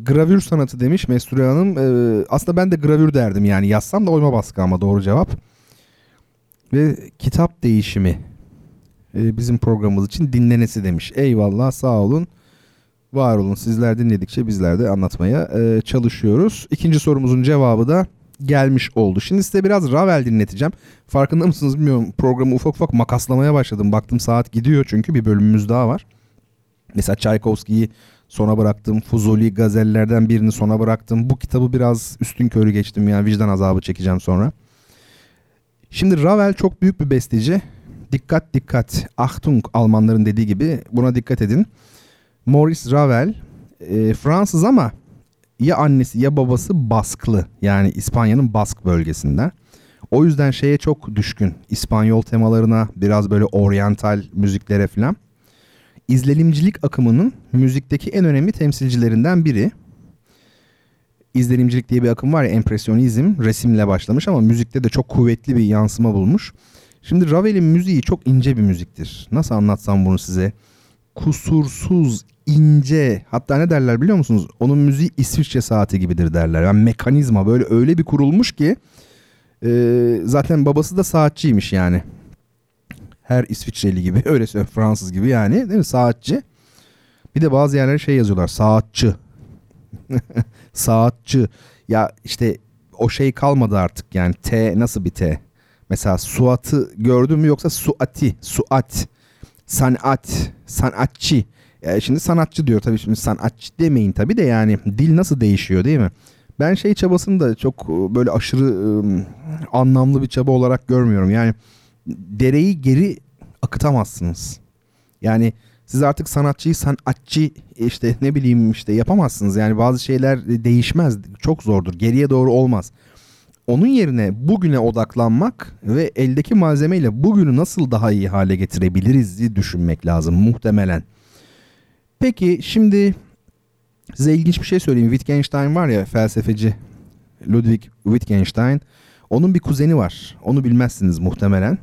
gravür sanatı demiş Mesture Hanım. E, aslında ben de gravür derdim yani yazsam da oyma baskı ama doğru cevap. Ve kitap değişimi e, bizim programımız için dinlenesi demiş. Eyvallah sağ olun. Var olun sizler dinledikçe bizler de anlatmaya e, çalışıyoruz. İkinci sorumuzun cevabı da gelmiş oldu. Şimdi size biraz Ravel dinleteceğim. Farkında mısınız bilmiyorum programı ufak ufak makaslamaya başladım. Baktım saat gidiyor çünkü bir bölümümüz daha var. Mesela Tchaikovsky'yi sona bıraktım. Fuzuli gazellerden birini sona bıraktım. Bu kitabı biraz üstün körü geçtim yani vicdan azabı çekeceğim sonra. Şimdi Ravel çok büyük bir besteci. Dikkat dikkat. Achtung Almanların dediği gibi buna dikkat edin. Maurice Ravel e, Fransız ama ya annesi ya babası Basklı. Yani İspanya'nın Bask bölgesinden. O yüzden şeye çok düşkün. İspanyol temalarına, biraz böyle oryantal müziklere falan. İzlenimcilik akımının müzikteki en önemli temsilcilerinden biri. İzlenimcilik diye bir akım var ya empresyonizm resimle başlamış ama müzikte de çok kuvvetli bir yansıma bulmuş. Şimdi Ravel'in müziği çok ince bir müziktir. Nasıl anlatsam bunu size? Kusursuz, ince hatta ne derler biliyor musunuz? Onun müziği İsviçre saati gibidir derler. Yani mekanizma böyle öyle bir kurulmuş ki e, zaten babası da saatçiymiş yani. Her İsviçreli gibi öyle söyleyeyim Fransız gibi yani değil mi saatçi. Bir de bazı yerlere şey yazıyorlar saatçı. saatçı. Ya işte o şey kalmadı artık yani T nasıl bir T? Mesela Suat'ı gördün mü yoksa Suati, Suat, sanat, sanatçı. Yani şimdi sanatçı diyor tabii şimdi sanatçı demeyin tabii de yani dil nasıl değişiyor değil mi? Ben şey çabasını da çok e, böyle aşırı ıı, anlamlı bir çaba olarak görmüyorum. Yani dereyi geri akıtamazsınız. Yani siz artık sanatçıyı sanatçı işte ne bileyim işte yapamazsınız. Yani bazı şeyler değişmez. Çok zordur. Geriye doğru olmaz. Onun yerine bugüne odaklanmak ve eldeki malzemeyle bugünü nasıl daha iyi hale getirebiliriz diye düşünmek lazım muhtemelen. Peki şimdi size ilginç bir şey söyleyeyim. Wittgenstein var ya felsefeci Ludwig Wittgenstein. Onun bir kuzeni var. Onu bilmezsiniz muhtemelen.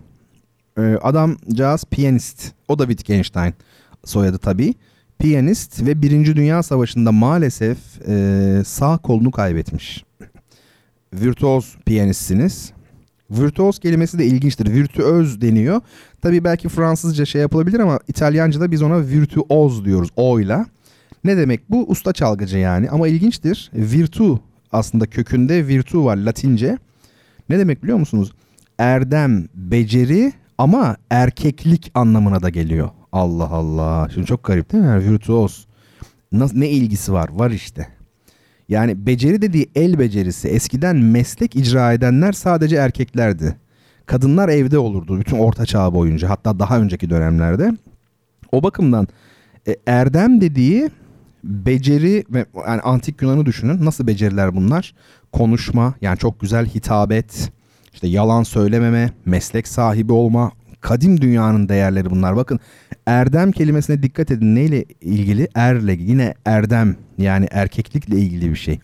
Ee, adam caz piyanist. O da Wittgenstein soyadı tabii. Piyanist ve Birinci Dünya Savaşı'nda maalesef e, sağ kolunu kaybetmiş. Virtuoz piyanistsiniz. Virtuoz kelimesi de ilginçtir. Virtüöz deniyor. Tabii belki Fransızca şey yapılabilir ama İtalyanca'da biz ona virtüoz diyoruz o ile. Ne demek bu? Usta çalgıcı yani. Ama ilginçtir. Virtu aslında kökünde virtu var Latince. Ne demek biliyor musunuz? Erdem, beceri ama erkeklik anlamına da geliyor. Allah Allah. Şimdi çok garip değil mi? Virtuoz. Nasıl, ne ilgisi var? Var işte. Yani beceri dediği el becerisi. Eskiden meslek icra edenler sadece erkeklerdi. Kadınlar evde olurdu bütün orta çağ boyunca hatta daha önceki dönemlerde. O bakımdan e, erdem dediği beceri ve yani antik Yunan'ı düşünün. Nasıl beceriler bunlar? Konuşma yani çok güzel hitabet, işte yalan söylememe, meslek sahibi olma, kadim dünyanın değerleri bunlar. Bakın erdem kelimesine dikkat edin. Neyle ilgili? Erle yine erdem yani erkeklikle ilgili bir şey.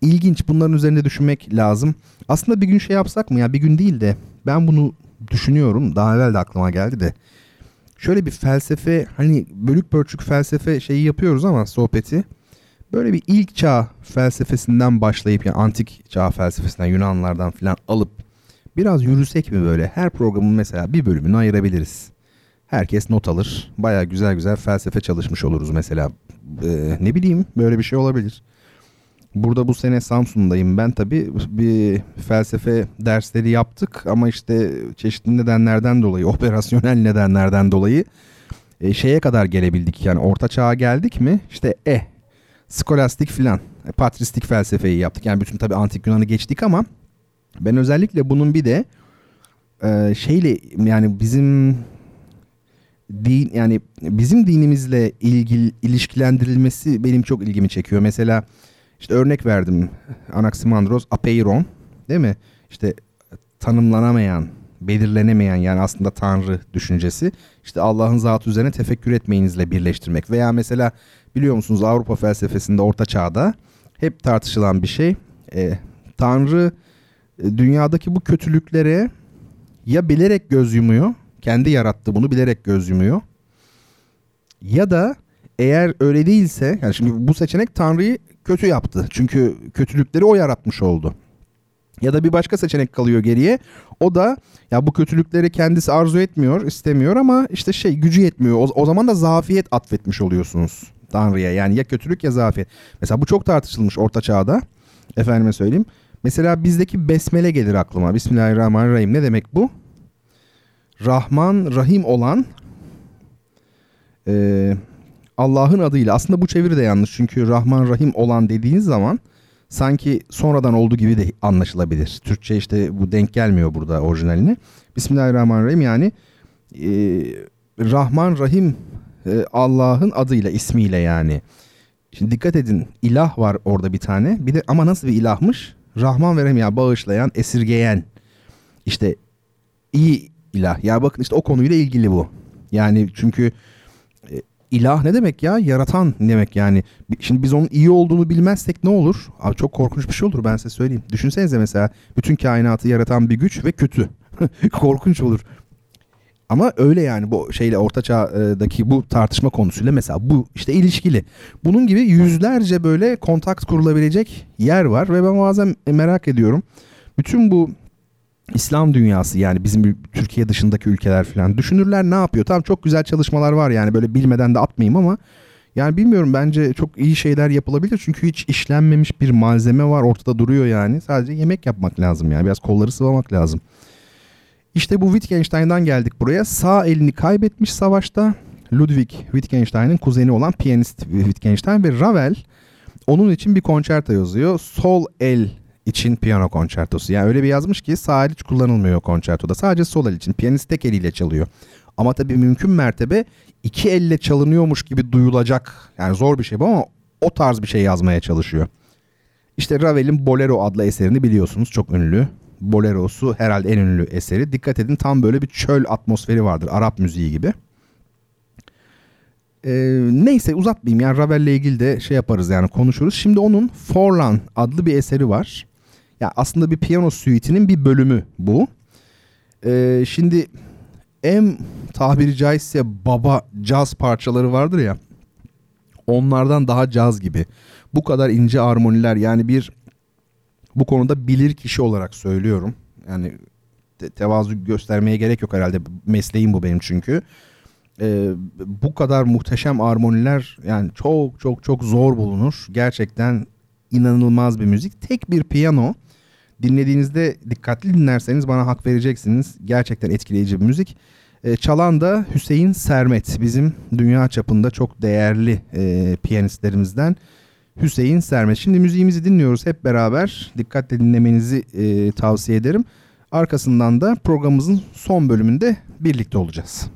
İlginç bunların üzerinde düşünmek lazım. Aslında bir gün şey yapsak mı ya bir gün değil de ben bunu düşünüyorum. Daha evvel de aklıma geldi de. Şöyle bir felsefe hani bölük pörçük felsefe şeyi yapıyoruz ama sohbeti. Böyle bir ilk çağ felsefesinden başlayıp yani antik çağ felsefesinden Yunanlardan falan alıp biraz yürüsek mi böyle? Her programın mesela bir bölümünü ayırabiliriz. Herkes not alır. Baya güzel güzel felsefe çalışmış oluruz mesela. Ee, ne bileyim böyle bir şey olabilir. Burada bu sene Samsun'dayım. Ben tabii bir felsefe dersleri yaptık ama işte çeşitli nedenlerden dolayı, operasyonel nedenlerden dolayı e, şeye kadar gelebildik. Yani orta çağa geldik mi? İşte e, skolastik filan, e, patristik felsefeyi yaptık. Yani bütün tabii antik Yunan'ı geçtik ama ben özellikle bunun bir de e, şeyle yani bizim din yani bizim dinimizle ilgili ilişkilendirilmesi benim çok ilgimi çekiyor. Mesela işte örnek verdim Anaximandros apeiron değil mi? İşte tanımlanamayan, belirlenemeyen yani aslında tanrı düşüncesi. İşte Allah'ın zatı üzerine tefekkür etmeyinizle birleştirmek. Veya mesela biliyor musunuz Avrupa felsefesinde orta çağda hep tartışılan bir şey. E, tanrı dünyadaki bu kötülüklere ya bilerek göz yumuyor. Kendi yarattı bunu bilerek göz yumuyor. Ya da eğer öyle değilse yani şimdi bu seçenek Tanrı'yı kötü yaptı. Çünkü kötülükleri o yaratmış oldu. Ya da bir başka seçenek kalıyor geriye. O da ya bu kötülükleri kendisi arzu etmiyor, istemiyor ama işte şey gücü yetmiyor. O, o zaman da zafiyet atfetmiş oluyorsunuz Tanrı'ya. Yani ya kötülük ya zafiyet. Mesela bu çok tartışılmış orta çağda. Efendime söyleyeyim. Mesela bizdeki besmele gelir aklıma. Bismillahirrahmanirrahim. Ne demek bu? Rahman, Rahim olan e, Allah'ın adıyla. Aslında bu çeviri de yanlış. Çünkü Rahman, Rahim olan dediğiniz zaman sanki sonradan olduğu gibi de anlaşılabilir. Türkçe işte bu denk gelmiyor burada orijinaline. Bismillahirrahmanirrahim yani e, Rahman, Rahim e, Allah'ın adıyla, ismiyle yani. Şimdi dikkat edin ilah var orada bir tane. Bir de ama nasıl bir ilahmış? Rahman ve Rahim ya bağışlayan, esirgeyen. İşte iyi ilah. Ya bakın işte o konuyla ilgili bu. Yani çünkü e, ilah ne demek ya? Yaratan demek yani. Şimdi biz onun iyi olduğunu bilmezsek ne olur? Abi çok korkunç bir şey olur ben size söyleyeyim. Düşünsenize mesela bütün kainatı yaratan bir güç ve kötü. korkunç olur. Ama öyle yani bu şeyle orta çağdaki bu tartışma konusuyla mesela bu işte ilişkili. Bunun gibi yüzlerce böyle kontakt kurulabilecek yer var ve ben bazen merak ediyorum. Bütün bu İslam dünyası yani bizim Türkiye dışındaki ülkeler falan düşünürler ne yapıyor? Tamam çok güzel çalışmalar var yani böyle bilmeden de atmayayım ama yani bilmiyorum bence çok iyi şeyler yapılabilir. Çünkü hiç işlenmemiş bir malzeme var ortada duruyor yani. Sadece yemek yapmak lazım yani biraz kolları sıvamak lazım. İşte bu Wittgenstein'dan geldik buraya. Sağ elini kaybetmiş savaşta. Ludwig Wittgenstein'in kuzeni olan piyanist Wittgenstein ve Ravel onun için bir konçerto yazıyor. Sol el için piyano konçertosu. Yani öyle bir yazmış ki sağ el hiç kullanılmıyor konçertoda. Sadece sol el için. Piyanist tek eliyle çalıyor. Ama tabii mümkün mertebe iki elle çalınıyormuş gibi duyulacak. Yani zor bir şey bu ama o tarz bir şey yazmaya çalışıyor. İşte Ravel'in Bolero adlı eserini biliyorsunuz çok ünlü. Bolero'su herhalde en ünlü eseri. Dikkat edin tam böyle bir çöl atmosferi vardır. Arap müziği gibi. Ee, neyse uzatmayayım yani Ravel'le ilgili de şey yaparız yani konuşuruz. Şimdi onun Forlan adlı bir eseri var. Ya yani aslında bir piyano suite'inin bir bölümü bu. Ee, şimdi en tabiri caizse baba caz parçaları vardır ya. Onlardan daha caz gibi. Bu kadar ince armoniler yani bir bu konuda bilir kişi olarak söylüyorum. Yani te- tevazu göstermeye gerek yok herhalde. Mesleğim bu benim çünkü. Ee, bu kadar muhteşem armoniler yani çok çok çok zor bulunur. Gerçekten inanılmaz bir müzik. Tek bir piyano dinlediğinizde dikkatli dinlerseniz bana hak vereceksiniz. Gerçekten etkileyici bir müzik. E, çalan da Hüseyin Sermet. Bizim dünya çapında çok değerli e, piyanistlerimizden Hüseyin Sermet. Şimdi müziğimizi dinliyoruz hep beraber. Dikkatle dinlemenizi e, tavsiye ederim. Arkasından da programımızın son bölümünde birlikte olacağız.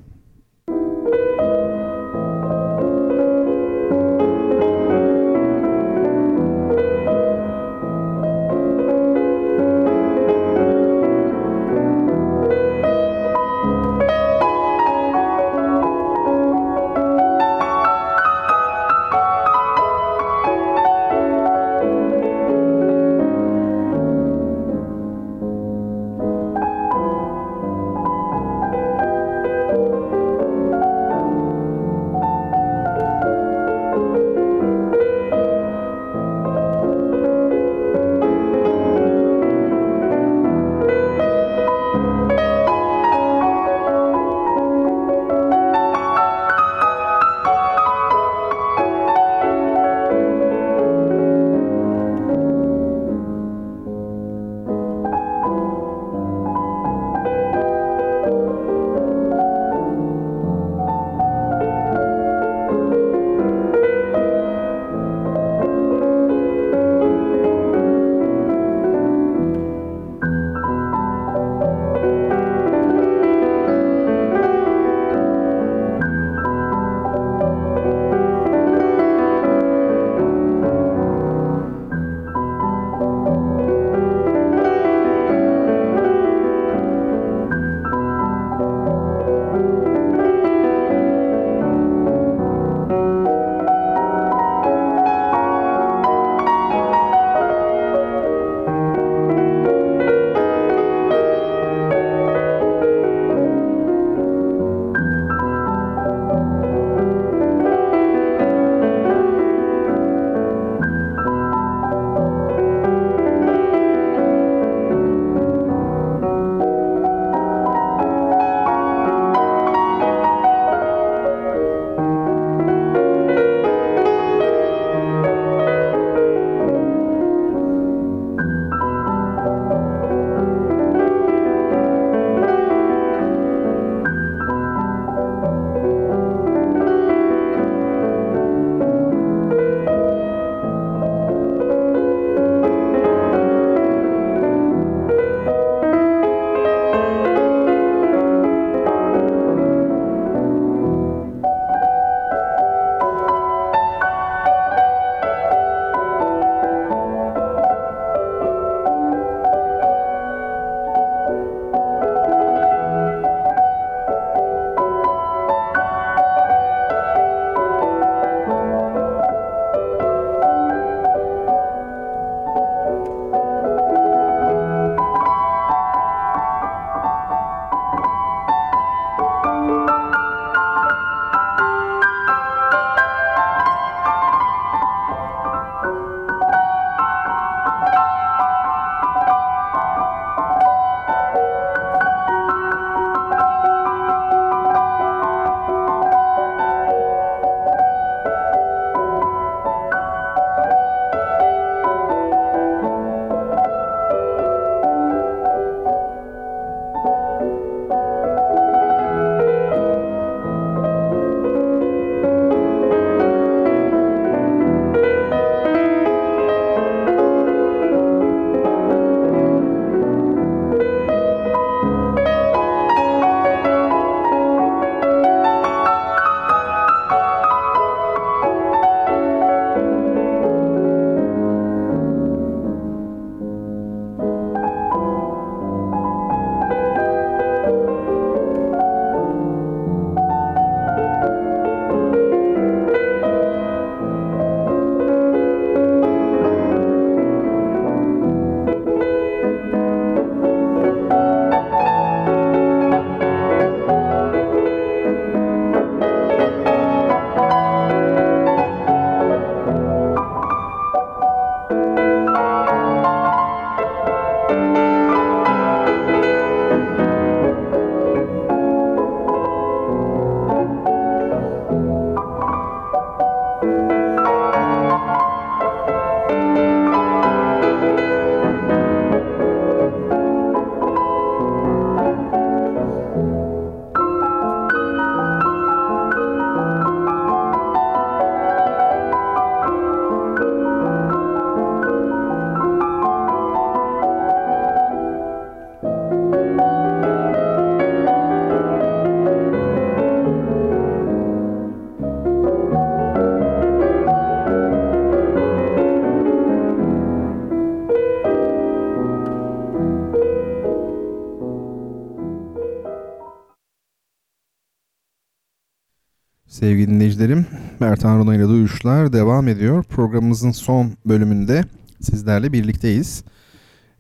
Sevgili dinleyicilerim, Mertan Rona ile Duyuşlar devam ediyor. Programımızın son bölümünde sizlerle birlikteyiz.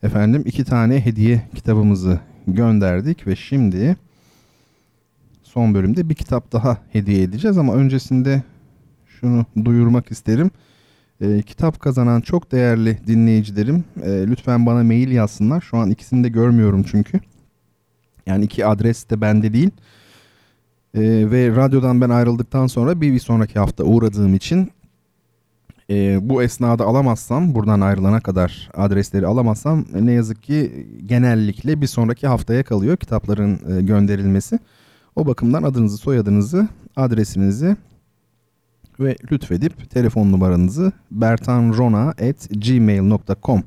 Efendim iki tane hediye kitabımızı gönderdik ve şimdi son bölümde bir kitap daha hediye edeceğiz ama öncesinde şunu duyurmak isterim. E, kitap kazanan çok değerli dinleyicilerim e, lütfen bana mail yazsınlar. Şu an ikisini de görmüyorum çünkü. Yani iki adres de bende değil. E, ve radyodan ben ayrıldıktan sonra bir, bir sonraki hafta uğradığım için e, bu esnada alamazsam buradan ayrılana kadar adresleri alamazsam ne yazık ki genellikle bir sonraki haftaya kalıyor kitapların e, gönderilmesi. O bakımdan adınızı, soyadınızı, adresinizi ve lütfedip telefon numaranızı bertanrona.gmail.com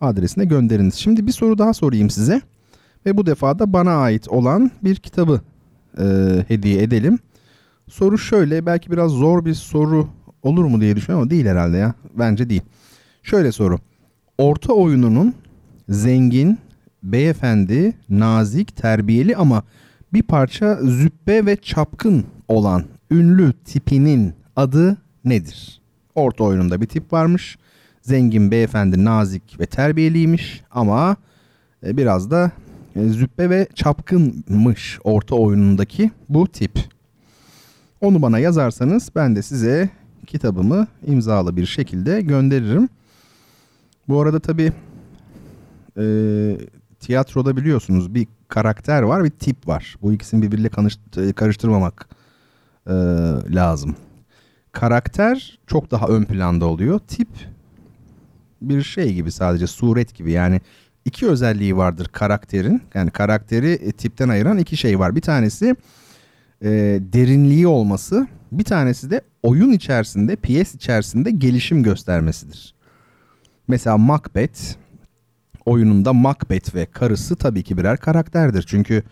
adresine gönderiniz. Şimdi bir soru daha sorayım size ve bu defa da bana ait olan bir kitabı e, hediye edelim. Soru şöyle belki biraz zor bir soru olur mu diye düşünüyorum ama değil herhalde ya. Bence değil. Şöyle soru. Orta oyununun zengin, beyefendi, nazik, terbiyeli ama bir parça züppe ve çapkın olan ünlü tipinin adı nedir? Orta oyununda bir tip varmış. Zengin, beyefendi, nazik ve terbiyeliymiş ama e, biraz da züppe ve çapkınmış orta oyunundaki bu tip. Onu bana yazarsanız ben de size kitabımı imzalı bir şekilde gönderirim. Bu arada tabii e, tiyatroda biliyorsunuz bir karakter var bir tip var. Bu ikisini birbiriyle karıştırmamak e, lazım. Karakter çok daha ön planda oluyor. Tip bir şey gibi sadece suret gibi yani iki özelliği vardır karakterin. Yani karakteri e, tipten ayıran iki şey var. Bir tanesi e, derinliği olması, bir tanesi de oyun içerisinde, piyes içerisinde gelişim göstermesidir. Mesela Macbeth oyununda Macbeth ve karısı tabii ki birer karakterdir. Çünkü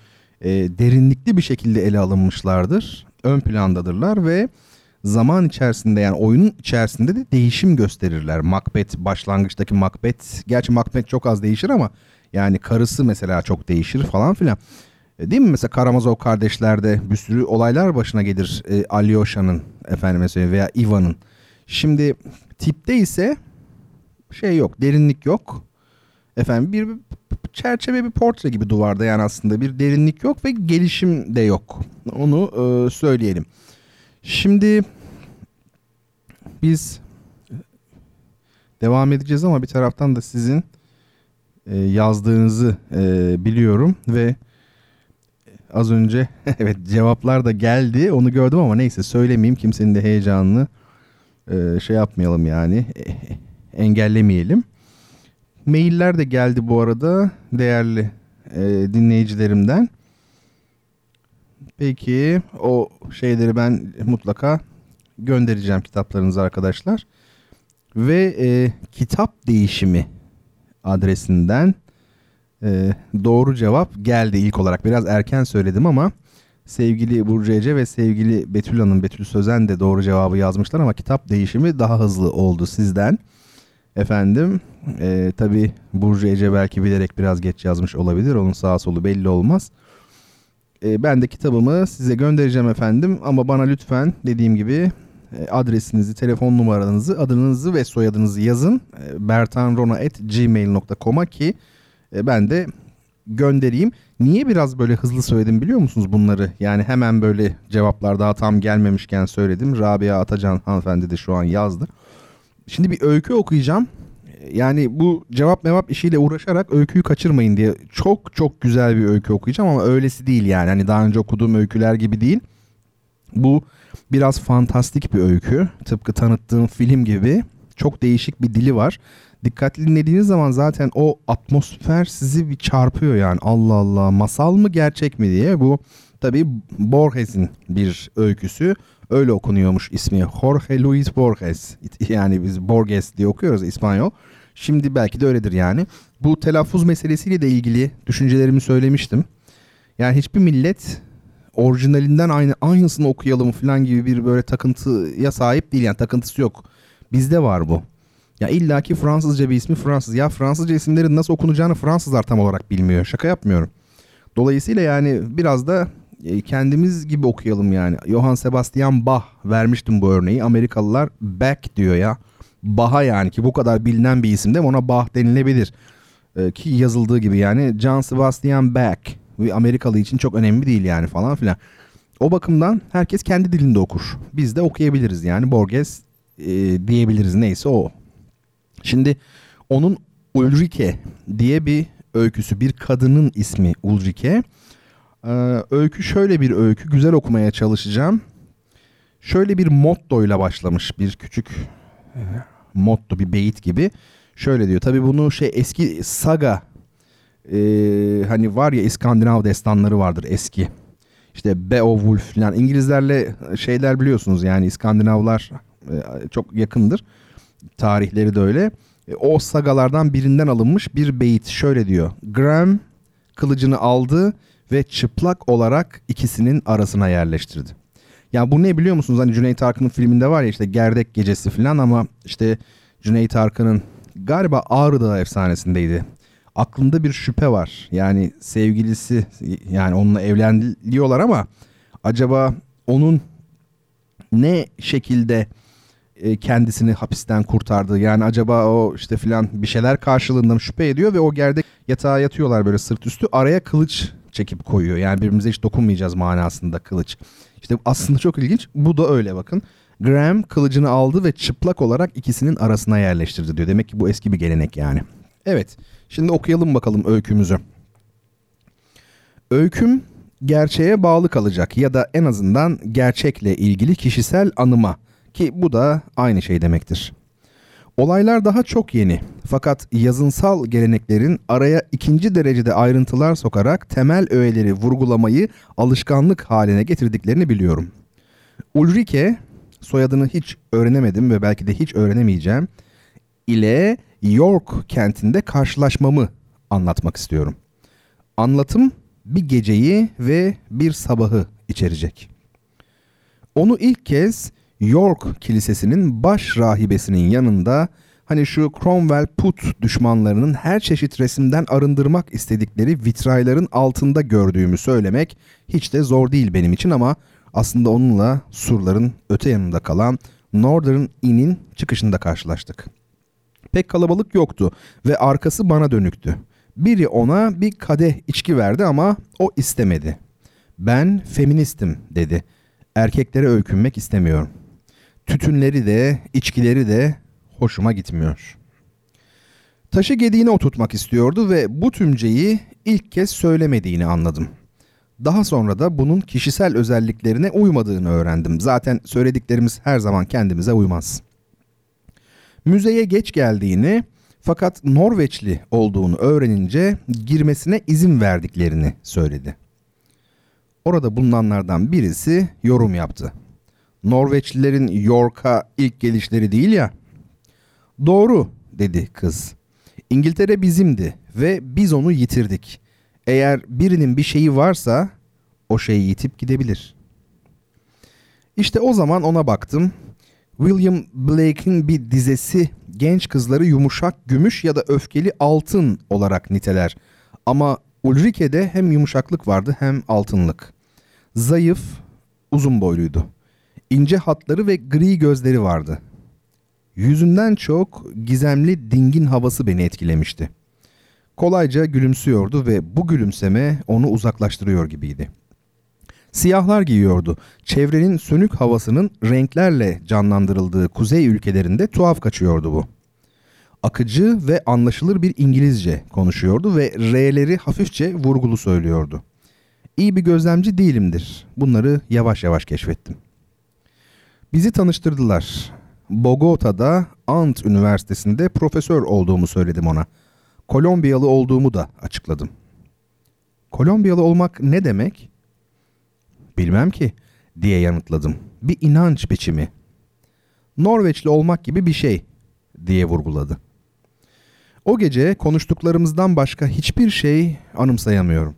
e, derinlikli bir şekilde ele alınmışlardır. Ön plandadırlar ve zaman içerisinde yani oyunun içerisinde de değişim gösterirler. Macbeth başlangıçtaki Macbeth gerçi Macbeth çok az değişir ama yani karısı mesela çok değişir falan filan. E, değil mi mesela Karamazov kardeşlerde bir sürü olaylar başına gelir e, Alyosha'nın efendime söyleyeyim veya Ivan'ın. Şimdi tipte ise şey yok derinlik yok. Efendim bir çerçeve bir portre gibi duvarda yani aslında bir derinlik yok ve gelişim de yok. Onu e, söyleyelim. Şimdi biz devam edeceğiz ama bir taraftan da sizin e, yazdığınızı e, biliyorum ve az önce evet cevaplar da geldi onu gördüm ama neyse söylemeyeyim kimsenin de heyecanını e, şey yapmayalım yani engellemeyelim. Mailler de geldi bu arada değerli dinleyicilerimden. Peki o şeyleri ben mutlaka göndereceğim kitaplarınızı arkadaşlar. Ve e, kitap değişimi adresinden e, doğru cevap geldi ilk olarak. Biraz erken söyledim ama sevgili Burcu Ece ve sevgili Betül Hanım, Betül Sözen de doğru cevabı yazmışlar ama kitap değişimi daha hızlı oldu sizden. Efendim e, tabi Burcu Ece belki bilerek biraz geç yazmış olabilir. Onun sağ solu belli olmaz. E, ben de kitabımı size göndereceğim efendim. Ama bana lütfen dediğim gibi e, adresinizi, telefon numaranızı, adınızı ve soyadınızı yazın. E, bertanrona.gmail.com'a ki e, ben de göndereyim. Niye biraz böyle hızlı söyledim biliyor musunuz bunları? Yani hemen böyle cevaplar daha tam gelmemişken söyledim. Rabia Atacan hanımefendi de şu an yazdı. Şimdi bir öykü okuyacağım. Yani bu cevap mevap işiyle uğraşarak öyküyü kaçırmayın diye çok çok güzel bir öykü okuyacağım ama öylesi değil yani. Hani daha önce okuduğum öyküler gibi değil. Bu biraz fantastik bir öykü. Tıpkı tanıttığım film gibi. Çok değişik bir dili var. Dikkatli dinlediğiniz zaman zaten o atmosfer sizi bir çarpıyor yani. Allah Allah masal mı gerçek mi diye. Bu tabii Borges'in bir öyküsü. Öyle okunuyormuş ismi. Jorge Luis Borges. Yani biz Borges diye okuyoruz İspanyol. Şimdi belki de öyledir yani. Bu telaffuz meselesiyle de ilgili düşüncelerimi söylemiştim. Yani hiçbir millet orijinalinden aynı aynısını okuyalım falan gibi bir böyle takıntıya sahip değil yani takıntısı yok. Bizde var bu. Ya illaki Fransızca bir ismi Fransız. Ya Fransızca isimlerin nasıl okunacağını Fransızlar tam olarak bilmiyor. Şaka yapmıyorum. Dolayısıyla yani biraz da e, kendimiz gibi okuyalım yani. Johann Sebastian Bach vermiştim bu örneği. Amerikalılar Bach diyor ya. Bach'a yani ki bu kadar bilinen bir isim de ona Bach denilebilir. E, ki yazıldığı gibi yani John Sebastian Bach. Bir Amerikalı için çok önemli değil yani falan filan. O bakımdan herkes kendi dilinde okur. Biz de okuyabiliriz yani Borges e, diyebiliriz neyse o. Şimdi onun Ulrike diye bir öyküsü bir kadının ismi Ulrike. Ee, öykü şöyle bir öykü güzel okumaya çalışacağım. Şöyle bir motto ile başlamış bir küçük motto bir beyit gibi. Şöyle diyor tabi bunu şey eski saga e, hani var ya İskandinav destanları vardır eski. İşte Beowulf falan İngilizlerle şeyler biliyorsunuz yani İskandinavlar e, çok yakındır. Tarihleri de öyle. E, o sagalardan birinden alınmış bir beyit şöyle diyor. Graham kılıcını aldı ve çıplak olarak ikisinin arasına yerleştirdi. Ya bu ne biliyor musunuz? Hani Cüneyt Arkın'ın filminde var ya işte Gerdek Gecesi falan ama işte Cüneyt Arkın'ın galiba Ağrı Dağı efsanesindeydi. Aklında bir şüphe var. Yani sevgilisi yani onunla evleniliyorlar ama acaba onun ne şekilde e, kendisini hapisten kurtardı. Yani acaba o işte filan bir şeyler karşılığında mı şüphe ediyor ve o gerdek yatağa yatıyorlar böyle sırt üstü. Araya kılıç çekip koyuyor. Yani birbirimize hiç dokunmayacağız manasında kılıç. İşte aslında çok ilginç. Bu da öyle bakın. Graham kılıcını aldı ve çıplak olarak ikisinin arasına yerleştirdi diyor. Demek ki bu eski bir gelenek yani. Evet. Şimdi okuyalım bakalım öykümüzü. Öyküm gerçeğe bağlı kalacak ya da en azından gerçekle ilgili kişisel anıma ki bu da aynı şey demektir. Olaylar daha çok yeni fakat yazınsal geleneklerin araya ikinci derecede ayrıntılar sokarak temel öğeleri vurgulamayı alışkanlık haline getirdiklerini biliyorum. Ulrike, soyadını hiç öğrenemedim ve belki de hiç öğrenemeyeceğim, ile York kentinde karşılaşmamı anlatmak istiyorum. Anlatım bir geceyi ve bir sabahı içerecek. Onu ilk kez York Kilisesi'nin baş rahibesinin yanında hani şu Cromwell put düşmanlarının her çeşit resimden arındırmak istedikleri vitrayların altında gördüğümü söylemek hiç de zor değil benim için ama aslında onunla surların öte yanında kalan Northern Inn'in çıkışında karşılaştık. Pek kalabalık yoktu ve arkası bana dönüktü. Biri ona bir kadeh içki verdi ama o istemedi. Ben feministim dedi. Erkeklere öykünmek istemiyorum tütünleri de, içkileri de hoşuma gitmiyor. Taşı gediğine oturtmak istiyordu ve bu tümceyi ilk kez söylemediğini anladım. Daha sonra da bunun kişisel özelliklerine uymadığını öğrendim. Zaten söylediklerimiz her zaman kendimize uymaz. Müzeye geç geldiğini fakat Norveçli olduğunu öğrenince girmesine izin verdiklerini söyledi. Orada bulunanlardan birisi yorum yaptı. Norveçlilerin York'a ilk gelişleri değil ya. Doğru dedi kız. İngiltere bizimdi ve biz onu yitirdik. Eğer birinin bir şeyi varsa o şeyi yitip gidebilir. İşte o zaman ona baktım. William Blake'in bir dizesi genç kızları yumuşak gümüş ya da öfkeli altın olarak niteler. Ama Ulrike'de hem yumuşaklık vardı hem altınlık. Zayıf, uzun boyluydu ince hatları ve gri gözleri vardı. Yüzünden çok gizemli dingin havası beni etkilemişti. Kolayca gülümsüyordu ve bu gülümseme onu uzaklaştırıyor gibiydi. Siyahlar giyiyordu. Çevrenin sönük havasının renklerle canlandırıldığı kuzey ülkelerinde tuhaf kaçıyordu bu. Akıcı ve anlaşılır bir İngilizce konuşuyordu ve R'leri hafifçe vurgulu söylüyordu. İyi bir gözlemci değilimdir. Bunları yavaş yavaş keşfettim. Bizi tanıştırdılar. Bogota'da Ant Üniversitesi'nde profesör olduğumu söyledim ona. Kolombiyalı olduğumu da açıkladım. Kolombiyalı olmak ne demek? Bilmem ki diye yanıtladım. Bir inanç biçimi. Norveçli olmak gibi bir şey diye vurguladı. O gece konuştuklarımızdan başka hiçbir şey anımsayamıyorum.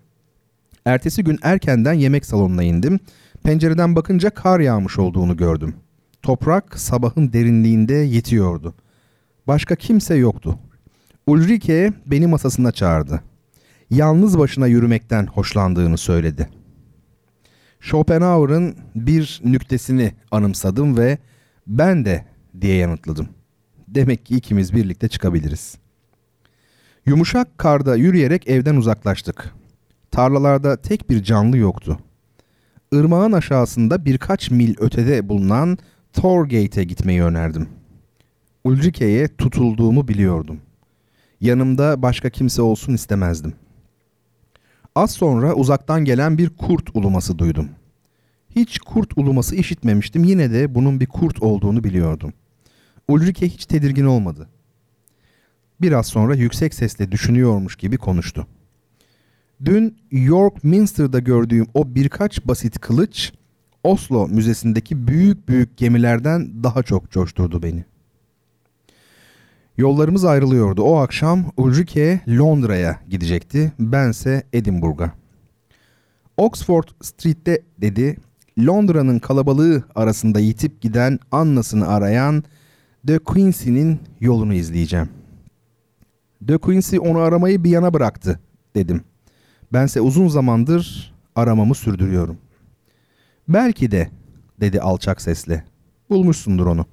Ertesi gün erkenden yemek salonuna indim. Pencereden bakınca kar yağmış olduğunu gördüm. Toprak sabahın derinliğinde yetiyordu. Başka kimse yoktu. Ulrike beni masasına çağırdı. Yalnız başına yürümekten hoşlandığını söyledi. Schopenhauer'ın bir nüktesini anımsadım ve ben de diye yanıtladım. Demek ki ikimiz birlikte çıkabiliriz. Yumuşak karda yürüyerek evden uzaklaştık. Tarlalarda tek bir canlı yoktu. Irmağın aşağısında birkaç mil ötede bulunan Torgate'e gitmeyi önerdim. Ulrike'ye tutulduğumu biliyordum. Yanımda başka kimse olsun istemezdim. Az sonra uzaktan gelen bir kurt uluması duydum. Hiç kurt uluması işitmemiştim yine de bunun bir kurt olduğunu biliyordum. Ulrike hiç tedirgin olmadı. Biraz sonra yüksek sesle düşünüyormuş gibi konuştu. Dün York Minster'da gördüğüm o birkaç basit kılıç Oslo Müzesi'ndeki büyük büyük gemilerden daha çok coşturdu beni. Yollarımız ayrılıyordu. O akşam Ulrike Londra'ya gidecekti. Bense Edinburgh'a. Oxford Street'te dedi Londra'nın kalabalığı arasında yitip giden Anna'sını arayan De Quincy'nin yolunu izleyeceğim. De Quincy onu aramayı bir yana bıraktı dedim. Bense uzun zamandır aramamı sürdürüyorum. Belki de dedi alçak sesle. Bulmuşsundur onu.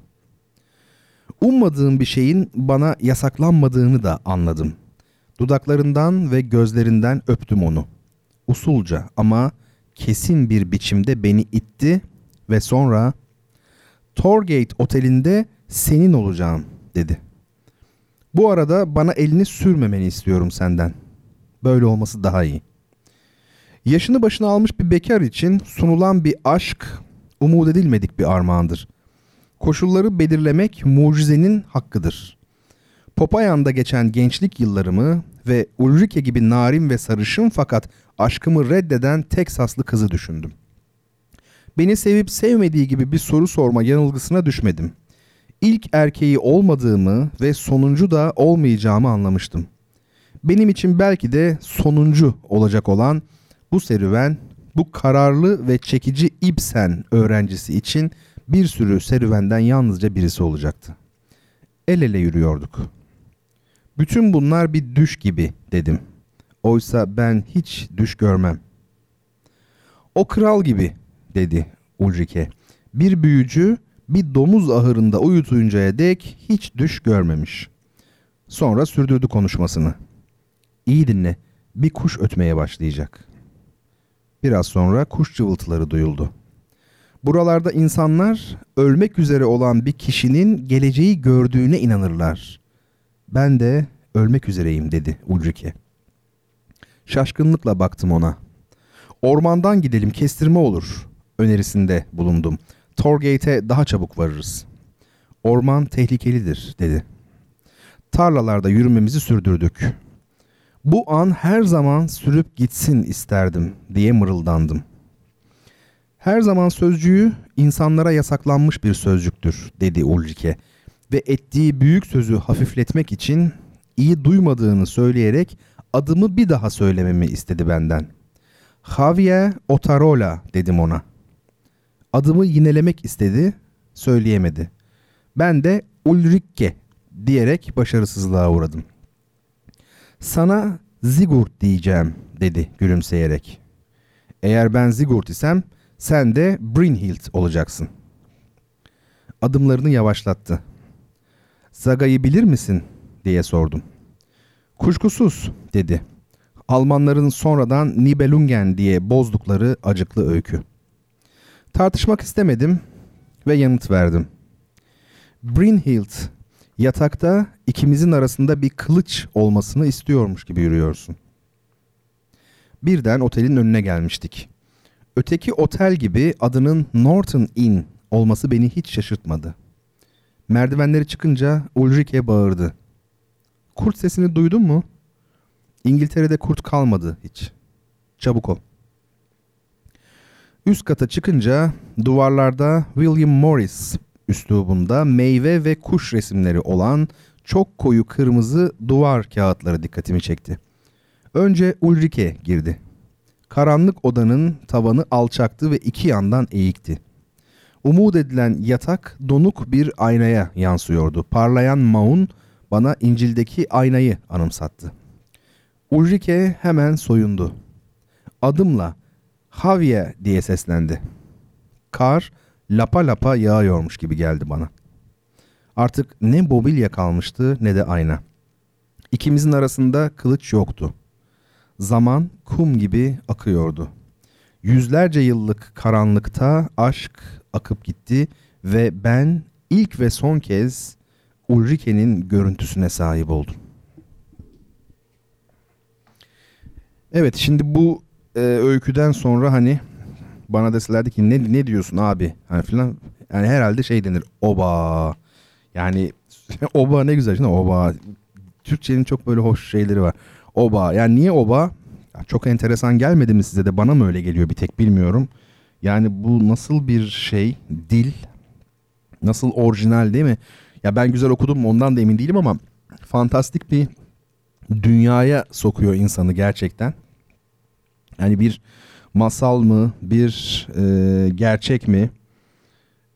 Ummadığım bir şeyin bana yasaklanmadığını da anladım. Dudaklarından ve gözlerinden öptüm onu. Usulca ama kesin bir biçimde beni itti ve sonra Torgate otelinde senin olacağım dedi. Bu arada bana elini sürmemeni istiyorum senden. Böyle olması daha iyi. Yaşını başına almış bir bekar için sunulan bir aşk umut edilmedik bir armağandır. Koşulları belirlemek mucizenin hakkıdır. Popayan'da geçen gençlik yıllarımı ve Ulrike gibi narin ve sarışın fakat aşkımı reddeden Teksaslı kızı düşündüm. Beni sevip sevmediği gibi bir soru sorma yanılgısına düşmedim. İlk erkeği olmadığımı ve sonuncu da olmayacağımı anlamıştım. Benim için belki de sonuncu olacak olan bu serüven bu kararlı ve çekici Ibsen öğrencisi için bir sürü serüvenden yalnızca birisi olacaktı. El ele yürüyorduk. Bütün bunlar bir düş gibi dedim. Oysa ben hiç düş görmem. O kral gibi dedi Ulrike. Bir büyücü bir domuz ahırında uyutuyuncaya dek hiç düş görmemiş. Sonra sürdürdü konuşmasını. İyi dinle, bir kuş ötmeye başlayacak. Biraz sonra kuş cıvıltıları duyuldu. Buralarda insanlar ölmek üzere olan bir kişinin geleceği gördüğüne inanırlar. Ben de ölmek üzereyim dedi Ulrike. Şaşkınlıkla baktım ona. Ormandan gidelim kestirme olur önerisinde bulundum. Torgate'e daha çabuk varırız. Orman tehlikelidir dedi. Tarlalarda yürümemizi sürdürdük. Bu an her zaman sürüp gitsin isterdim diye mırıldandım. Her zaman sözcüğü insanlara yasaklanmış bir sözcüktür dedi Ulrike ve ettiği büyük sözü hafifletmek için iyi duymadığını söyleyerek adımı bir daha söylememi istedi benden. Javier Otarola dedim ona. Adımı yinelemek istedi, söyleyemedi. Ben de Ulrike diyerek başarısızlığa uğradım. Sana Zigurt diyeceğim dedi gülümseyerek. Eğer ben Zigurt isem sen de Brynhild olacaksın. Adımlarını yavaşlattı. Zaga'yı bilir misin diye sordum. Kuşkusuz dedi. Almanların sonradan Nibelungen diye bozdukları acıklı öykü. Tartışmak istemedim ve yanıt verdim. Brynhild yatakta ikimizin arasında bir kılıç olmasını istiyormuş gibi yürüyorsun. Birden otelin önüne gelmiştik. Öteki otel gibi adının Norton Inn olması beni hiç şaşırtmadı. Merdivenleri çıkınca Ulrike bağırdı. Kurt sesini duydun mu? İngiltere'de kurt kalmadı hiç. Çabuk ol. Üst kata çıkınca duvarlarda William Morris üslubunda meyve ve kuş resimleri olan çok koyu kırmızı duvar kağıtları dikkatimi çekti. Önce Ulrike girdi. Karanlık odanın tavanı alçaktı ve iki yandan eğikti. Umut edilen yatak donuk bir aynaya yansıyordu. Parlayan maun bana İncil'deki aynayı anımsattı. Ulrike hemen soyundu. Adımla Javier diye seslendi. Kar lapa lapa yağıyormuş gibi geldi bana. Artık ne mobilya kalmıştı ne de ayna. İkimizin arasında kılıç yoktu. Zaman kum gibi akıyordu. Yüzlerce yıllık karanlıkta aşk akıp gitti ve ben ilk ve son kez Ulrike'nin görüntüsüne sahip oldum. Evet şimdi bu e, öyküden sonra hani bana deselerdi ki ne ne diyorsun abi hani filan yani herhalde şey denir oba yani oba ne güzel. Şimdi oba Türkçenin çok böyle hoş şeyleri var. Oba yani niye oba? Çok enteresan gelmedi mi size de? Bana mı öyle geliyor bir tek bilmiyorum. Yani bu nasıl bir şey? Dil? Nasıl orijinal değil mi? Ya ben güzel okudum ondan da emin değilim ama fantastik bir dünyaya sokuyor insanı gerçekten. Yani bir masal mı, bir e, gerçek mi?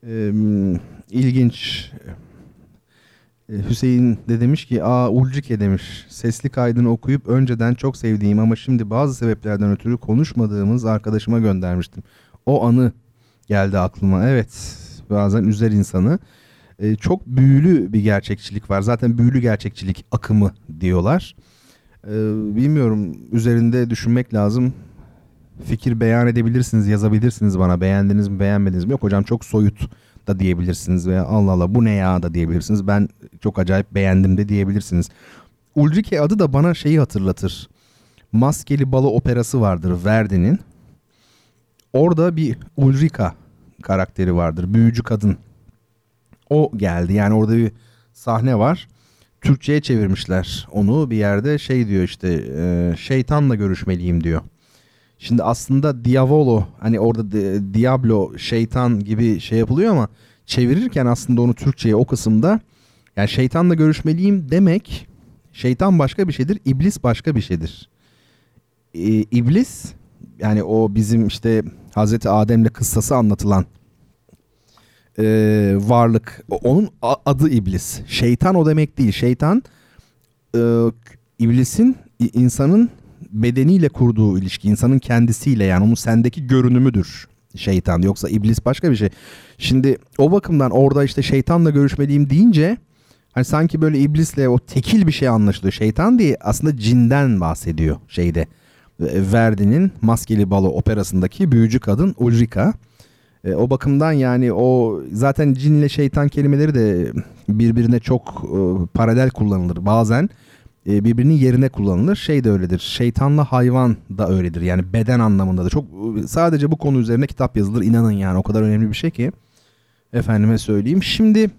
E, ilginç. E, Hüseyin de demiş ki, aa Ulcike demiş. Sesli kaydını okuyup önceden çok sevdiğim ama şimdi bazı sebeplerden ötürü konuşmadığımız arkadaşıma göndermiştim. O anı geldi aklıma. Evet, bazen üzer insanı. E, çok büyülü bir gerçekçilik var. Zaten büyülü gerçekçilik akımı diyorlar. E, bilmiyorum üzerinde düşünmek lazım. Fikir beyan edebilirsiniz, yazabilirsiniz bana. Beğendiniz mi, beğenmediniz mi? Yok hocam çok soyut da diyebilirsiniz veya Allah Allah bu ne ya da diyebilirsiniz. Ben çok acayip beğendim de diyebilirsiniz. Ulrike adı da bana şeyi hatırlatır. Maskeli Balo operası vardır Verdi'nin. Orada bir Ulrika karakteri vardır. Büyücü kadın o geldi. Yani orada bir sahne var. Türkçe'ye çevirmişler onu bir yerde şey diyor işte e, şeytanla görüşmeliyim diyor. Şimdi aslında Diavolo hani orada Diablo şeytan gibi şey yapılıyor ama çevirirken aslında onu Türkçe'ye o kısımda yani şeytanla görüşmeliyim demek şeytan başka bir şeydir, iblis başka bir şeydir. Ee, iblis yani o bizim işte Hazreti Adem'le kıssası anlatılan e, varlık. Onun adı iblis. Şeytan o demek değil. Şeytan e, iblisin insanın bedeniyle kurduğu ilişki, insanın kendisiyle yani onun sendeki görünümüdür şeytan. Yoksa iblis başka bir şey. Şimdi o bakımdan orada işte şeytanla görüşmeliyim deyince hani sanki böyle iblisle o tekil bir şey anlaşılıyor. Şeytan diye aslında cinden bahsediyor şeyde. Verdi'nin Maskeli Balo operasındaki büyücü kadın Ulrika. E, o bakımdan yani o zaten cinle şeytan kelimeleri de birbirine çok e, paralel kullanılır. Bazen e, birbirinin yerine kullanılır. Şey de öyledir. Şeytanla hayvan da öyledir. Yani beden anlamında da çok sadece bu konu üzerine kitap yazılır. İnanın yani o kadar önemli bir şey ki. Efendime söyleyeyim. Şimdi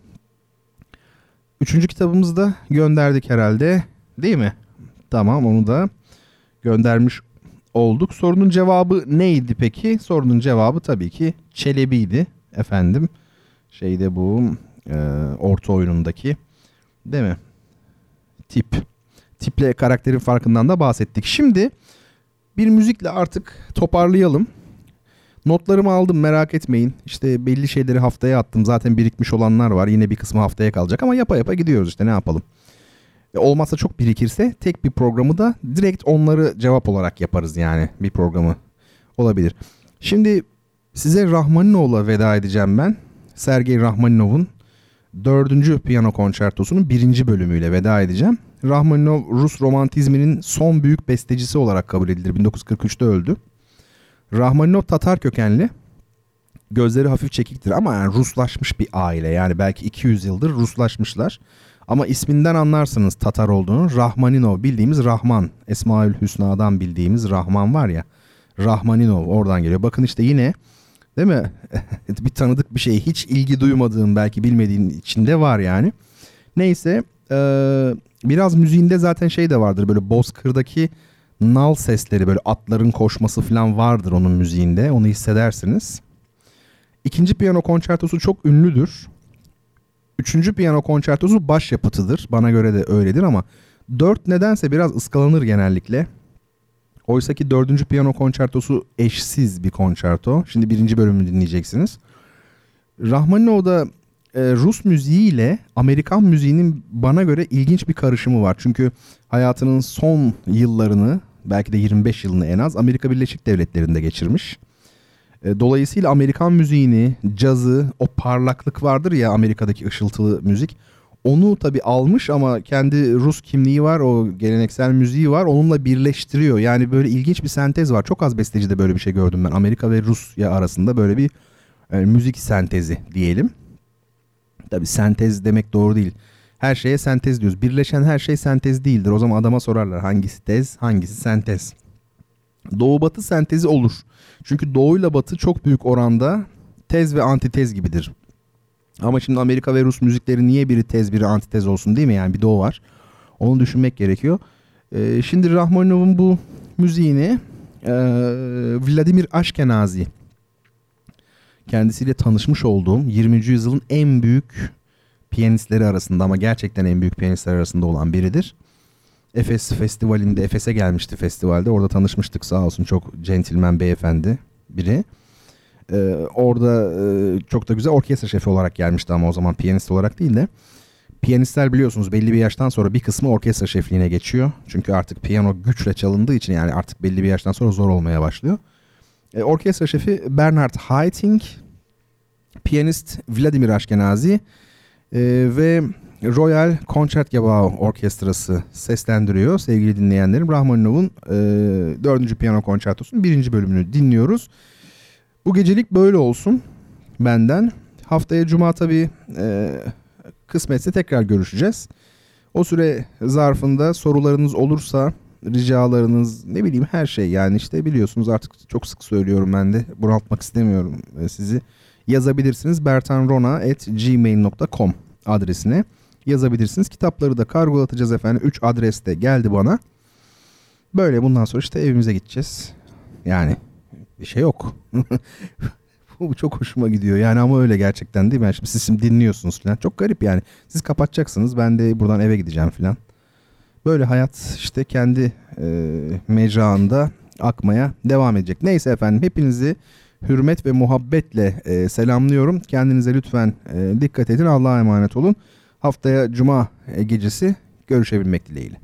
üçüncü kitabımızı da gönderdik herhalde. Değil mi? Tamam onu da göndermiş olduk. Sorunun cevabı neydi peki? Sorunun cevabı tabii ki Çelebi'ydi efendim. Şeyde bu e, orta oyunundaki değil mi? Tip. Tiple karakterin farkından da bahsettik. Şimdi bir müzikle artık toparlayalım. Notlarımı aldım merak etmeyin. İşte belli şeyleri haftaya attım. Zaten birikmiş olanlar var. Yine bir kısmı haftaya kalacak ama yapa yapa gidiyoruz işte ne yapalım. E, olmazsa çok birikirse tek bir programı da direkt onları cevap olarak yaparız yani bir programı olabilir. Şimdi size Rahmaninov'la veda edeceğim ben. Sergey Rahmaninov'un dördüncü piyano konçertosunun birinci bölümüyle veda edeceğim. Rahmaninov Rus romantizminin son büyük bestecisi olarak kabul edilir. 1943'te öldü. Rahmaninov Tatar kökenli. Gözleri hafif çekiktir ama yani Ruslaşmış bir aile. Yani belki 200 yıldır Ruslaşmışlar. Ama isminden anlarsınız Tatar olduğunu. Rahmaninov bildiğimiz Rahman. Esmaül Hüsna'dan bildiğimiz Rahman var ya. Rahmaninov oradan geliyor. Bakın işte yine değil mi? bir tanıdık bir şey. Hiç ilgi duymadığın belki bilmediğin içinde var yani. Neyse ee, biraz müziğinde zaten şey de vardır. Böyle Bozkır'daki nal sesleri böyle atların koşması falan vardır onun müziğinde. Onu hissedersiniz. İkinci piyano konçertosu çok ünlüdür. Üçüncü piyano konçertosu başyapıtıdır. Bana göre de öyledir ama dört nedense biraz ıskalanır genellikle. Oysa ki dördüncü piyano konçertosu eşsiz bir konçerto. Şimdi birinci bölümünü dinleyeceksiniz. Rahmaninov'da e, Rus müziği ile Amerikan müziğinin bana göre ilginç bir karışımı var. Çünkü hayatının son yıllarını belki de 25 yılını en az Amerika Birleşik Devletleri'nde geçirmiş. E, dolayısıyla Amerikan müziğini, cazı, o parlaklık vardır ya Amerika'daki ışıltılı müzik. Onu tabi almış ama kendi Rus kimliği var, o geleneksel müziği var. Onunla birleştiriyor. Yani böyle ilginç bir sentez var. Çok az bestecide böyle bir şey gördüm ben. Amerika ve Rusya arasında böyle bir yani müzik sentezi diyelim. Tabi sentez demek doğru değil. Her şeye sentez diyoruz. Birleşen her şey sentez değildir. O zaman adama sorarlar hangisi tez, hangisi sentez. Doğu batı sentezi olur. Çünkü doğuyla batı çok büyük oranda tez ve antitez gibidir. Ama şimdi Amerika ve Rus müzikleri niye biri tez biri antitez olsun değil mi? Yani bir doğu var. Onu düşünmek gerekiyor. Ee, şimdi Rahmaninov'un bu müziğini e, Vladimir Ashkenazi kendisiyle tanışmış olduğum 20. yüzyılın en büyük piyanistleri arasında ama gerçekten en büyük piyanistler arasında olan biridir. Efes Festivali'nde Efes'e gelmişti festivalde. Orada tanışmıştık sağ olsun çok centilmen beyefendi biri. Ee, orada e, çok da güzel orkestra şefi olarak gelmişti ama o zaman piyanist olarak değil de. Piyanistler biliyorsunuz belli bir yaştan sonra bir kısmı orkestra şefliğine geçiyor. Çünkü artık piyano güçle çalındığı için yani artık belli bir yaştan sonra zor olmaya başlıyor. E, orkestra şefi Bernard Haitink, piyanist Vladimir Ashkenazi e, ve Royal Concertgebouw Orkestrası seslendiriyor sevgili dinleyenlerim. Rahmaninov'un e, 4. piyano konçertosunun birinci bölümünü dinliyoruz. Bu gecelik böyle olsun benden. Haftaya cuma tabii e, kısmetse tekrar görüşeceğiz. O süre zarfında sorularınız olursa ricalarınız ne bileyim her şey yani işte biliyorsunuz artık çok sık söylüyorum ben de bunaltmak istemiyorum e, sizi yazabilirsiniz bertanrona.gmail.com adresine yazabilirsiniz. Kitapları da kargolatacağız efendim. 3 adreste geldi bana. Böyle bundan sonra işte evimize gideceğiz. Yani bir şey yok. Bu çok hoşuma gidiyor. Yani ama öyle gerçekten değil mi? Yani şimdi siz şimdi dinliyorsunuz falan. Çok garip yani. Siz kapatacaksınız. Ben de buradan eve gideceğim falan. Böyle hayat işte kendi e, mecrağında akmaya devam edecek. Neyse efendim hepinizi hürmet ve muhabbetle e, selamlıyorum. Kendinize lütfen e, dikkat edin. Allah'a emanet olun. Haftaya cuma e, gecesi görüşebilmek dileğiyle.